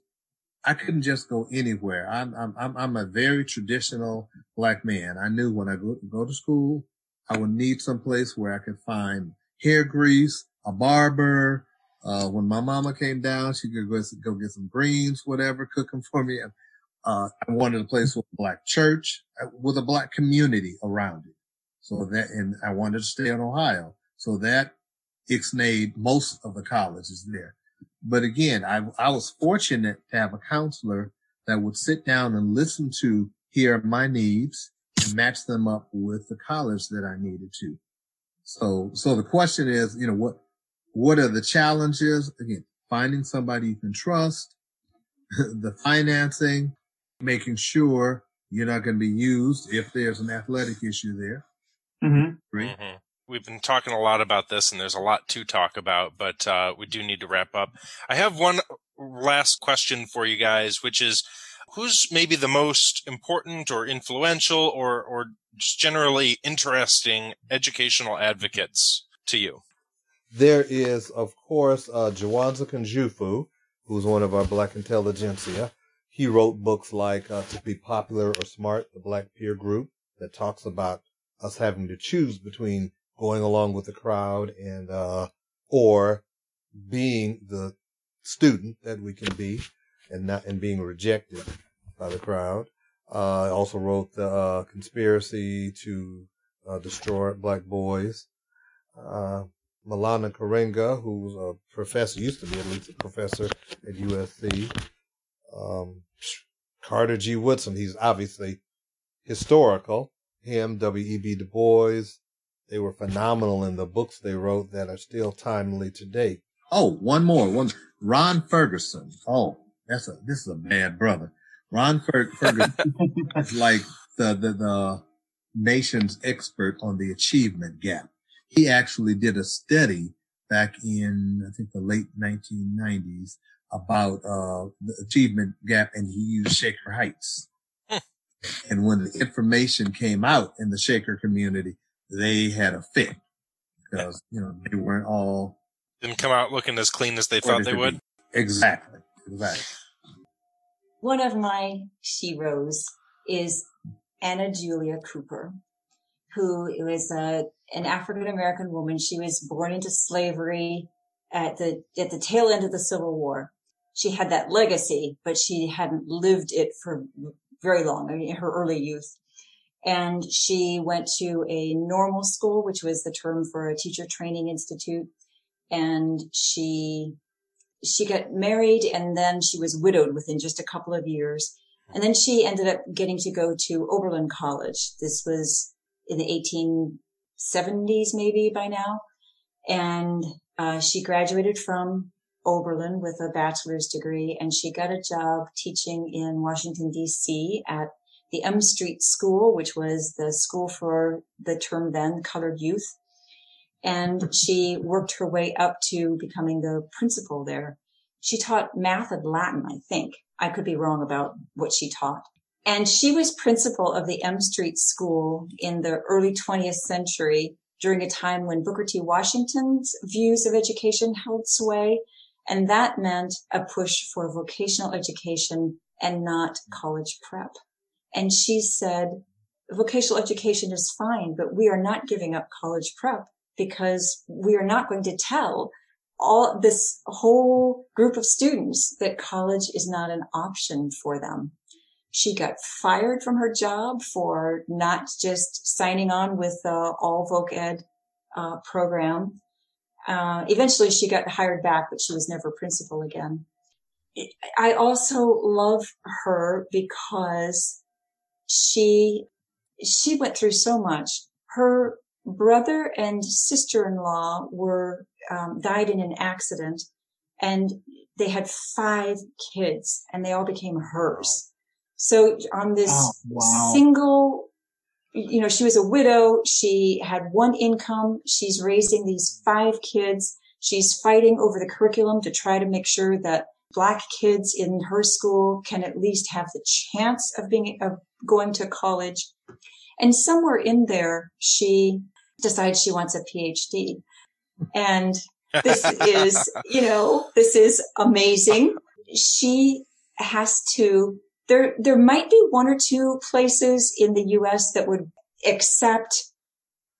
I couldn't just go anywhere. I'm, I'm, I'm, I'm a very traditional black man. I knew when I go, go to school, I would need some place where I could find hair grease, a barber. Uh, when my mama came down, she could go, go get some greens, whatever, cook them for me. Uh, I wanted a place with a black church, uh, with a black community around it. So that, and I wanted to stay in Ohio. So that ixnayed most of the colleges there. But again, I, I was fortunate to have a counselor that would sit down and listen to hear my needs and match them up with the college that I needed to. So, so the question is, you know, what, what are the challenges? Again, finding somebody you can trust, [LAUGHS] the financing, making sure you're not going to be used if there's an athletic issue there. Mm-hmm. Right? Mhm. We've been talking a lot about this, and there's a lot to talk about, but uh, we do need to wrap up. I have one last question for you guys, which is who's maybe the most important or influential or, or just generally interesting educational advocates to you? There is, of course, uh, Jawanza Kunjufu, who's one of our black intelligentsia. He wrote books like uh, To Be Popular or Smart, the Black Peer Group, that talks about us having to choose between going along with the crowd and, uh, or being the student that we can be and not, and being rejected by the crowd. Uh, I also wrote the, uh, conspiracy to, uh, destroy black boys. Uh, Maulana Karenga, who's a professor, used to be at least a professor at USC. Um, Carter G. Woodson, he's obviously historical. Him, W.E.B. Du Bois, they were phenomenal in the books they wrote that are still timely today. Oh, one more. One. Ron Ferguson. Oh, that's a this is a bad brother. Ron Fer- Ferguson [LAUGHS] is like the, the the nation's expert on the achievement gap. He actually did a study back in I think the late 1990s about uh, the achievement gap, and he used Shaker Heights. And when the information came out in the Shaker community, they had a fit because you know they weren't all Didn't come out looking as clean as they thought they would. be. Exactly. Exactly. One of my heroes is Anna Julia Cooper, who was a, an African American woman. She was born into slavery at the at the tail end of the Civil War. She had that legacy, but she hadn't lived it for very long. I mean, in her early youth. And she went to a normal school, which was the term for a teacher training institute. And she she got married and then she was widowed within just a couple of years. And then she ended up getting to go to Oberlin College. This was in the 1870s, maybe by now. And uh, she graduated from Oberlin with a bachelor's degree and she got a job teaching in Washington, D.C. at the M Street School, which was the school for the term then colored youth and she worked her way up to becoming the principal there. She taught math and Latin, I think. I could be wrong about what she taught. And she was principal of the M Street School in the early 20th century during a time when Booker T. Washington's views of education held sway. And that meant a push for vocational education and not college prep. And she said, vocational education is fine, but we are not giving up college prep because we are not going to tell all this whole group of students that college is not an option for them. She got fired from her job for not just signing on with the all voc ed uh, program. Uh, eventually she got hired back, but she was never principal again. I also love her because she, she went through so much. Her brother and sister-in-law were um, died in an accident and they had five kids and they all became hers so on this Oh, wow. single you know she was a widow. She had one income. She's raising these five kids. She's fighting over the curriculum to try to make sure that black kids in her school can at least have the chance of being of going to college. And somewhere in there she decides she wants a phd and this is [LAUGHS] you know this is amazing. She has to there there might be one or two places in the US that would accept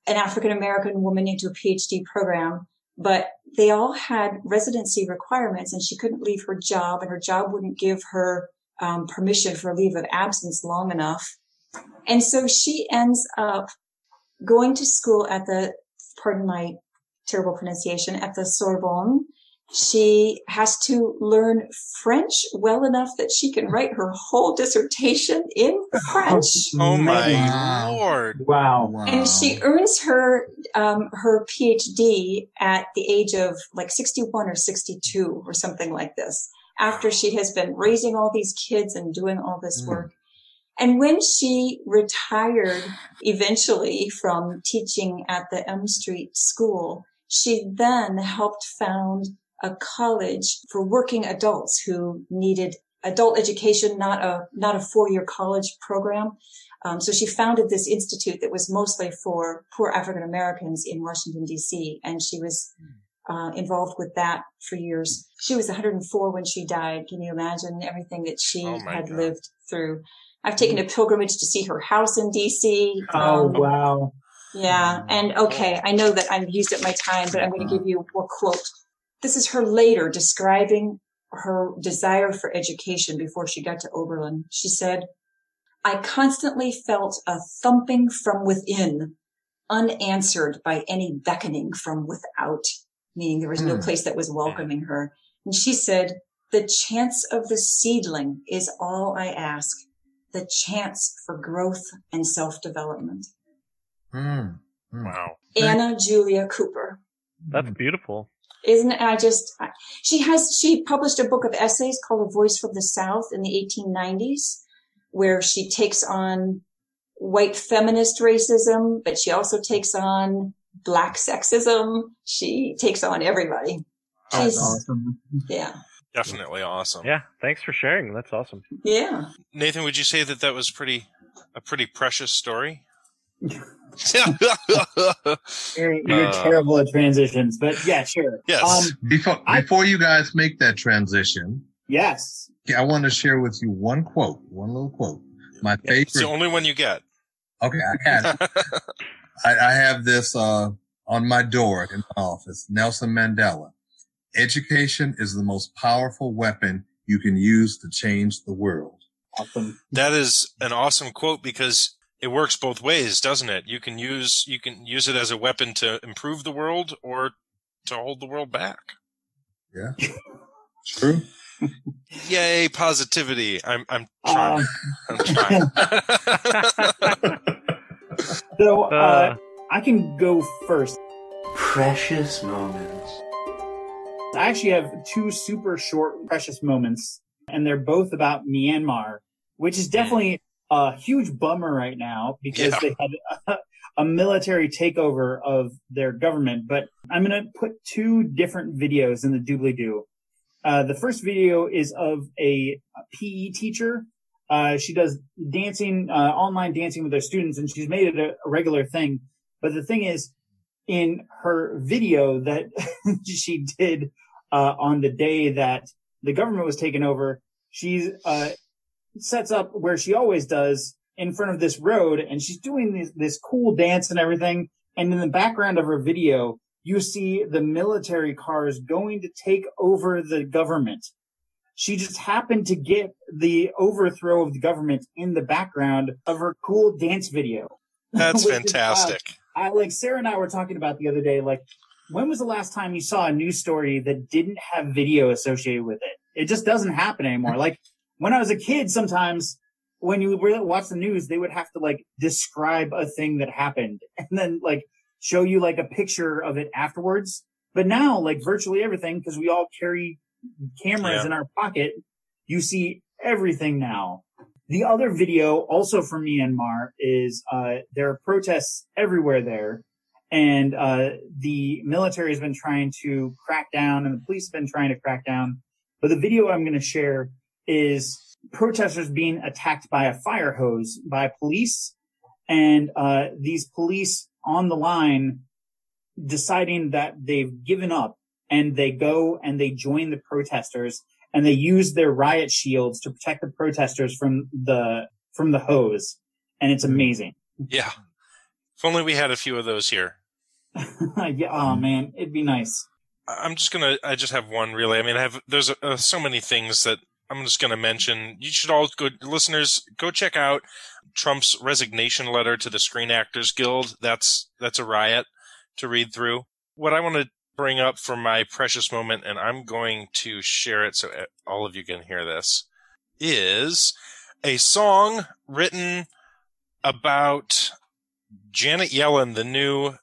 an African American woman into a PhD program but they all had residency requirements and she couldn't leave her job and her job wouldn't give her um, permission for leave of absence long enough and so she ends up going to school at the pardon my terrible pronunciation at the Sorbonne. She has to learn French well enough that she can write her whole dissertation in [LAUGHS] French. Oh my Wow. lord! Wow. Wow. And she earns her um, her PhD at the age of like 61 or 62 or something like this. After she has been raising all these kids and doing all this Mm. work. And when she retired eventually from teaching at the M Street School, she then helped found a college for working adults who needed adult education, not a not a four year college program. Um, so she founded this institute that was mostly for poor African Americans in Washington D.C. and she was uh, involved with that for years. She was 104 when she died. Can you imagine everything that she Oh had God. lived through? I've taken a pilgrimage to see her house in D.C. Oh Um, wow. yeah. And okay, I know that I've used up my time, but I'm going to give you a quote. This is her later describing her desire for education before she got to Oberlin. She said, I constantly felt a thumping from within, unanswered by any beckoning from without, meaning there was no Hmm. place that was welcoming her. And she said, the chance of the seedling is all I ask, the chance for growth and self-development. Mm. Mm. Wow. Anna Julia Cooper. That's beautiful. Isn't it? I just she has she published a book of essays called A Voice from the South in the 1890s, where she takes on white feminist racism, but she also takes on black sexism. She takes on everybody. That's She's awesome. yeah Definitely awesome. Yeah, thanks for sharing. That's awesome. yeah. Nathan, would you say that that was pretty a pretty precious story? [LAUGHS] You're, you're Uh, terrible at transitions, but yeah, sure. Yes. Um, Before I- before you guys make that transition, yes. I want to share with you one quote, one little quote. My it's the only one you get. Okay, I had it. [LAUGHS] I, I have this uh, on my door in my office. Nelson Mandela. Education is the most powerful weapon you can use to change the world. Awesome. that is an awesome quote because it works both ways, doesn't it? You can use you can use it as a weapon to improve the world or to hold the world back. Yeah, [LAUGHS] true. Yay, positivity. I'm I'm trying. Um, I'm trying. [LAUGHS] [LAUGHS] so uh, Uh, I can go first. Precious moments. I actually have two super short, precious moments, and they're both about Myanmar, which is definitely a huge bummer right now because Yeah. they had a, a military takeover of their government. But I'm going to put two different videos in the doobly doo. Uh, the first video is of a PE teacher. Uh, she does dancing, uh, online dancing with her students, and she's made it a, a regular thing. But the thing is, in her video that [LAUGHS] she did uh, on the day that the government was taken over, she's uh, sets up where she always does in front of this road, and she's doing this, this cool dance and everything. And in the background of her video, you see the military cars going to take over the government. She just happened to get the overthrow of the government in the background of her cool dance video. [LAUGHS] That's Which is fantastic. I like Sarah and I were talking about the other day, like, when was the last time you saw a news story that didn't have video associated with it? It just doesn't happen anymore. like when I was a kid, sometimes when you watch the news, they would have to like describe a thing that happened [LAUGHS] and then like show you like a picture of it afterwards. But now, like virtually everything, because we all carry cameras Yeah. in our pocket, you see everything now. The other video, also from Myanmar, is uh, there are protests everywhere there, and uh, the military has been trying to crack down, and the police have been trying to crack down. But the video I'm going to share is protesters being attacked by a fire hose by police, and uh, these police on the line deciding that they've given up, and they go and they join the protesters and they use their riot shields to protect the protesters from the from the hose, and it's amazing. Yeah. If only we had a few of those here. [LAUGHS] yeah, oh man, it'd be nice. I'm just gonna. I just have one really. I mean, I have. There's uh, so many things that I'm just gonna mention. You should all go, listeners, go check out Trump's resignation letter to the Screen Actors Guild. That's that's a riot to read through. What I want to bring up for my precious moment, and I'm going to share it so all of you can hear this, is a song written about Janet Yellen, the new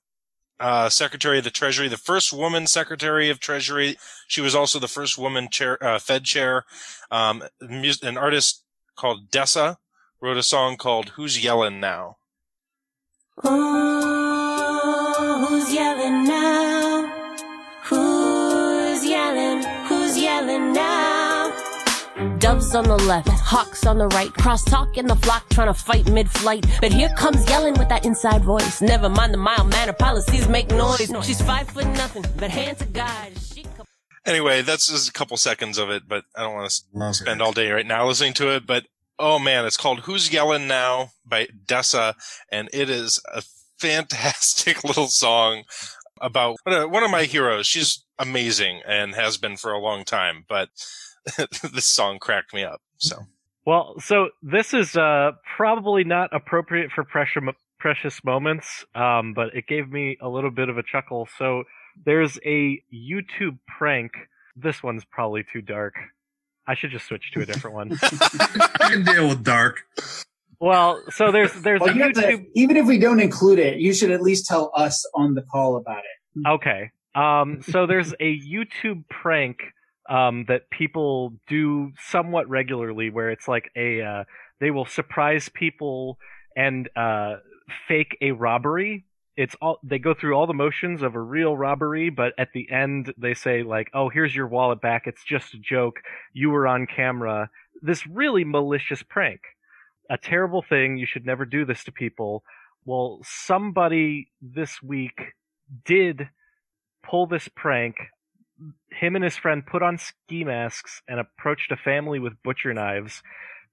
uh, Secretary of the Treasury, the first woman Secretary of Treasury. She was also the first woman chair, uh, Fed chair. Um, an artist called Dessa wrote a song called "Who's Yelling Now." Who's yelling now? Who's yelling? Who's yelling now? Doves on the left, hawks on the right, crosstalk in the flock trying to fight mid-flight. But here comes Yellen with that inside voice. Never mind the mild manner policies make noise. She's five foot nothing, but hand to God, she. Anyway, that's just a couple seconds of it, but I don't want to Love spend all day right now listening to it. But oh man, it's called "Who's Yelling Now" by Dessa, and it is a fantastic [LAUGHS] little song about one of my heroes. She's amazing and has been for a long time, but [LAUGHS] this song cracked me up. So Well, so this is uh, probably not appropriate for precious precious moments, um, but it gave me a little bit of a chuckle. So there's a YouTube prank. This one's probably too dark. I should just switch to a different one. [LAUGHS] I can deal with dark. well, so there's there's Well, a you to- even if we don't include it, you should at least tell us on the call about it. Okay, Um, so there's a YouTube prank um, that people do somewhat regularly, where it's like a uh, they will surprise people and uh, fake a robbery. It's all they go through all the motions of a real robbery, but at the end they say like, "Oh, here's your wallet back. It's just a joke. You were on camera." This really malicious prank, a terrible thing. You should never do this to people. Well, somebody this week did pull this prank. Him and his friend put on ski masks and approached a family with butcher knives,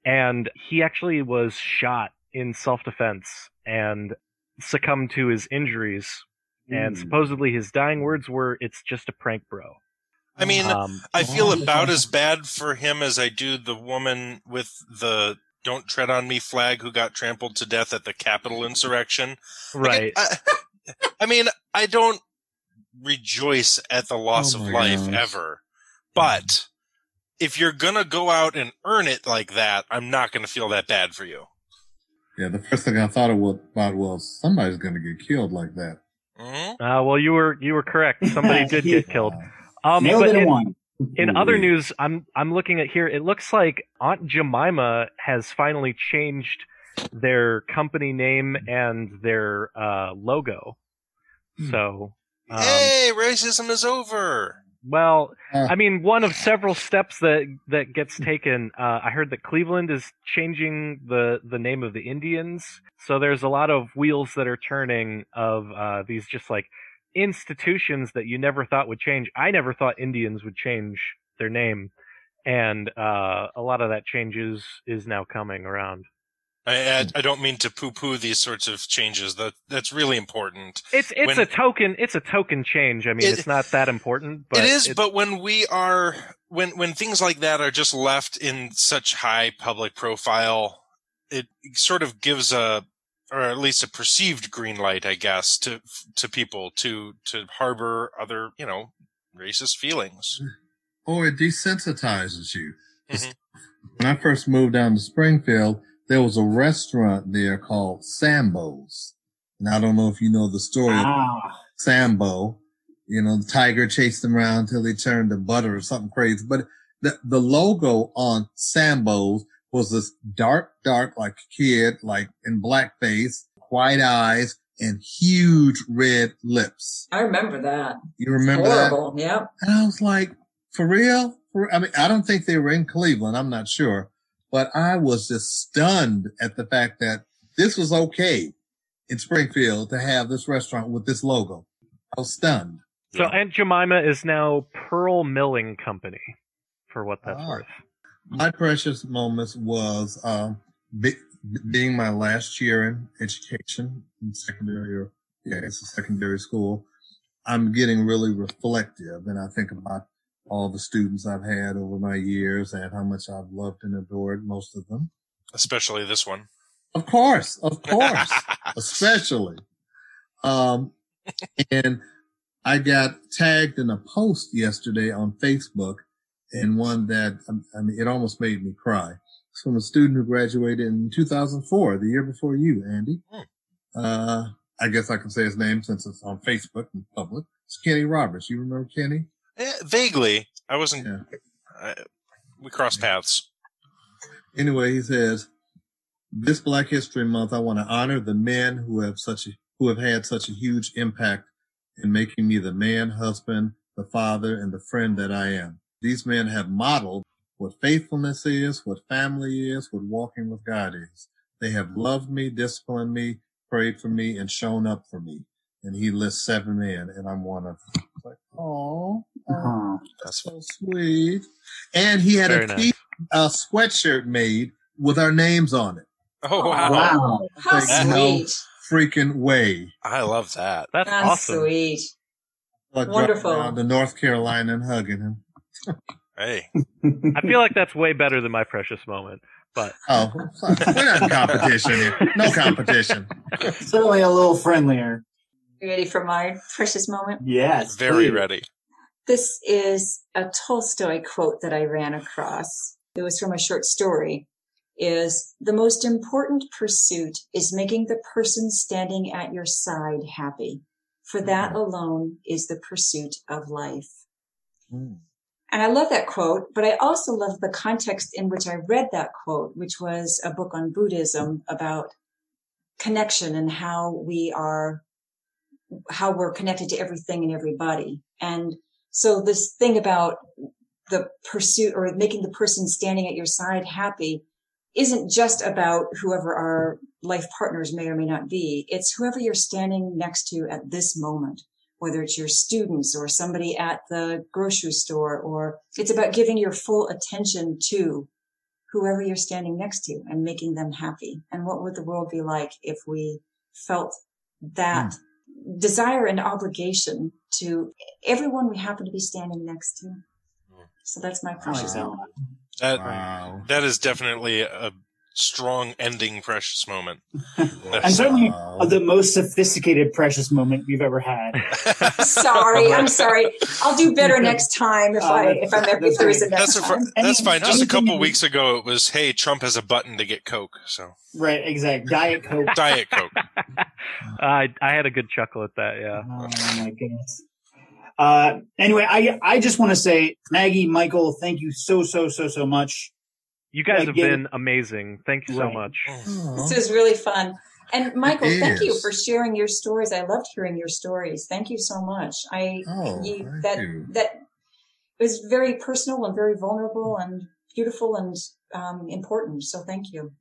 and he actually was shot in self defense and succumbed to his injuries. And Mm. supposedly his dying words were, "It's just a prank, bro." I mean, Um, I feel about as bad for him as I do the woman with the "Don't tread on me" flag who got trampled to death at the Capitol insurrection. Right. I, [LAUGHS] I mean, I don't rejoice at the loss Oh of life gosh. ever, but if you're gonna go out and earn it like that, I'm not gonna feel that bad for you. Yeah, the first thing I thought about was somebody's going to get killed like that. Mhm. Uh, well, you were you were correct. Somebody [LAUGHS] did get killed. Um, Nailed but it in in, one. in other news, I'm I'm looking at here. It looks like Aunt Jemima has finally changed their company name and their uh, logo. So, um, hey, racism is over. well, Uh. I mean, one of several steps that that gets taken. Uh, I heard that Cleveland is changing the the name of the Indians. So there's a lot of wheels that are turning of uh, these just like institutions that you never thought would change. I never thought Indians would change their name, and uh, a lot of that changes is now coming around. I, I, I don't mean to poo-poo these sorts of changes. That that's really important. It's it's When- a token. It's a token change. I mean, It- it's not that important, but it is, but when we are when when things like that are just left in such high public profile, it sort of gives a or at least a perceived green light, I guess, to to people to to harbor other you know racist feelings. Or it desensitizes you. Mhm. When I first moved down to Springfield, there was a restaurant there called Sambo's. And I don't know if you know the story of Ah, Sambo. You know, the tiger chased him around until he turned to butter or something crazy. But the, the logo on Sambo's was this dark, dark, like kid, like in blackface, white eyes, and huge red lips. I remember that. You remember that? Horrible. Yep. And I was like, for real? For, I mean, I don't think they were in Cleveland. I'm not sure, but I was just stunned at the fact that this was okay in Springfield to have this restaurant with this logo. I was stunned. so Aunt Jemima is now Pearl Milling Company, for what that's Ah. worth. My precious moments was, um, be, being my last year in education in secondary or, yeah, it's a secondary school. I'm getting really reflective and I think about all the students I've had over my years and how much I've loved and adored most of them. Especially this one. Of course, of [LAUGHS] course, especially. Um, [LAUGHS] and I got tagged in a post yesterday on Facebook and one that, um, I mean, it almost made me cry. It's from a student who graduated in 2004, the year before you, Andy. Uh, I guess I can say his name since it's on Facebook and public. It's Kenny Roberts. You remember Kenny? Eh, vaguely, I wasn't. Yeah. I, we crossed paths. Anyway, he says, this Black History Month, I want to honor the men who have such a, who have had such a huge impact in making me the man, husband, the father, and the friend that I am. These men have modeled what faithfulness is, what family is, what walking with God is. They have loved me, disciplined me, prayed for me, and shown up for me. And he lists seven men, and I'm one of them. It's like, oh, uh-huh. That's so sweet. And he had Very a nice. t- a sweatshirt made with our names on it. oh wow. wow. How Like, no sweet. freaking way. I love that. That's That's awesome. sweet. Like Wonderful. driving down to North Carolina and hugging him. Hey, I feel like that's way better than my precious moment. But Oh, we're not in competition here. No competition. Certainly a little friendlier. You ready for my precious moment? Yes. very please. ready. This is a Tolstoy quote that I ran across. It was from a short story. Is the most important pursuit is making the person standing at your side happy. for that alone is the pursuit of life. Mm. And I love that quote, but I also love the context in which I read that quote, which was a book on Buddhism about connection and how we are, how we're connected to everything and everybody. And so this thing about the pursuit or making the person standing at your side happy isn't just about whoever our life partners may or may not be. It's whoever you're standing next to at this moment, whether it's your students or somebody at the grocery store, or it's about giving your full attention to whoever you're standing next to and making them happy. And what would the world be like if we felt that hmm. Desire and obligation to everyone we happen to be standing next to? So that's my precious that moment. That Wow. that is definitely a strong ending precious moment. [LAUGHS] And certainly uh, the most sophisticated precious moment we've ever had. [LAUGHS] sorry, I'm sorry. I'll do better next time if Uh, I if I'm ever, if there is a next That's, a, time. that's fine. Just a couple you- weeks ago, it was, "Hey, Trump has a button to get Coke." So Right, exact Diet Coke. Diet Coke. [LAUGHS] I I had a good chuckle at that. Yeah. Oh my goodness. Uh, anyway, I I just want to say, Maggie, Michael, thank you so so so so much. You guys have been amazing. Thank you so Right. much. This is really fun. And Michael, thank you for sharing your stories. I loved hearing your stories. Thank you so much. I Oh, you, that you. that was very personal and very vulnerable and beautiful and um, important. So thank you.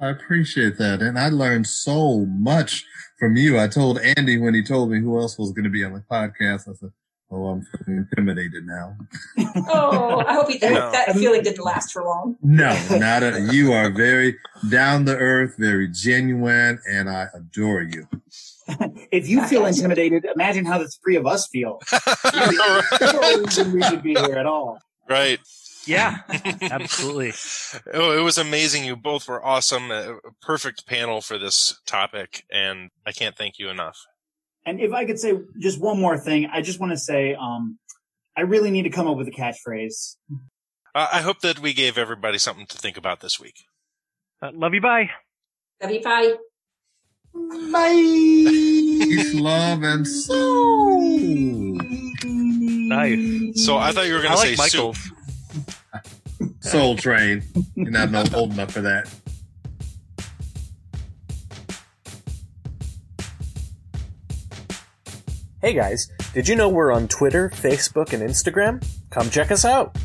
I appreciate that. And I learned so much from you. I told Andy when he told me who else was going to be on the podcast, I said, Oh, I'm feeling intimidated now. [LAUGHS] Oh, I hope you, that, No. that feeling didn't last for long. No, not a, you are very down to earth, very genuine, and I adore you. [LAUGHS] If you feel intimidated, imagine how the three of us feel. [LAUGHS] No reason we should be here at all. right. Yeah, [LAUGHS] absolutely. Oh, it was amazing. You both were awesome. A a perfect panel for this topic, and I can't thank you enough. And if I could say just one more thing, I just want to say, um, I really need to come up with a catchphrase. Uh, I hope that we gave everybody something to think about this week. Uh, love you. Bye. Love you. Bye. Bye. Peace, love, and soul. Nice. So I thought you were going I to like say soup. Soul Train. You're not no, old enough for that. Hey guys, did you know we're on Twitter, Facebook, and Instagram? Come check us out.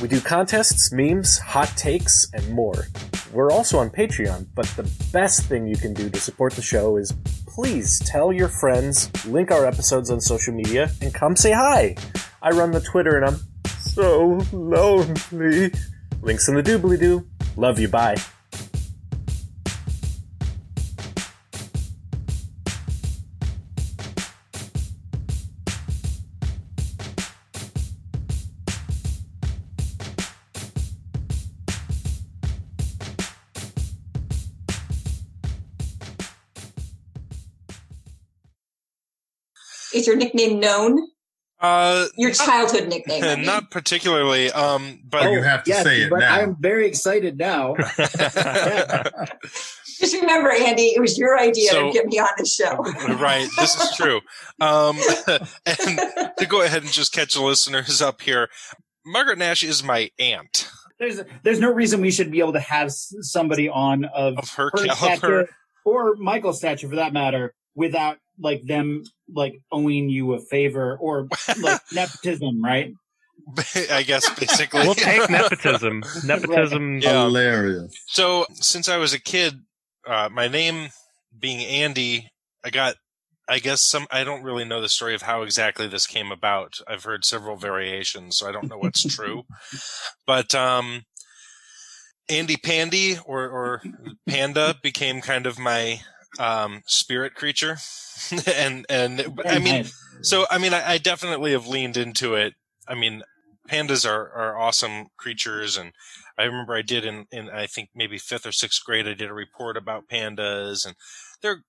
We do contests, memes, hot takes, and more. We're also on Patreon, but the best thing you can do to support the show is please tell your friends, link our episodes on social media, and come say hi. I run the Twitter and I'm so lonely. Links in the doobly doo. Love you, bye. Is your nickname known? Uh, Your childhood nickname. I [LAUGHS] mean. not particularly, um, but Oh, you have to yes, say it but now. I'm very excited now. [LAUGHS] [LAUGHS] Just remember, Andy, it was your idea So- to get me on the show. right. This is true. Um, and to go ahead and just catch the listeners up here, Margaret Nash is my aunt There's there's no reason we should be able to have somebody on of of her her caliber. stature or Michael's stature for that matter without like them like owing you a favor or like [LAUGHS] nepotism, right? [LAUGHS] I guess basically. We'll take [LAUGHS] nepotism. Nepotism. Yeah. Hilarious. So since I was a kid, uh, my name being Andy, I got, I guess some, I don't really know the story of how exactly this came about. I've heard several variations, so I don't know what's true. But, um, Andy Pandy or, or Panda became kind of my, um, spirit creature. [LAUGHS] and, and, I mean, so, I mean, I, I definitely have leaned into it. I mean, pandas are, are awesome creatures. And I remember I did in, in, I think maybe fifth or sixth grade, I did a report about pandas and they're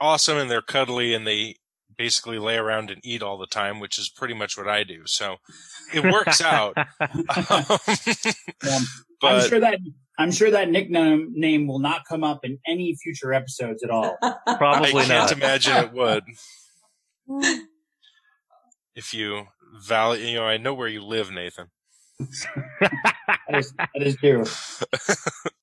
awesome and they're cuddly and they basically lay around and eat all the time, which is pretty much what I do. So it works out. [LAUGHS] [LAUGHS] Um, I'm sure that I'm sure that nickname name will not come up in any future episodes at all. [LAUGHS] Probably I can't not. imagine it would. [LAUGHS] if you value, you know, I know where you live, Nathan. that, is, that is true. [LAUGHS]